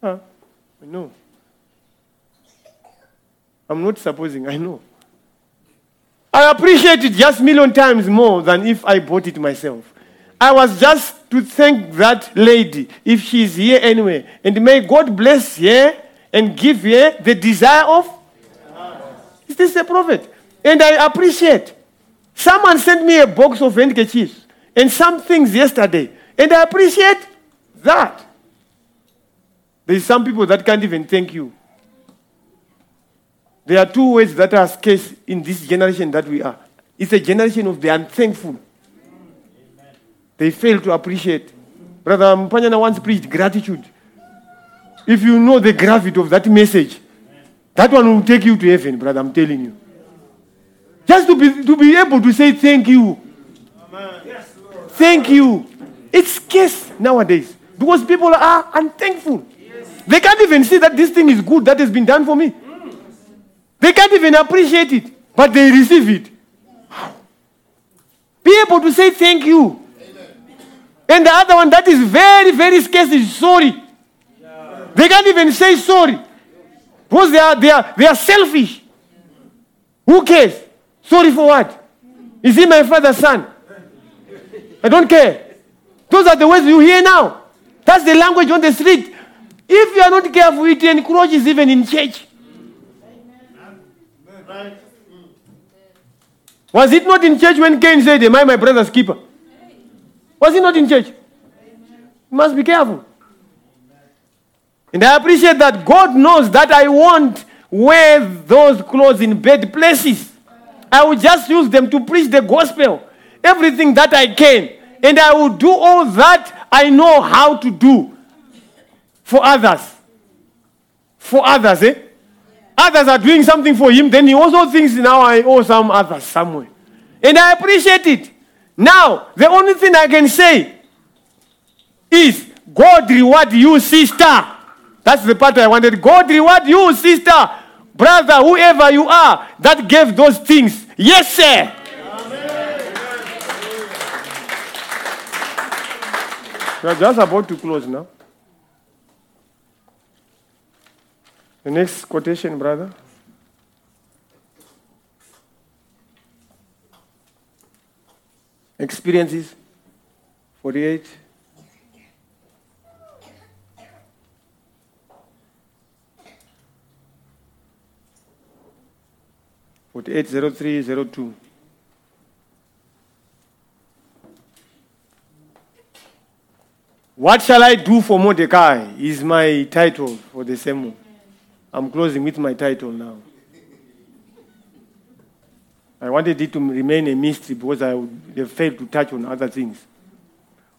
Huh? I know. I'm not supposing, I know. I appreciate it just million times more than if I bought it myself. I was just to thank that lady if she's here anyway. And may God bless her and give her the desire of. Is this a prophet? And I appreciate. Someone sent me a box of handkerchiefs and some things yesterday. And I appreciate that. There's some people that can't even thank you. There are two words that are scarce in this generation that we are. It's a generation of the unthankful. They fail to appreciate. Brother Mpanyana once preached gratitude. If you know the gravity of that message, that one will take you to heaven, brother, I'm telling you. Just to be, to be able to say thank you. thank you. It's scarce nowadays because people are unthankful. They can't even see that this thing is good that has been done for me. They can't even appreciate it, but they receive it. Be able to say thank you. And the other one that is very, very scarce is sorry. They can't even say sorry. Because they are, they are, they are selfish. Who cares? Sorry for what? Is he my father's son? I don't care. Those are the words you hear now. That's the language on the street. If you are not careful, it encroaches even in church. Was it not in church when Cain said, Am I my brother's keeper? Was it not in church? You must be careful. And I appreciate that God knows that I won't wear those clothes in bad places. I will just use them to preach the gospel, everything that I can. And I will do all that I know how to do for others. For others, eh? Others are doing something for him, then he also thinks now I owe some others somewhere. And I appreciate it. Now, the only thing I can say is God reward you, sister. That's the part I wanted. God reward you, sister, brother, whoever you are, that gave those things. Yes, sir. We are just about to close now. The next quotation, brother. Experiences 48. Forty-eight zero three zero two. What shall I do for Mordecai? Is my title for the sermon. I'm closing with my title now. I wanted it to remain a mystery because I would have failed to touch on other things.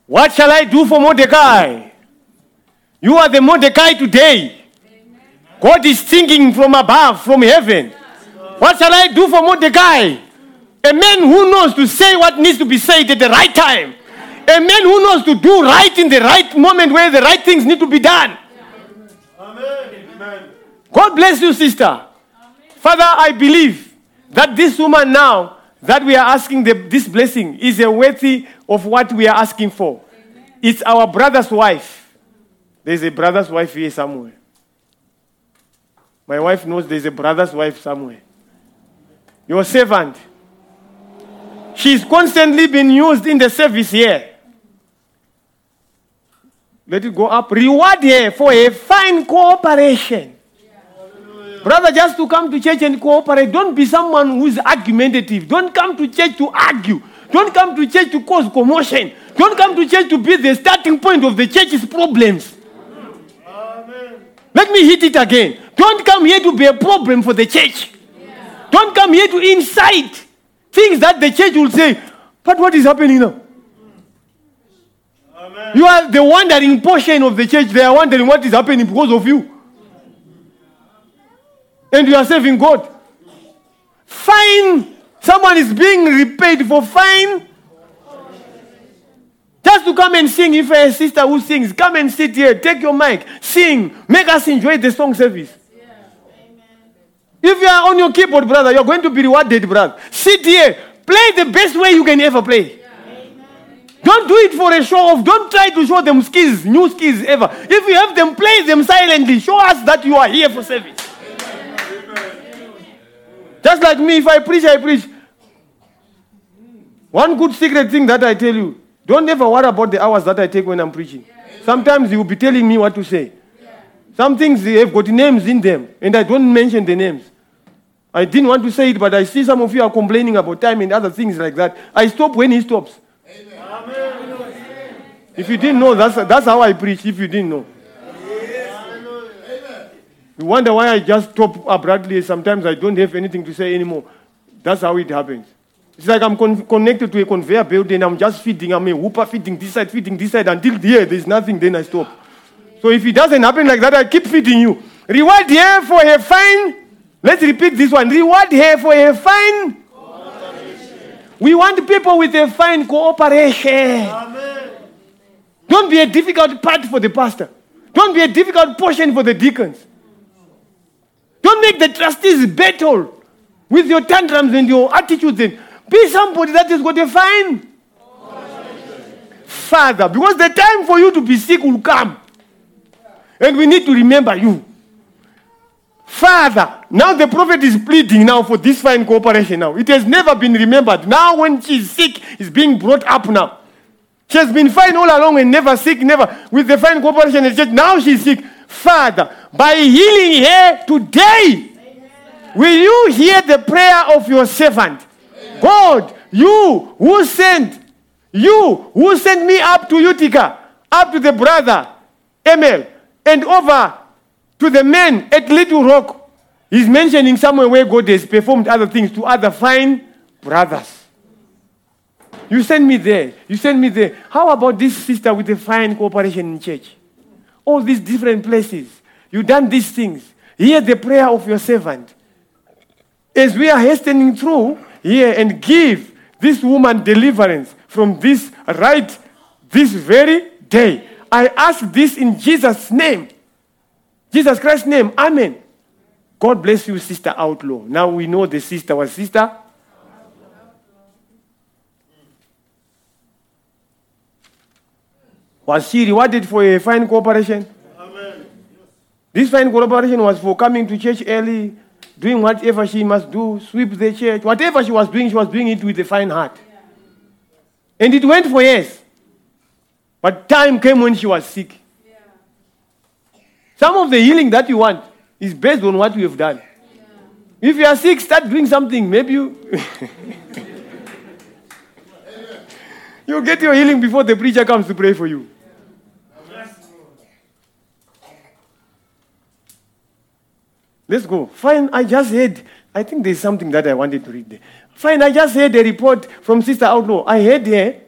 What shall I do for Mordecai? You are the Mordecai today. God is thinking from above, from heaven. What shall I do for Mordecai? A man who knows to say what needs to be said at the right time. A man who knows to do right in the right moment where the right things need to be done. God bless you, sister. Father, I believe that this woman now that we are asking the, this blessing is a worthy of what we are asking for. It's our brother's wife. There's a brother's wife here somewhere. My wife knows there's a brother's wife somewhere. Your servant. She's constantly been used in the service here. Let it go up. Reward her for a fine cooperation. Brother, just to come to church and cooperate, don't be someone who's argumentative. Don't come to church to argue. Don't come to church to cause commotion. Don't come to church to be the starting point of the church's problems. Amen. Let me hit it again. Don't come here to be a problem for the church. Don't come here to incite things that the church will say, but what is happening now? Amen. You are the wandering portion of the church. They are wondering what is happening because of you. And you are serving God. Fine. Someone is being repaid for fine. Just to come and sing. If a sister who sings, come and sit here. Take your mic. Sing. Make us enjoy the song service. If you are on your keyboard, brother, you're going to be rewarded, brother. Sit here. Play the best way you can ever play. Don't do it for a show off. Don't try to show them skills, new skills ever. If you have them, play them silently. Show us that you are here for service. Just like me, if I preach, I preach. One good secret thing that I tell you don't ever worry about the hours that I take when I'm preaching. Sometimes you will be telling me what to say. Some things they have got names in them, and I don't mention the names. I didn't want to say it, but I see some of you are complaining about time and other things like that. I stop when he stops. Amen. If you didn't know, that's, that's how I preach, if you didn't know. You wonder why I just stop abruptly. Sometimes I don't have anything to say anymore. That's how it happens. It's like I'm con- connected to a conveyor belt and I'm just feeding. I'm a whooper feeding this side, feeding this side until here there's nothing, then I stop. So if it doesn't happen like that, I keep feeding you. Reward her for her fine. Let's repeat this one. Reward her for her fine. We want people with a fine cooperation. Don't be a difficult part for the pastor. Don't be a difficult portion for the deacons. Don't make the trustees battle with your tantrums and your attitudes. And be somebody that has got a fine father. Because the time for you to be sick will come. And we need to remember you. Father, now the prophet is pleading now for this fine cooperation now. It has never been remembered. Now when she's sick, it's being brought up now. She has been fine all along and never sick, never with the fine cooperation the church. Now she's sick. Father, by healing her today, will you hear the prayer of your servant? God, you who sent, you who sent me up to Utica, up to the brother, Emil, and over to the men at Little Rock. He's mentioning somewhere where God has performed other things to other fine brothers. You send me there. You send me there. How about this sister with the fine cooperation in church? All these different places. You done these things. Hear the prayer of your servant. As we are hastening through here and give this woman deliverance from this right this very day. I ask this in Jesus' name. Jesus Christ's name. Amen. God bless you, Sister Outlaw. Now we know the sister was Sister. Was she rewarded for a fine cooperation? Amen. This fine cooperation was for coming to church early, doing whatever she must do, sweep the church. Whatever she was doing, she was doing it with a fine heart. And it went for years. But time came when she was sick. Some of the healing that you want is based on what you have done. If you are sick, start doing something. Maybe you. you get your healing before the preacher comes to pray for you. Let's go. Fine, I just heard. I think there's something that I wanted to read there. Fine, I just heard a report from Sister Outlaw. I heard her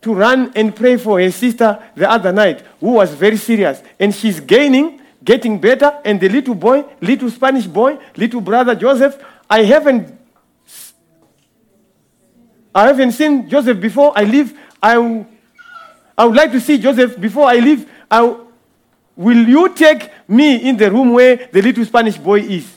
to run and pray for her sister the other night who was very serious. And she's gaining, getting better. And the little boy, little Spanish boy, little brother Joseph, I haven't I haven't seen Joseph before I leave. I, I would like to see Joseph before I leave. I, will you take me in the room where the little Spanish boy is?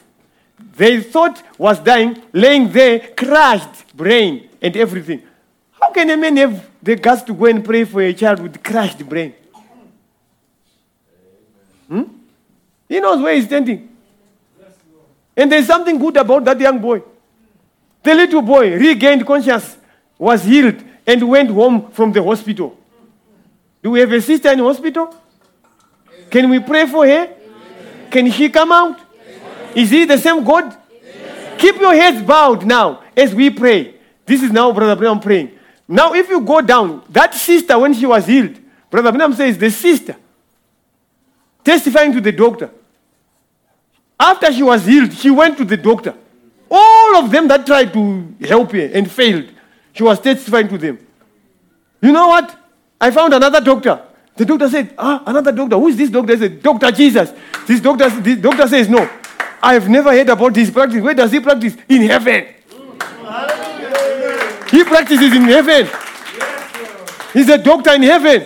They thought was dying, laying there, crushed brain and everything. How can a man have the guts to go and pray for a child with crushed brain? Hmm? He knows where he's standing. And there's something good about that young boy. The little boy regained conscience, was healed, and went home from the hospital. Do we have a sister in hospital? Can we pray for her? Can he come out? Is he the same God? Keep your heads bowed now as we pray. This is now Brother Branham praying. Now, if you go down, that sister, when she was healed, Brother Branham says, the sister testifying to the doctor. After she was healed, she went to the doctor. All of them that tried to help her and failed, she was testifying to them. You know what? I found another doctor. The doctor said, Ah, another doctor. Who is this doctor? Said, Dr. Jesus. This doctor, this doctor says, No. I have never heard about his practice. Where does he practice? In heaven. He practices in heaven. He's a doctor in heaven.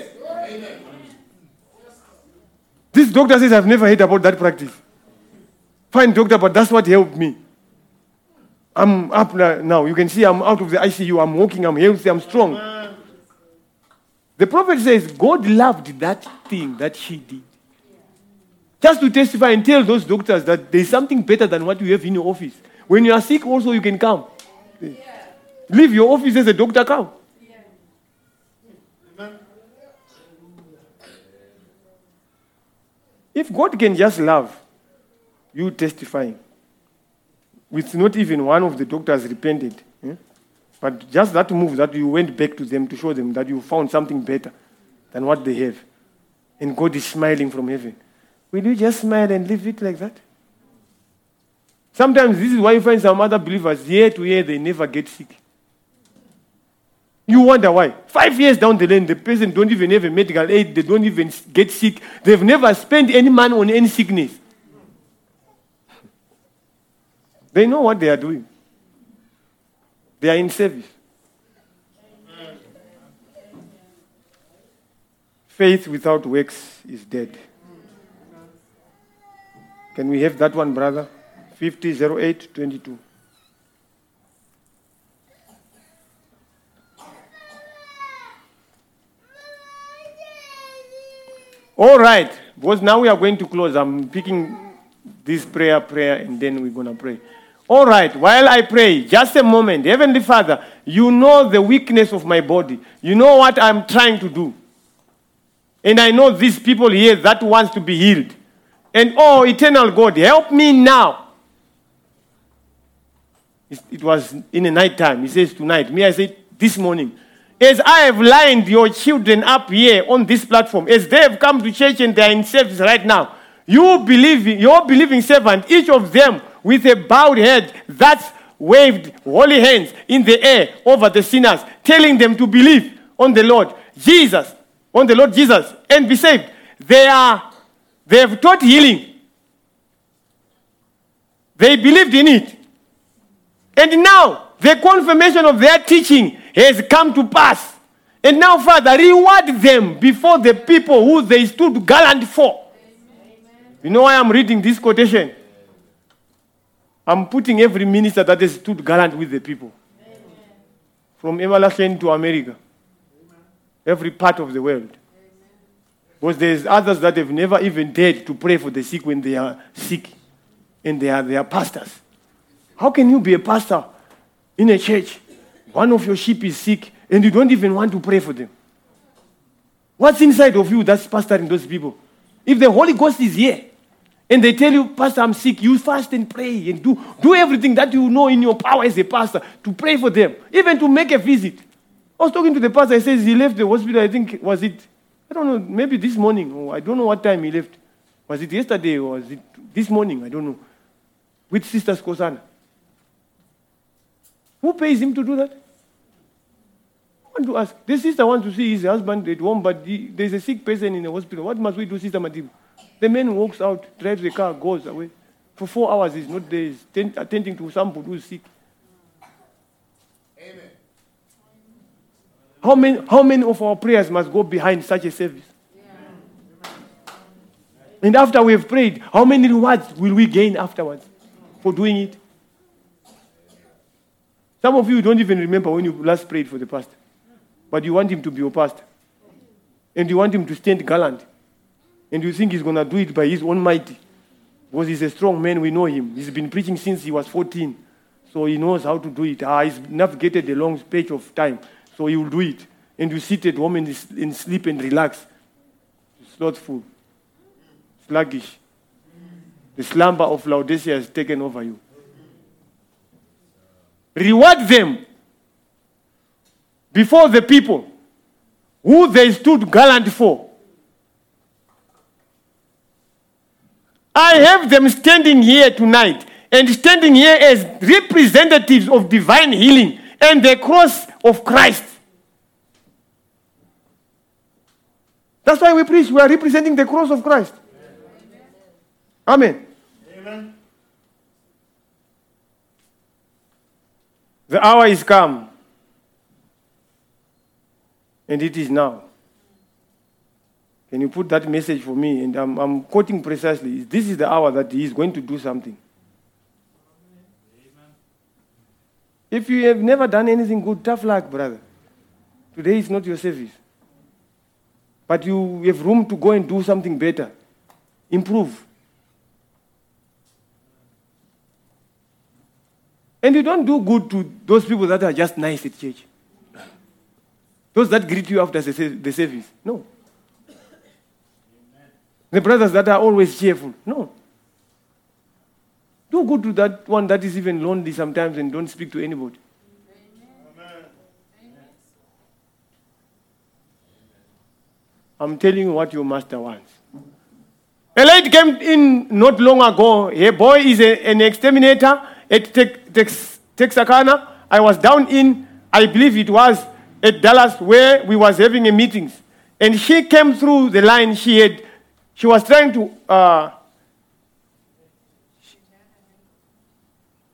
This doctor says, I've never heard about that practice. Fine, doctor, but that's what helped me. I'm up now. You can see I'm out of the ICU. I'm walking. I'm healthy. I'm strong. The prophet says God loved that thing that she did. Just to testify and tell those doctors that there's something better than what you have in your office. When you are sick, also you can come. Leave your office as a doctor, come. If God can just love you testifying, with not even one of the doctors repented? But just that move that you went back to them to show them that you found something better than what they have, and God is smiling from heaven, will you just smile and leave it like that? Sometimes this is why you find some other believers year to year they never get sick. You wonder why. Five years down the lane, the person don't even have a medical aid, they don't even get sick. They've never spent any money on any sickness. They know what they are doing. They are in service. Faith without works is dead. Can we have that one, brother? 5008 22. All right, because now we are going to close. I'm picking this prayer, prayer, and then we're going to pray. All right, while I pray, just a moment. Heavenly Father, you know the weakness of my body. You know what I'm trying to do. And I know these people here that wants to be healed. And oh, eternal God, help me now. It was in the night time. He says tonight. Me, I said this morning. As I have lined your children up here on this platform, as they have come to church and they are in service right now, you believe, your believing servant, each of them with a bowed head, that waved holy hands in the air over the sinners, telling them to believe on the Lord Jesus, on the Lord Jesus, and be saved. They are, they have taught healing. They believed in it. And now the confirmation of their teaching has come to pass. And now, Father, reward them before the people who they stood gallant for. You know why I'm reading this quotation? I'm putting every minister that has stood gallant with the people. From everlasting to America. Every part of the world. Because there's others that have never even dared to pray for the sick when they are sick. And they are their pastors. How can you be a pastor in a church? One of your sheep is sick and you don't even want to pray for them. What's inside of you that's pastoring those people? If the Holy Ghost is here, and they tell you, Pastor, I'm sick, you fast and pray and do, do everything that you know in your power as a pastor to pray for them, even to make a visit. I was talking to the pastor, he says he left the hospital, I think, was it, I don't know, maybe this morning, or I don't know what time he left. Was it yesterday or was it this morning? I don't know. With Sister Skosana. Who pays him to do that? I want to ask. This sister wants to see his husband at home, but he, there's a sick person in the hospital. What must we do, Sister Madiba? The man walks out, drives the car, goes away. For four hours, he's not there. He's attending to somebody who's sick. Amen. How many, how many of our prayers must go behind such a service? Yeah. And after we have prayed, how many rewards will we gain afterwards for doing it? Some of you don't even remember when you last prayed for the pastor, but you want him to be your pastor. And you want him to stand gallant. And you think he's going to do it by his own might. Because he's a strong man, we know him. He's been preaching since he was 14. So he knows how to do it. Ah, he's navigated a long stretch of time. So he will do it. And you sit at home and, and sleep and relax. Slothful. Sluggish. The slumber of Laodicea has taken over you. Reward them before the people who they stood gallant for. I have them standing here tonight and standing here as representatives of divine healing and the cross of Christ. That's why we preach. We are representing the cross of Christ. Amen. Amen. The hour is come. And it is now. Can you put that message for me? And I'm, I'm quoting precisely. This is the hour that he is going to do something. Amen. If you have never done anything good, tough luck, brother. Today is not your service. But you have room to go and do something better. Improve. And you don't do good to those people that are just nice at church. Those that greet you after the service. No. The brothers that are always cheerful. No. Do good to that one that is even lonely sometimes and don't speak to anybody. I'm telling you what your master wants. A lady came in not long ago. A boy is a, an exterminator at Texarkana. I was down in, I believe it was at Dallas, where we was having a meetings. And she came through the line. She had she was trying to. Uh,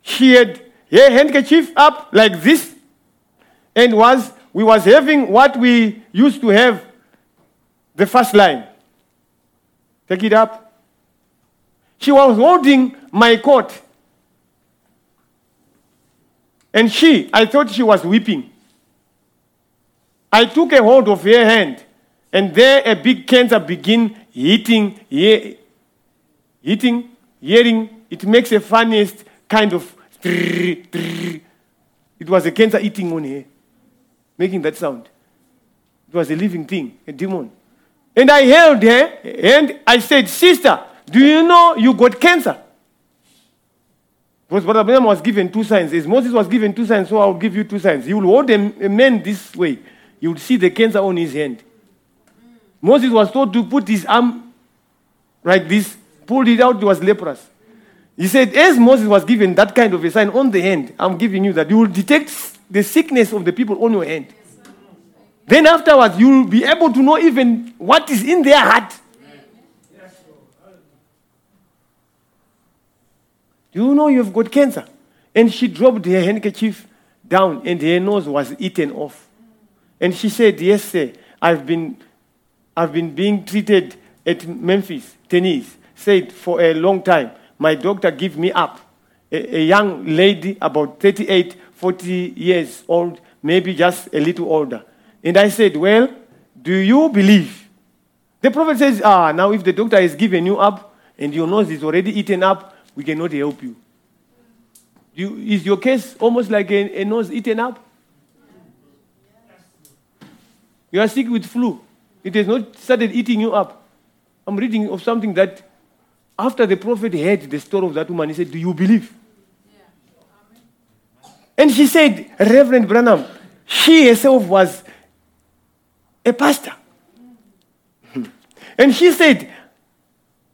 she had her handkerchief up like this, and was we was having what we used to have, the first line. Take it up. She was holding my coat. And she, I thought she was weeping. I took a hold of her hand, and there a big cancer began hitting, hitting hearing, it makes a funniest kind of. It was a cancer eating on her, eh? making that sound. It was a living thing, a demon. And I held her and I said, Sister, do you know you got cancer? Because Brother Branham was given two signs. As Moses was given two signs, so I'll give you two signs. You will hold a man this way. You will see the cancer on his hand. Moses was told to put his arm like this, pulled it out, he was leprous. He said, as Moses was given that kind of a sign on the hand, I'm giving you that you will detect the sickness of the people on your hand. Then afterwards, you will be able to know even what is in their heart. You know you've got cancer. And she dropped her handkerchief down and her nose was eaten off. And she said, Yes, sir, I've been, I've been being treated at Memphis, Tennessee, said for a long time. My doctor gave me up. A, a young lady, about 38, 40 years old, maybe just a little older. And I said, Well, do you believe? The prophet says, Ah, now if the doctor has given you up and your nose is already eaten up, we cannot help you. you is your case almost like a, a nose eaten up? You are sick with flu. It has not started eating you up. I'm reading of something that after the prophet heard the story of that woman, he said, Do you believe? And she said, Reverend Branham, she herself was a pastor. and she said,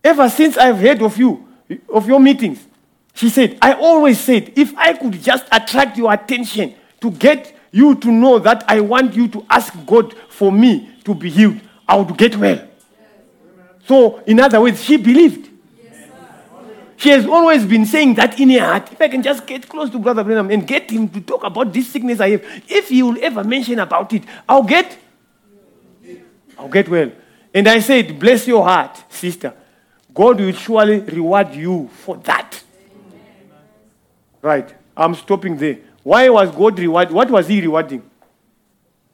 Ever since I've heard of you, of your meetings. She said, I always said, if I could just attract your attention to get you to know that I want you to ask God for me to be healed, I would get well. So, in other words, she believed. She has always been saying that in her heart. If I can just get close to Brother Branham and get him to talk about this sickness I have, if he will ever mention about it, I'll get, I'll get well. And I said, bless your heart, sister. God will surely reward you for that. Right. I'm stopping there. Why was God reward? What was He rewarding?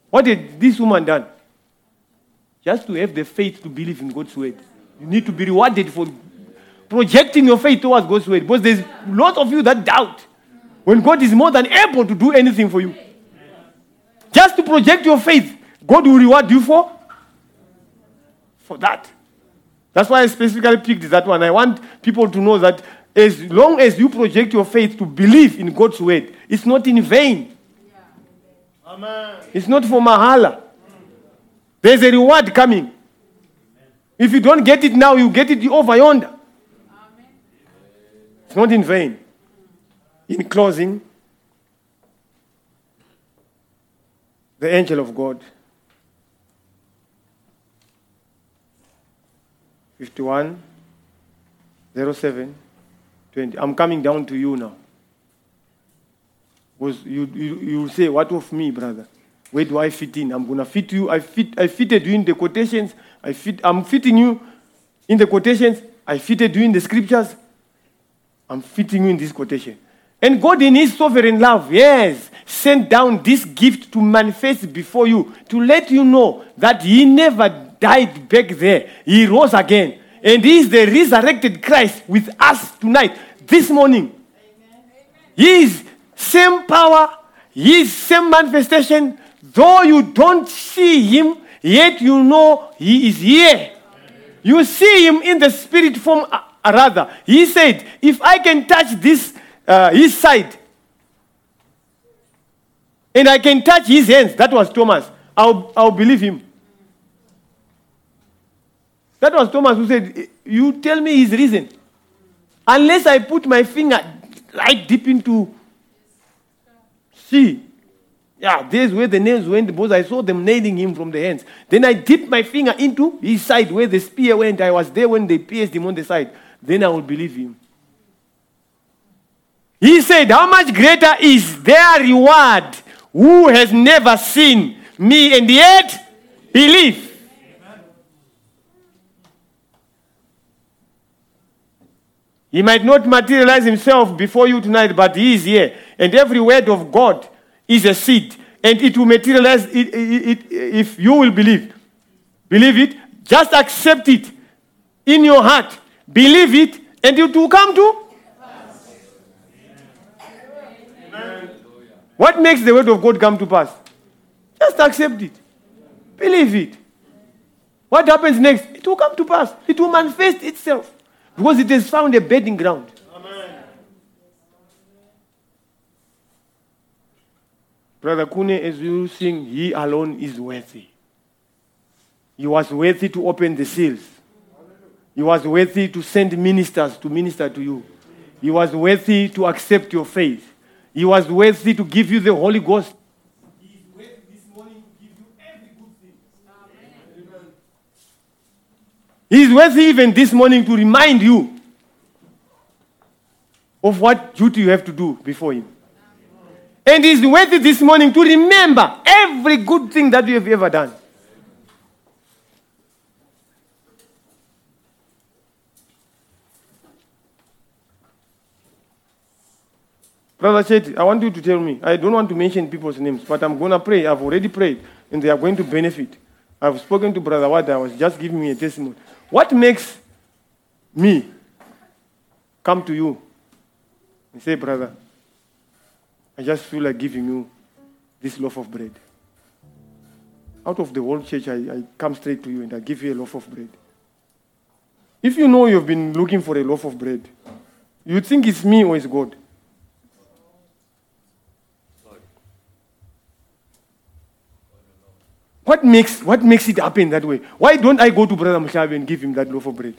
What did this woman done? Just to have the faith to believe in God's word. You need to be rewarded for projecting your faith towards God's word. Because there's a lot of you that doubt when God is more than able to do anything for you. Just to project your faith, God will reward you for for that. That's why I specifically picked that one. I want people to know that as long as you project your faith to believe in God's word, it's not in vain. Amen. It's not for mahala. There's a reward coming. If you don't get it now, you get it over yonder. Amen. It's not in vain. In closing, the angel of God 51 07 20. I'm coming down to you now. Because you, you, you say, What of me, brother? Where do I fit in? I'm going to fit you. I, fit, I fitted you in the quotations. I fit, I'm fitting you in the quotations. I fitted you in the scriptures. I'm fitting you in this quotation. And God, in His sovereign love, yes, sent down this gift to manifest before you, to let you know that He never died back there. He rose again. And he is the resurrected Christ with us tonight, this morning. He is same power, he is same manifestation. Though you don't see him, yet you know he is here. You see him in the spirit form, uh, rather. He said, If I can touch this, uh, his side, and I can touch his hands, that was Thomas, I'll, I'll believe him. That was Thomas who said, You tell me his reason. Unless I put my finger right deep into see. Yeah, there's where the nails went because I saw them nailing him from the hands. Then I dipped my finger into his side where the spear went. I was there when they pierced him on the side. Then I will believe him. He said, How much greater is their reward who has never seen me and yet believe? He might not materialize himself before you tonight, but he is here. And every word of God is a seed. And it will materialize it, it, it, if you will believe. Believe it. Just accept it in your heart. Believe it And it will come to? What makes the word of God come to pass? Just accept it. Believe it. What happens next? It will come to pass. It will manifest itself. Because it has found a bedding ground. Brother Kune, as you sing, He alone is worthy. He was worthy to open the seals. He was worthy to send ministers to minister to you. He was worthy to accept your faith. He was worthy to give you the Holy Ghost. He is worthy this morning to give you every good thing. He is worthy even this morning to remind you of what duty you have to do before Him. And He is worthy this morning to remember every good thing that you have ever done. Brother said, I want you to tell me. I don't want to mention people's names, but I'm going to pray. I've already prayed, and they are going to benefit. I've spoken to Brother Wada. I was just giving me a testimony. What makes me come to you and say, Brother, I just feel like giving you this loaf of bread? Out of the whole church, I, I come straight to you and I give you a loaf of bread. If you know you've been looking for a loaf of bread, you think it's me or it's God. What makes, what makes it happen that way? Why don't I go to Brother Mushabi and give him that loaf of bread?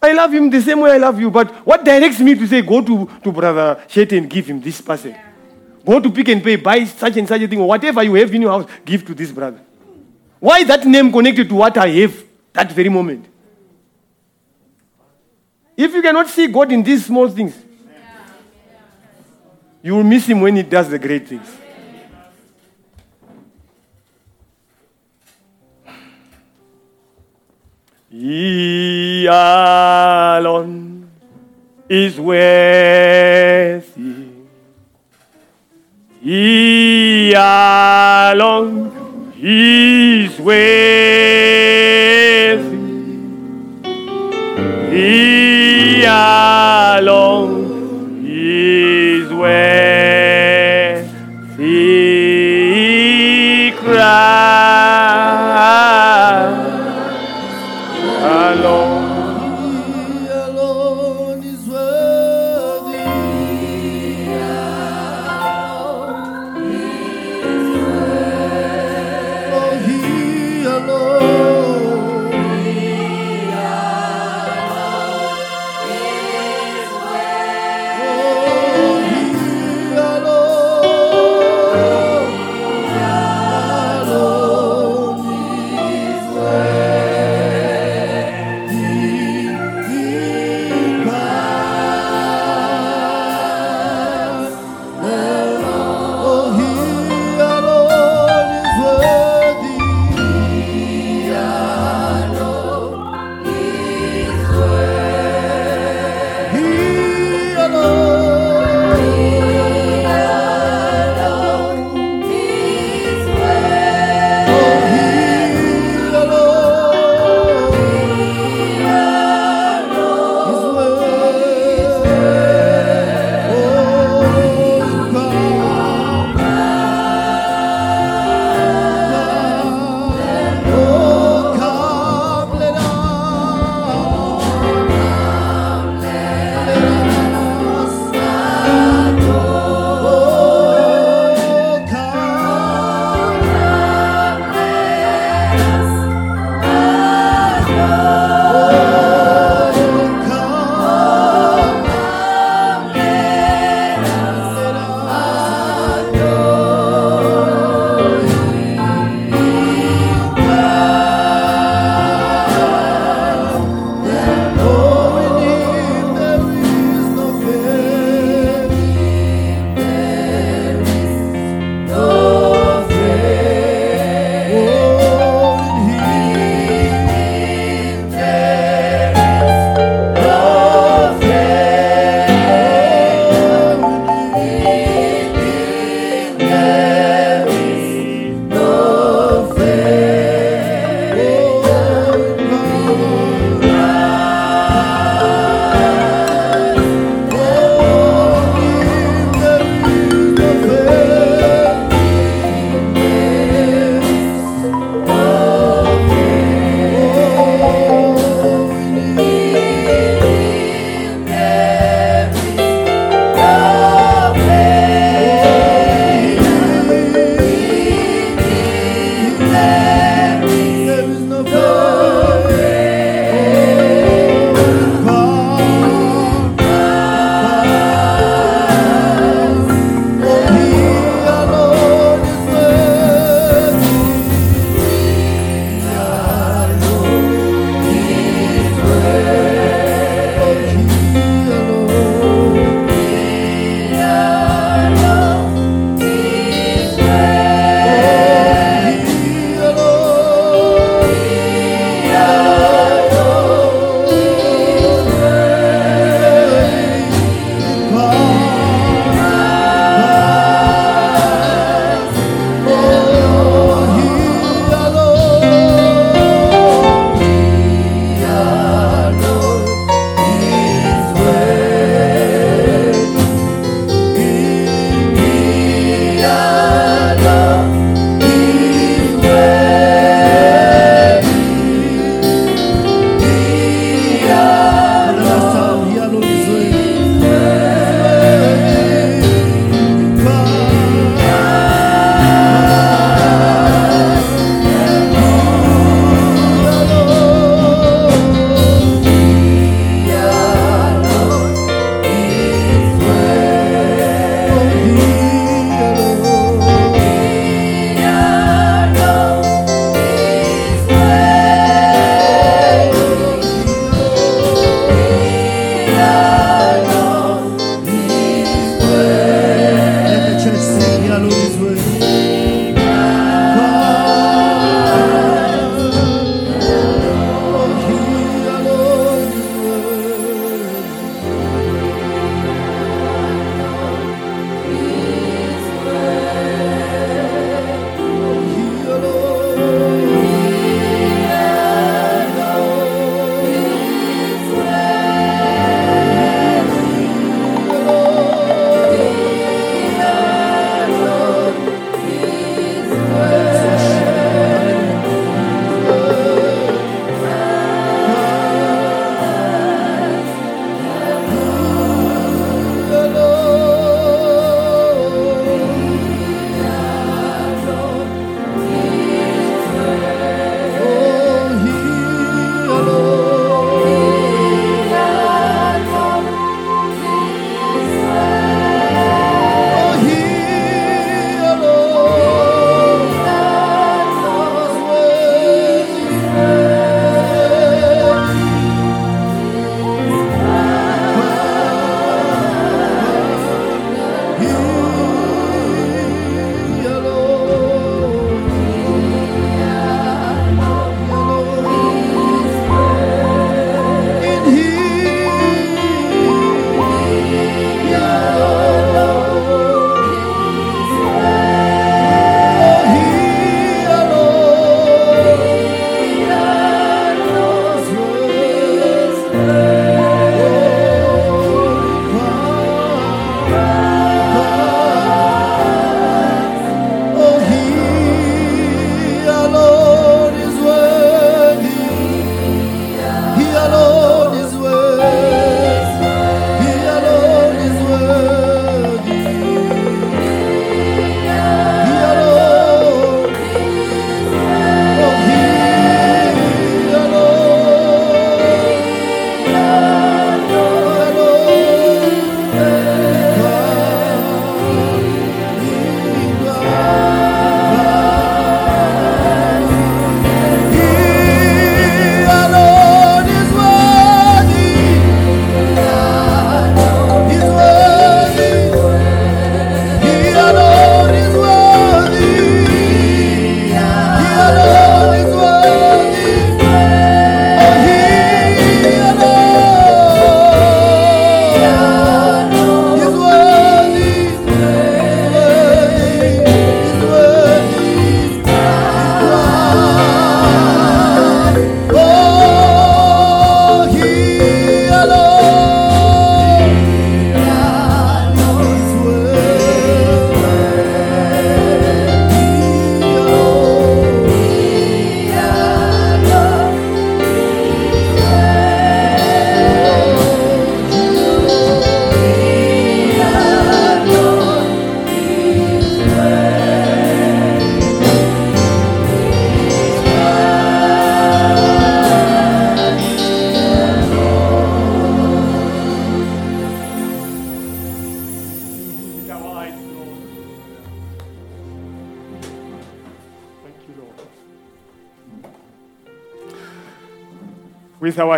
I love him the same way I love you, but what directs me to say go to, to Brother Shetty and give him this parcel? Go to Pick n Pay, buy such and such a thing, or whatever you have in your house, give to this brother. Why that name connected to what I have that very moment? If you cannot see God in these small things, you will miss him when he does the great things. He alone is worthy. He alone is worthy. He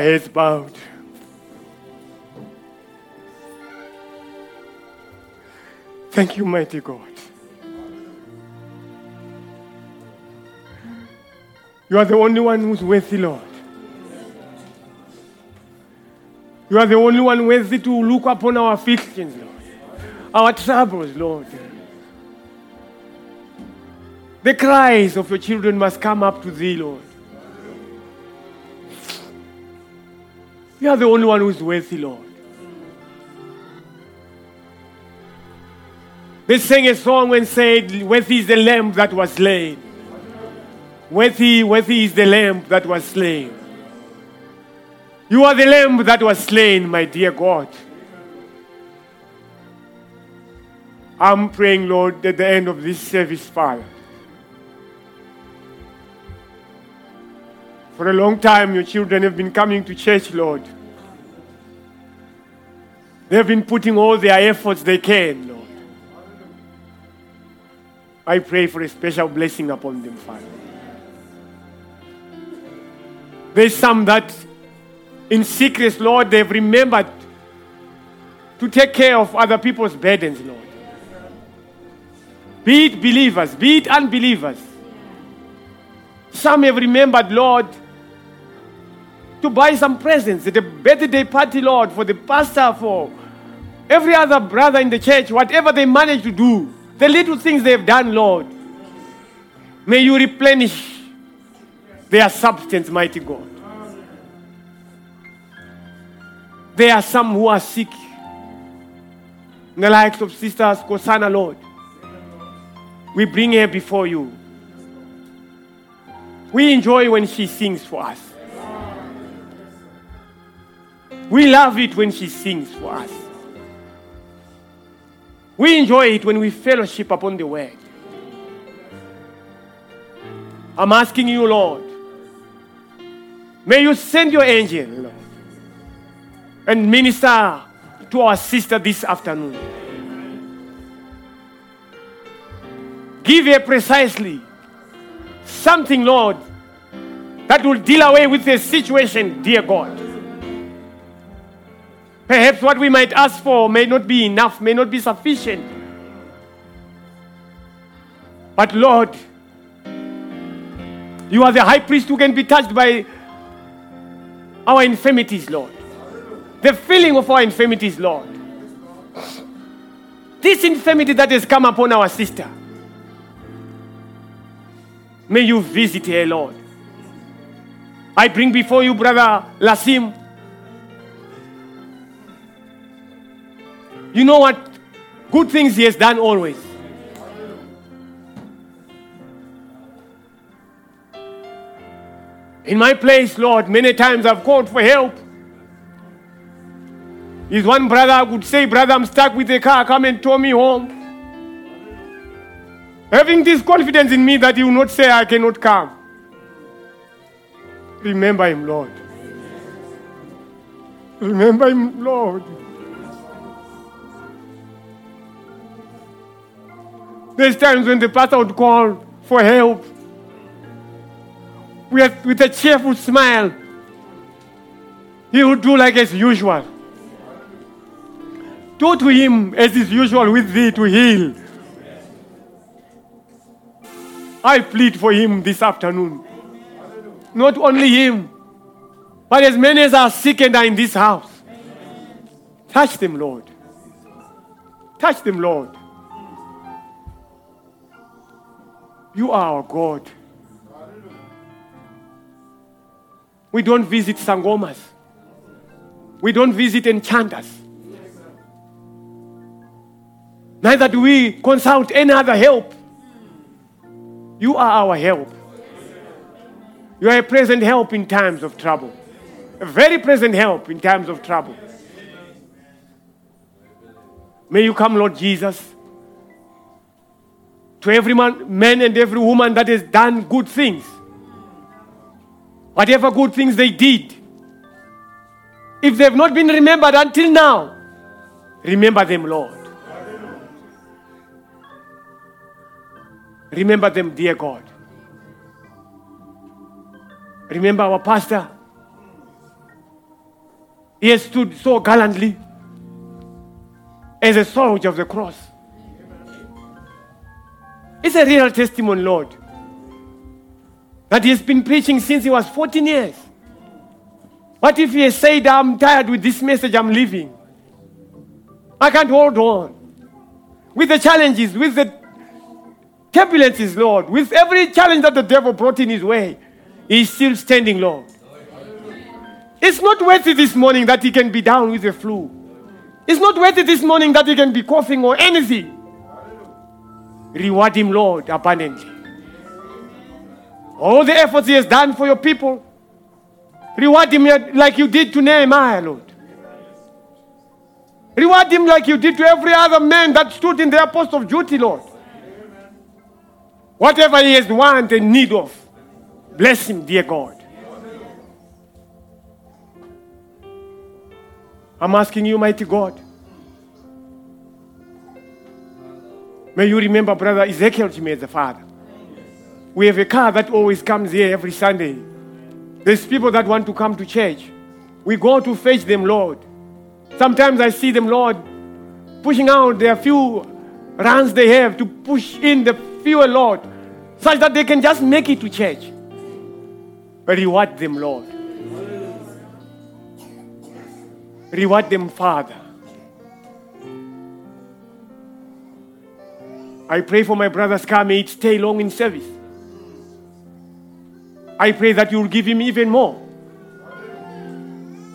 our heads bowed. Thank you, mighty God. You are the only one who's worthy, Lord. You are the only one worthy to look upon our afflictions, Lord, our troubles, Lord. The cries of your children must come up to thee, Lord. You are the only one who's worthy, Lord. They sang a song and said, Worthy is the lamb that was slain. Worthy, worthy is the lamb that was slain. You are the lamb that was slain, my dear God. I'm praying, Lord, at the end of this service, Father. For a long time, your children have been coming to church, Lord. They've been putting all their efforts they can, Lord. I pray for a special blessing upon them, Father. There's some that in secret, Lord, they've remembered to take care of other people's burdens, Lord. Be it believers, be it unbelievers. Some have remembered, Lord, to buy some presents at a birthday party, Lord, for the pastor, for every other brother in the church, whatever they manage to do, the little things they've done, Lord. May you replenish their substance, mighty God. There are some who are sick. In the likes of Sisters Kosana, Lord. We bring her before you. We enjoy when she sings for us. We love it when she sings for us. We enjoy it when we fellowship upon the word. I'm asking you, Lord, may you send your angel, Lord, and minister to our sister this afternoon. Give her precisely something, Lord, that will deal away with the situation, dear God. Perhaps what we might ask for may not be enough, may not be sufficient. But Lord, you are the high priest who can be touched by our infirmities, Lord. The feeling of our infirmities, Lord. This infirmity that has come upon our sister. May you visit her, Lord. I bring before you, brother Lasim. You know what? Good things he has done always. In my place, Lord, many times I've called for help. Is one brother I would say, Brother, I'm stuck with the car, come and tow me home. Having this confidence in me that he will not say, I cannot come. Remember him, Lord. Remember him, Lord. There's times when the pastor would call for help with, with a cheerful smile. He would do like as usual. Do to him as is usual with thee to heal. I plead for him this afternoon. Not only him, but as many as are sick and are in this house. Touch them, Lord. Touch them, Lord. You are our God. We don't visit sangomas. We don't visit enchanters. Neither do we consult any other help. You are our help. You are a present help in times of trouble. A very present help in times of trouble. May you come, Lord Jesus, to every man, man and every woman that has done good things. Whatever good things they did. If they've not been remembered until now, remember them, Lord. Remember them, dear God. Remember our pastor. He has stood so gallantly as a soldier of the cross. It's a real testimony, Lord, that he has been preaching since he was 14 years. What if he has said, I'm tired with this message, I'm leaving? I can't hold on. With the challenges, with the turbulences, Lord, with every challenge that the devil brought in his way, he's still standing, Lord. It's not worth it this morning that he can be down with the flu. It's not worth it this morning that he can be coughing or anything. Reward him, Lord, abundantly. All the efforts he has done for your people, reward him like you did to Nehemiah, Lord. Reward him like you did to every other man that stood in their post of duty, Lord. Whatever he has want and need of, bless him, dear God. I'm asking you, mighty God. May you remember Brother Ezekiel Jimmy as a father. We have a car that always comes here every Sunday. There's people that want to come to church. We go to fetch them, Lord. Sometimes I see them, Lord, pushing out their few rands they have to push in the fuel, Lord, such that they can just make it to church. Reward them, Lord. Reward them, Father. I pray for my brother's car, may it stay long in service. I pray that you will give him even more.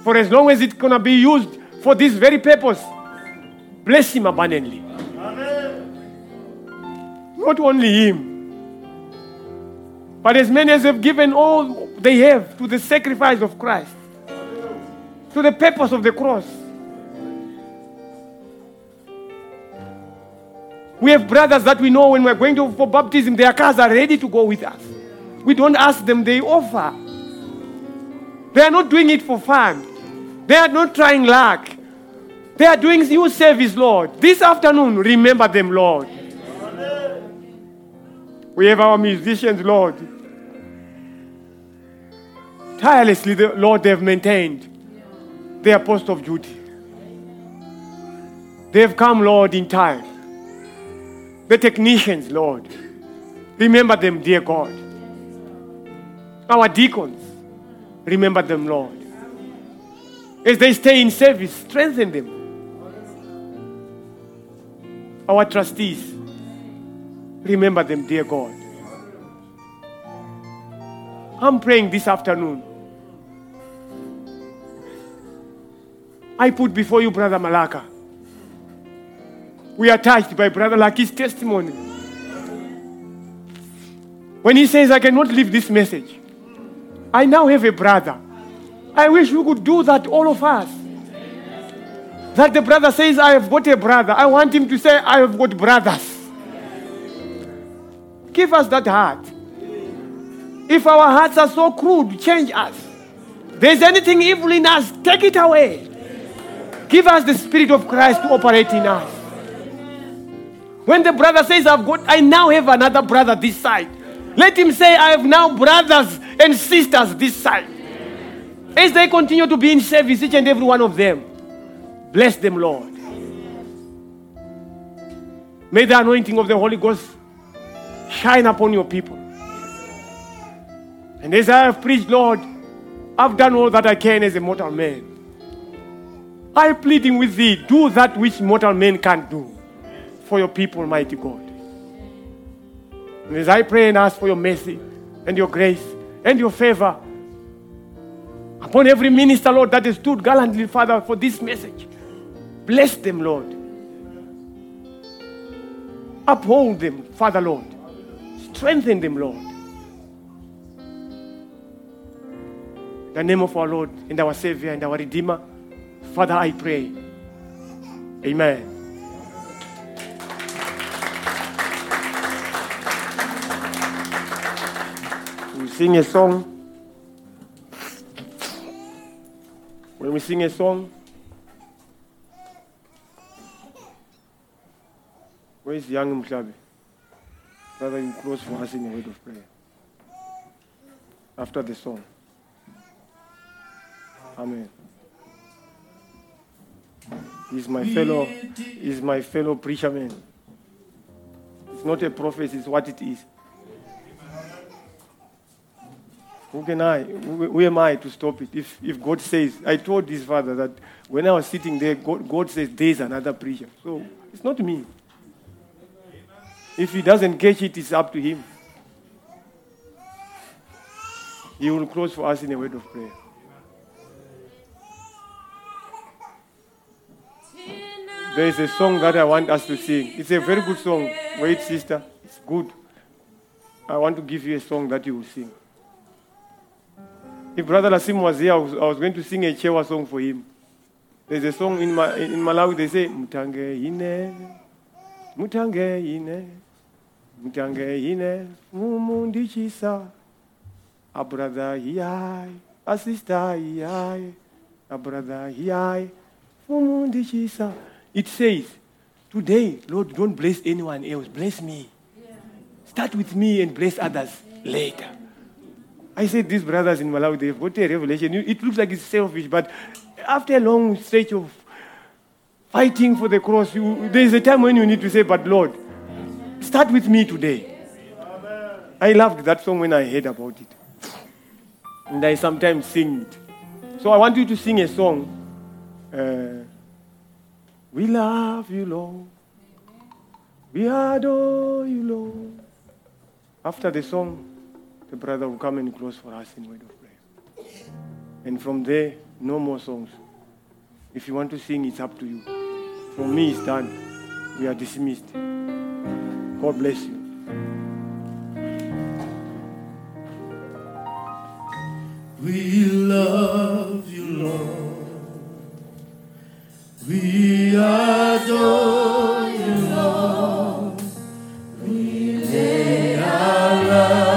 For as long as it's going to be used for this very purpose, bless him abundantly. Not only him, but as many as have given all they have to the sacrifice of Christ, to the purpose of the cross. We have brothers that we know when we're going to, for baptism, their cars are ready to go with us. We don't ask them, they offer. They are not doing it for fun. They are not trying luck. They are doing you service, Lord. This afternoon, remember them, Lord. We have our musicians, Lord. Tirelessly, the Lord, they have maintained their post of duty. They have come, Lord, in time. The technicians, Lord. Remember them, dear God. Our deacons, remember them, Lord. As they stay in service, strengthen them. Our trustees, remember them, dear God. I'm praying this afternoon. I put before you Brother Malaka. We are touched by Brother Laki's testimony. When he says, I cannot leave this message, I now have a brother. I wish we could do that, all of us. That the brother says, I have got a brother. I want him to say, I have got brothers. Give us that heart. If our hearts are so crude, change us. There's anything evil in us, take it away. Give us the Spirit of Christ to operate in us. When the brother says, I've got, I now have another brother this side. Let him say, I have now brothers and sisters this side. As they continue to be in service, each and every one of them, bless them, Lord. May the anointing of the Holy Ghost shine upon your people. And as I have preached, Lord, I've done all that I can as a mortal man. I pleading with thee, do that which mortal men can't do for your people, mighty God. And as I pray and ask for your mercy and your grace and your favor upon every minister, Lord, that has stood gallantly, Father, for this message, bless them, Lord. Uphold them, Father, Lord. Strengthen them, Lord. In the name of our Lord and our Savior and our Redeemer, Father, I pray. Amen. Sing a song. When we sing a song, where is young Mklabi? Brother, you close for us in a word of prayer. After the song. Amen. He's my fellow, he's my fellow preacher man. It's not a prophecy, it's what it is. Who can I? Who, am I to stop it? If, if God says, I told his father that when I was sitting there, God, God says, there's another preacher. So it's not me. If he doesn't catch it, it's up to him. He will close for us in a word of prayer. There is a song that I want us to sing. It's a very good song. Wait, sister. It's good. I want to give you a song that you will sing. If Brother Lasim was here, I was, I was going to sing a Chewa song for him. There's a song in, Ma, in Malawi, they say, Mutange ine, mutange ine, mutange ine, mumundi chisa, a brother yai, a sister yai, a brother mumundi chisa. It says, today, Lord, don't bless anyone else, bless me. Start with me and bless others later. I said, these brothers in Malawi, they've got a revelation. It looks like it's selfish, but after a long stretch of fighting for the cross, you, there's a time when you need to say, but Lord, start with me today. I loved that song when I heard about it. And I sometimes sing it. So I want you to sing a song. Uh, we love you, Lord. We adore you, Lord. After the song, the brother will come and close for us in word of prayer. And from there, no more songs. If you want to sing, it's up to you. From me, it's done. We are dismissed. God bless you. We love you, Lord. We adore you, Lord. We lay our lives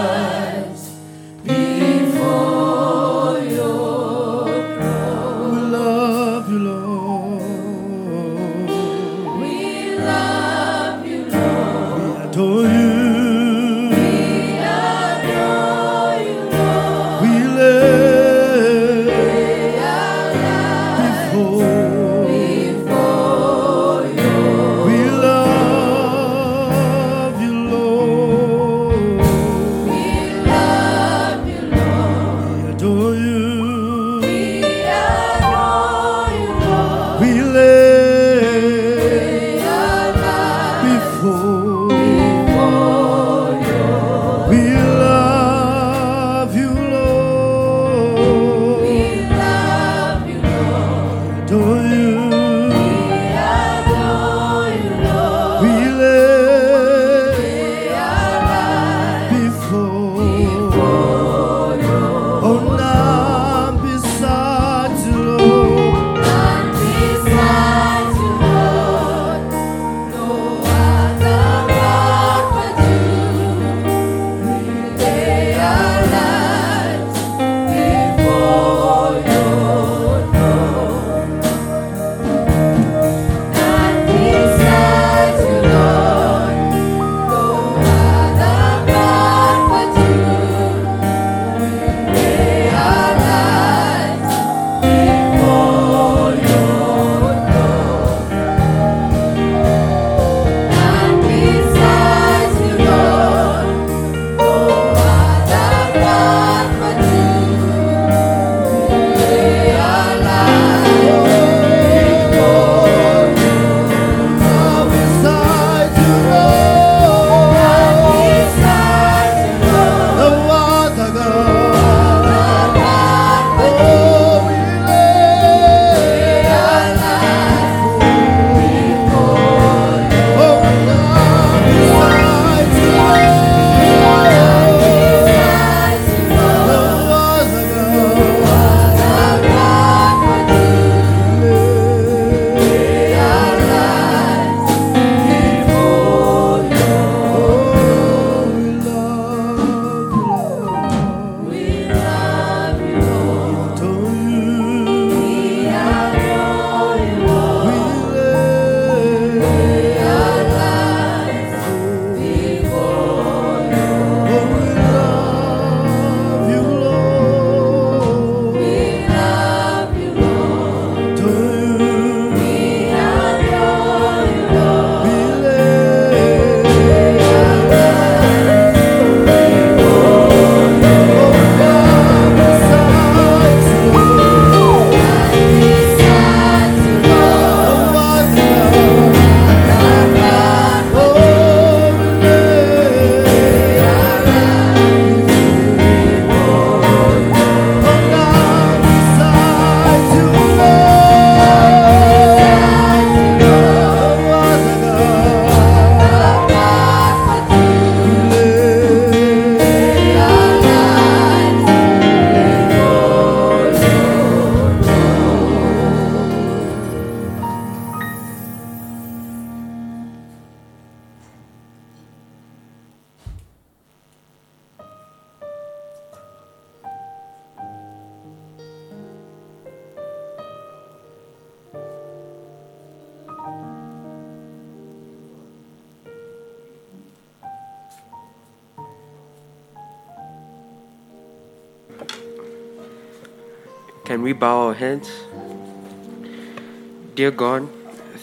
Dear God,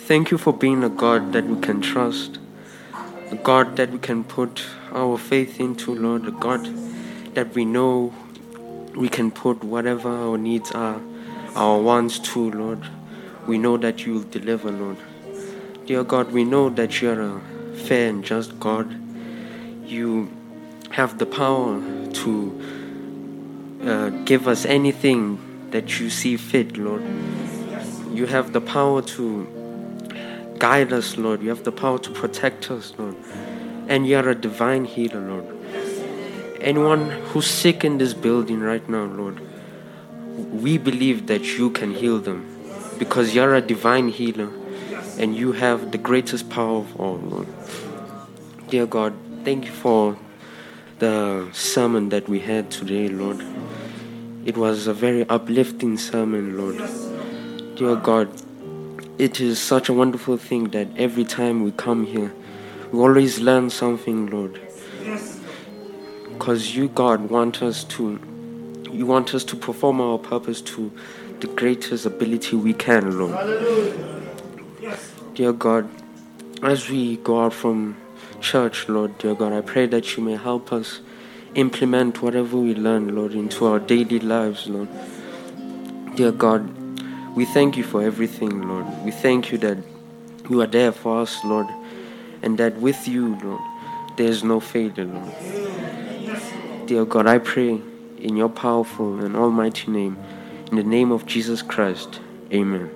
thank you for being a God that we can trust, a God that we can put our faith into, Lord, a God that we know we can put whatever our needs are, our wants to, Lord. We know that you will deliver, Lord. Dear God, we know that you're a fair and just God. You have the power to uh, give us anything that you see fit, Lord. You have the power to guide us, Lord. You have the power to protect us, Lord. And you are a divine healer, Lord. Anyone who's sick in this building right now, Lord, we believe that you can heal them because you're a divine healer and you have the greatest power of all, Lord. Dear God, thank you for the sermon that we had today, Lord. It was a very uplifting sermon, Lord. Dear God, it is such a wonderful thing that every time we come here, we always learn something, Lord. Because you, God, want us to you want us to perform our purpose to the greatest ability we can, Lord. Dear God, as we go out from church, Lord, dear God, I pray that you may help us implement whatever we learn, Lord, into our daily lives, Lord. Dear God, we thank you for everything, Lord. We thank you that you are there for us, Lord, and that with you, Lord, there is no failure, Lord. Dear God, I pray in your powerful and almighty name, in the name of Jesus Christ. Amen.